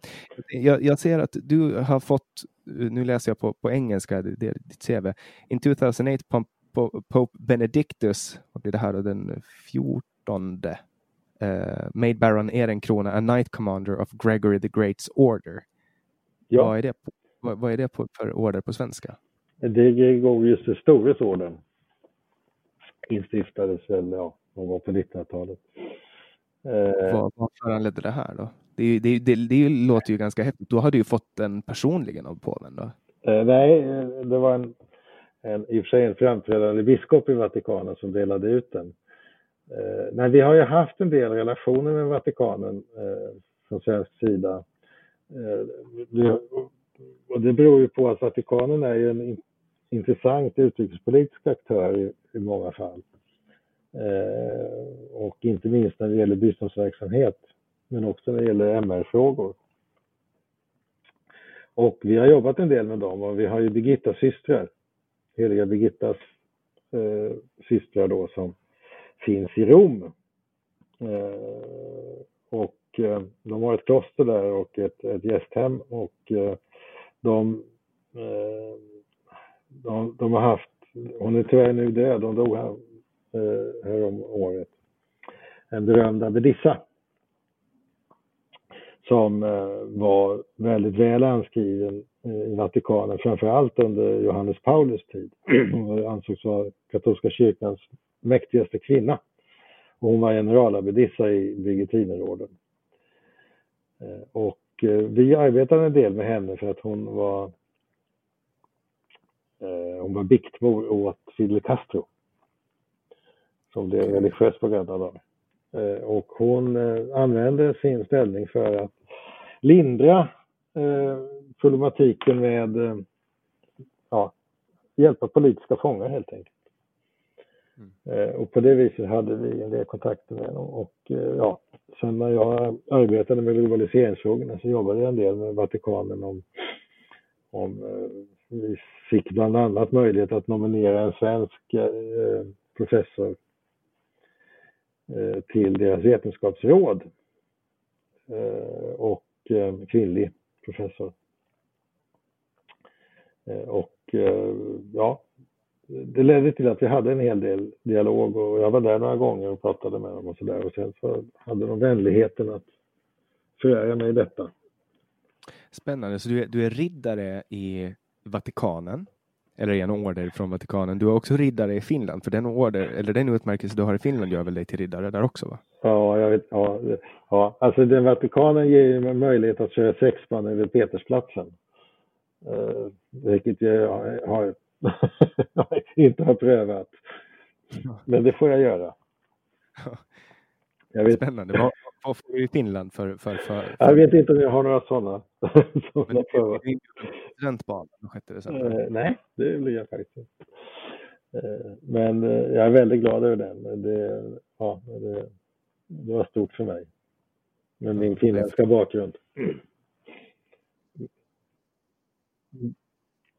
Jag, jag, ser att du har fått, nu läser jag på, på engelska, det, det, ditt CV. In 2008 Pope Benedictus, vad blir det här då, den 14 uh, eh, made Baron Ehrenkrona a Knight Commander of Gregory the Greats Order. Ja. Vad är det, vad, vad är det på, för order på svenska? Det är Gregorius den stores orden instiftades väl ja, någon gång på 1900-talet. Eh, vad, vad föranledde det här då? Det, det, det, det, låter ju ganska häftigt. Då hade du fått den personligen av påven då? Eh, nej, det var en, en, i och för sig en framträdande biskop i Vatikanen som delade ut den. Eh, men vi har ju haft en del relationer med Vatikanen eh, från svensk sida. Eh, det, och det beror ju på att Vatikanen är ju en intressant utrikespolitisk aktör i, i många fall. Eh, och inte minst när det gäller biståndsverksamhet, men också när det gäller MR-frågor. Och vi har jobbat en del med dem och vi har ju Birgittas systrar, heliga Birgittas eh, systrar då som finns i Rom. Eh, och eh, de har ett kloster där och ett, ett gästhem och eh, de eh, de, de har haft, hon är tyvärr nu död, hon dog här, eh, här om året. En berömd abbedissa som eh, var väldigt väl anskriven i Vatikanen, framförallt under Johannes Paulus tid. [clears throat] Hon ansågs vara katolska kyrkans mäktigaste kvinna. Och hon var generalabbedissa i Birgittinerorden. Och vi arbetade en del med henne för att hon var Eh, hon var biktmor åt Fidel Castro. Som blev religiöst pågräddad av. Eh, och hon eh, använde sin ställning för att lindra problematiken med ja, hjälpa politiska fångar helt enkelt. Mm. Och på det viset hade vi en del kontakter med dem. Och ja, sen när jag arbetade med globaliseringsfrågorna så jobbade jag en del med Vatikanen om, om eh, vi fick bland annat möjlighet att nominera en svensk eh, professor eh, till deras vetenskapsråd eh, och eh, kvinnlig professor. Eh, och ja, det ledde till att vi hade en hel del dialog och jag var där några gånger och pratade med dem och sådär och sen så hade de vänligheten att förära mig detta. Spännande, så du är, du är riddare i Vatikanen, eller en order från Vatikanen. Du är också riddare i Finland, för den order, eller den utmärkelse du har i Finland gör väl dig till riddare där också? va? Ja, jag vet. Ja, ja. alltså den Vatikanen ger ju mig möjlighet att köra sexman över Petersplatsen. Uh, vilket jag har, [laughs] inte har prövat. Men det får jag göra. Jag vet. Spännande. Vad, vad får du i Finland för... för, för. Jag vet inte om jag har några sådana. sådana studentbal den 6 december? Nej, det blir jag faktiskt inte. Uh, men uh, jag är väldigt glad över den. Det, ja, det, det var stort för mig. Med min finländska bakgrund.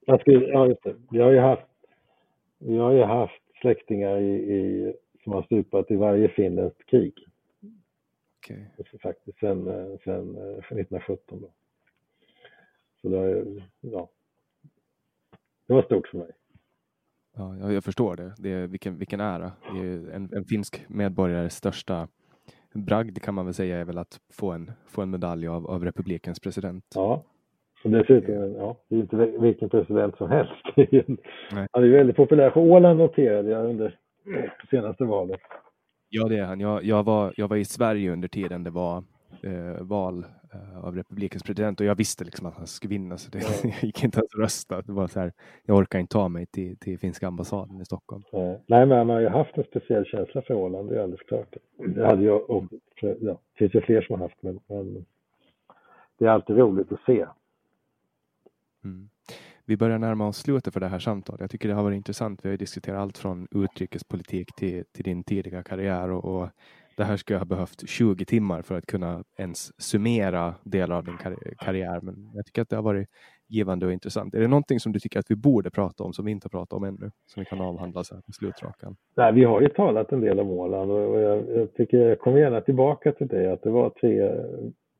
Jag skulle, ja, just det. Vi har ju haft, vi har ju haft släktingar i, i, som har stupat i varje finländskt krig. Okay. Faktiskt sen, sen 1917. Då. Så det, ja, det var stort för mig. Ja, jag förstår det. det är, vilken, vilken ära. Det är en, en finsk medborgares största bragd kan man väl säga är väl att få en, få en medalj av, av republikens president. Ja, och dessutom, ja, det är inte vilken president som helst. [laughs] Han är väldigt populär på Åland noterade jag under [clears throat] senaste valet. Ja, det är han. Jag, jag, var, jag var i Sverige under tiden det var eh, val eh, av republikens president och jag visste liksom att han skulle vinna så det ja. [laughs] gick inte att rösta. Det var så här, jag orkar inte ta mig till, till finska ambassaden i Stockholm. Ja. Nej, men han har ju haft en speciell känsla för Åland, det är alldeles klart. Det hade jag och ja, det finns ju fler som har haft, men, men det är alltid roligt att se. Mm. Vi börjar närma oss slutet för det här samtalet. Jag tycker det har varit intressant. Vi har diskuterat allt från utrikespolitik till, till din tidiga karriär och, och det här skulle ha behövt 20 timmar för att kunna ens summera delar av din kar karriär. Men jag tycker att det har varit givande och intressant. Är det någonting som du tycker att vi borde prata om som vi inte har pratat om ännu? Som vi kan avhandla så här på slutrakan? Nej, vi har ju talat en del om Åland och jag, jag tycker jag kommer gärna tillbaka till det att det var tre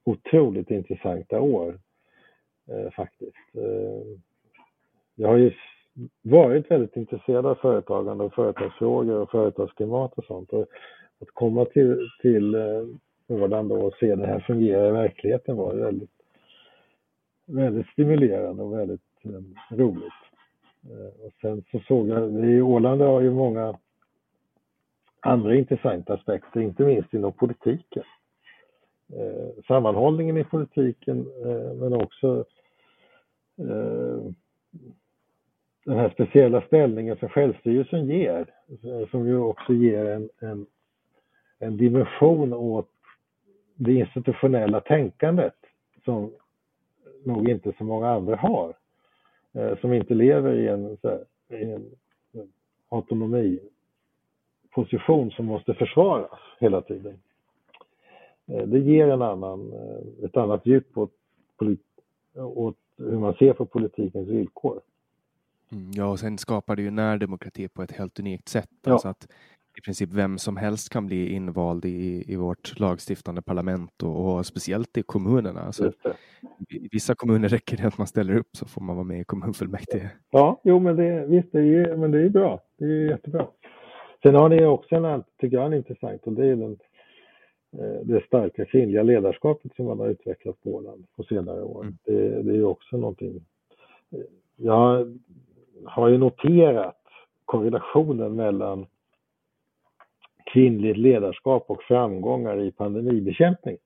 otroligt intressanta år Eh, faktiskt. Eh, jag har ju varit väldigt intresserad av företagande och företagsfrågor och företagsklimat och sånt. Och att komma till, till eh, då och se det här fungera i verkligheten var väldigt, väldigt stimulerande och väldigt eh, roligt. Eh, och sen så såg jag, i Åland har ju många andra intressanta aspekter, inte minst inom politiken. Eh, sammanhållningen i politiken eh, men också eh, Eh, den här speciella ställningen som självstyrelsen ger, eh, som ju också ger en, en, en dimension åt det institutionella tänkandet som nog inte så många andra har. Eh, som inte lever i en, här, i en autonomiposition som måste försvaras hela tiden. Det ger en annan, ett annat djup åt, åt hur man ser på politikens villkor. Mm, ja, och sen skapar det ju närdemokrati på ett helt unikt sätt. Ja. Alltså att i princip vem som helst kan bli invald i, i vårt lagstiftande parlament och, och speciellt i kommunerna. Alltså, I vissa kommuner räcker det att man ställer upp så får man vara med i kommunfullmäktige. Ja, jo men det, visst, det är, ju, men det är bra. Det är jättebra. Sen har ni också en, tycker jag, en intressant och det är den, det starka kvinnliga ledarskapet som man har utvecklat på Åland på senare år. Mm. Det, det är också någonting. Eh, jag har ju noterat korrelationen mellan kvinnligt ledarskap och framgångar i pandemibekämpning.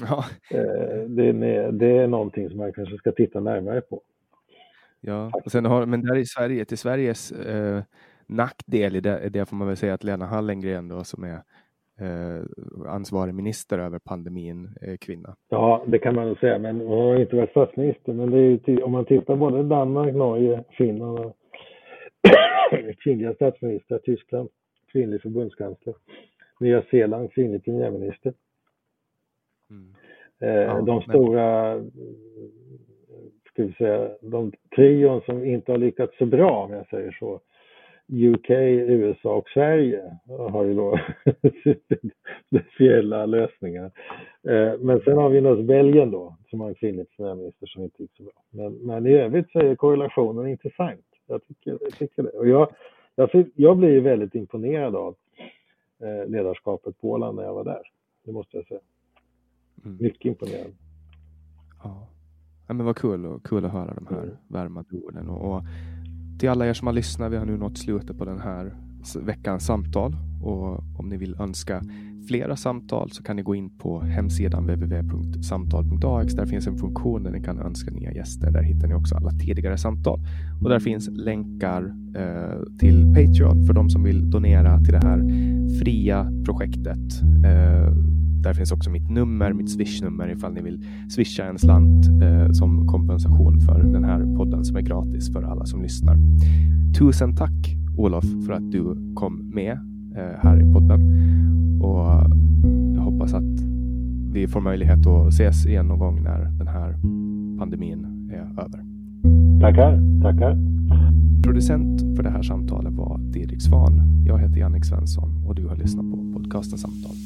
Ja. Eh, det, är, det är någonting som man kanske ska titta närmare på. Ja, och sen har, men där i Sverige, till Sveriges eh, nackdel i det, det får man väl säga att Lena Hallengren då som är eh, ansvarig minister över pandemin eh, kvinna. Ja, det kan man nog säga, men hon har inte varit statsminister. Men det är om man tittar både Danmark, Norge, Finland och [coughs] kvinnliga statsministrar, Tyskland, kvinnlig förbundskansler, Nya Zeeland, kvinnlig premiärminister. Mm. Eh, ja, de stora, men... ska vi säga, de trion som inte har lyckats så bra om jag säger så, UK, USA och Sverige har ju då [laughs] speciella lösningar. Eh, men sen har vi naturligtvis Belgien då, som har en kvinnlig premiärminister som inte gick så bra. Men, men i övrigt så är korrelationen intressant. Jag tycker, jag tycker det. Och jag, jag, jag blir väldigt imponerad av eh, ledarskapet på Åland när jag var där. Det måste jag säga. Mm. Mycket imponerad. Ja. ja, men vad kul, och, kul att höra de här mm. värmande orden. Och, och till alla er som har lyssnat, vi har nu nått slutet på den här veckans samtal och om ni vill önska flera samtal så kan ni gå in på hemsidan www.samtal.ax. Där finns en funktion där ni kan önska nya gäster. Där hittar ni också alla tidigare samtal och där finns länkar eh, till Patreon för de som vill donera till det här fria projektet. Eh, där finns också mitt nummer, mitt swishnummer ifall ni vill swisha en slant eh, som kompensation för den här podden som är gratis för alla som lyssnar. Tusen tack Olof för att du kom med eh, här i podden och jag hoppas att vi får möjlighet att ses igen någon gång när den här pandemin är över. Tackar, tackar. Producent för det här samtalet var Didrik Svan. Jag heter Jannik Svensson och du har lyssnat på podcasten Samtal.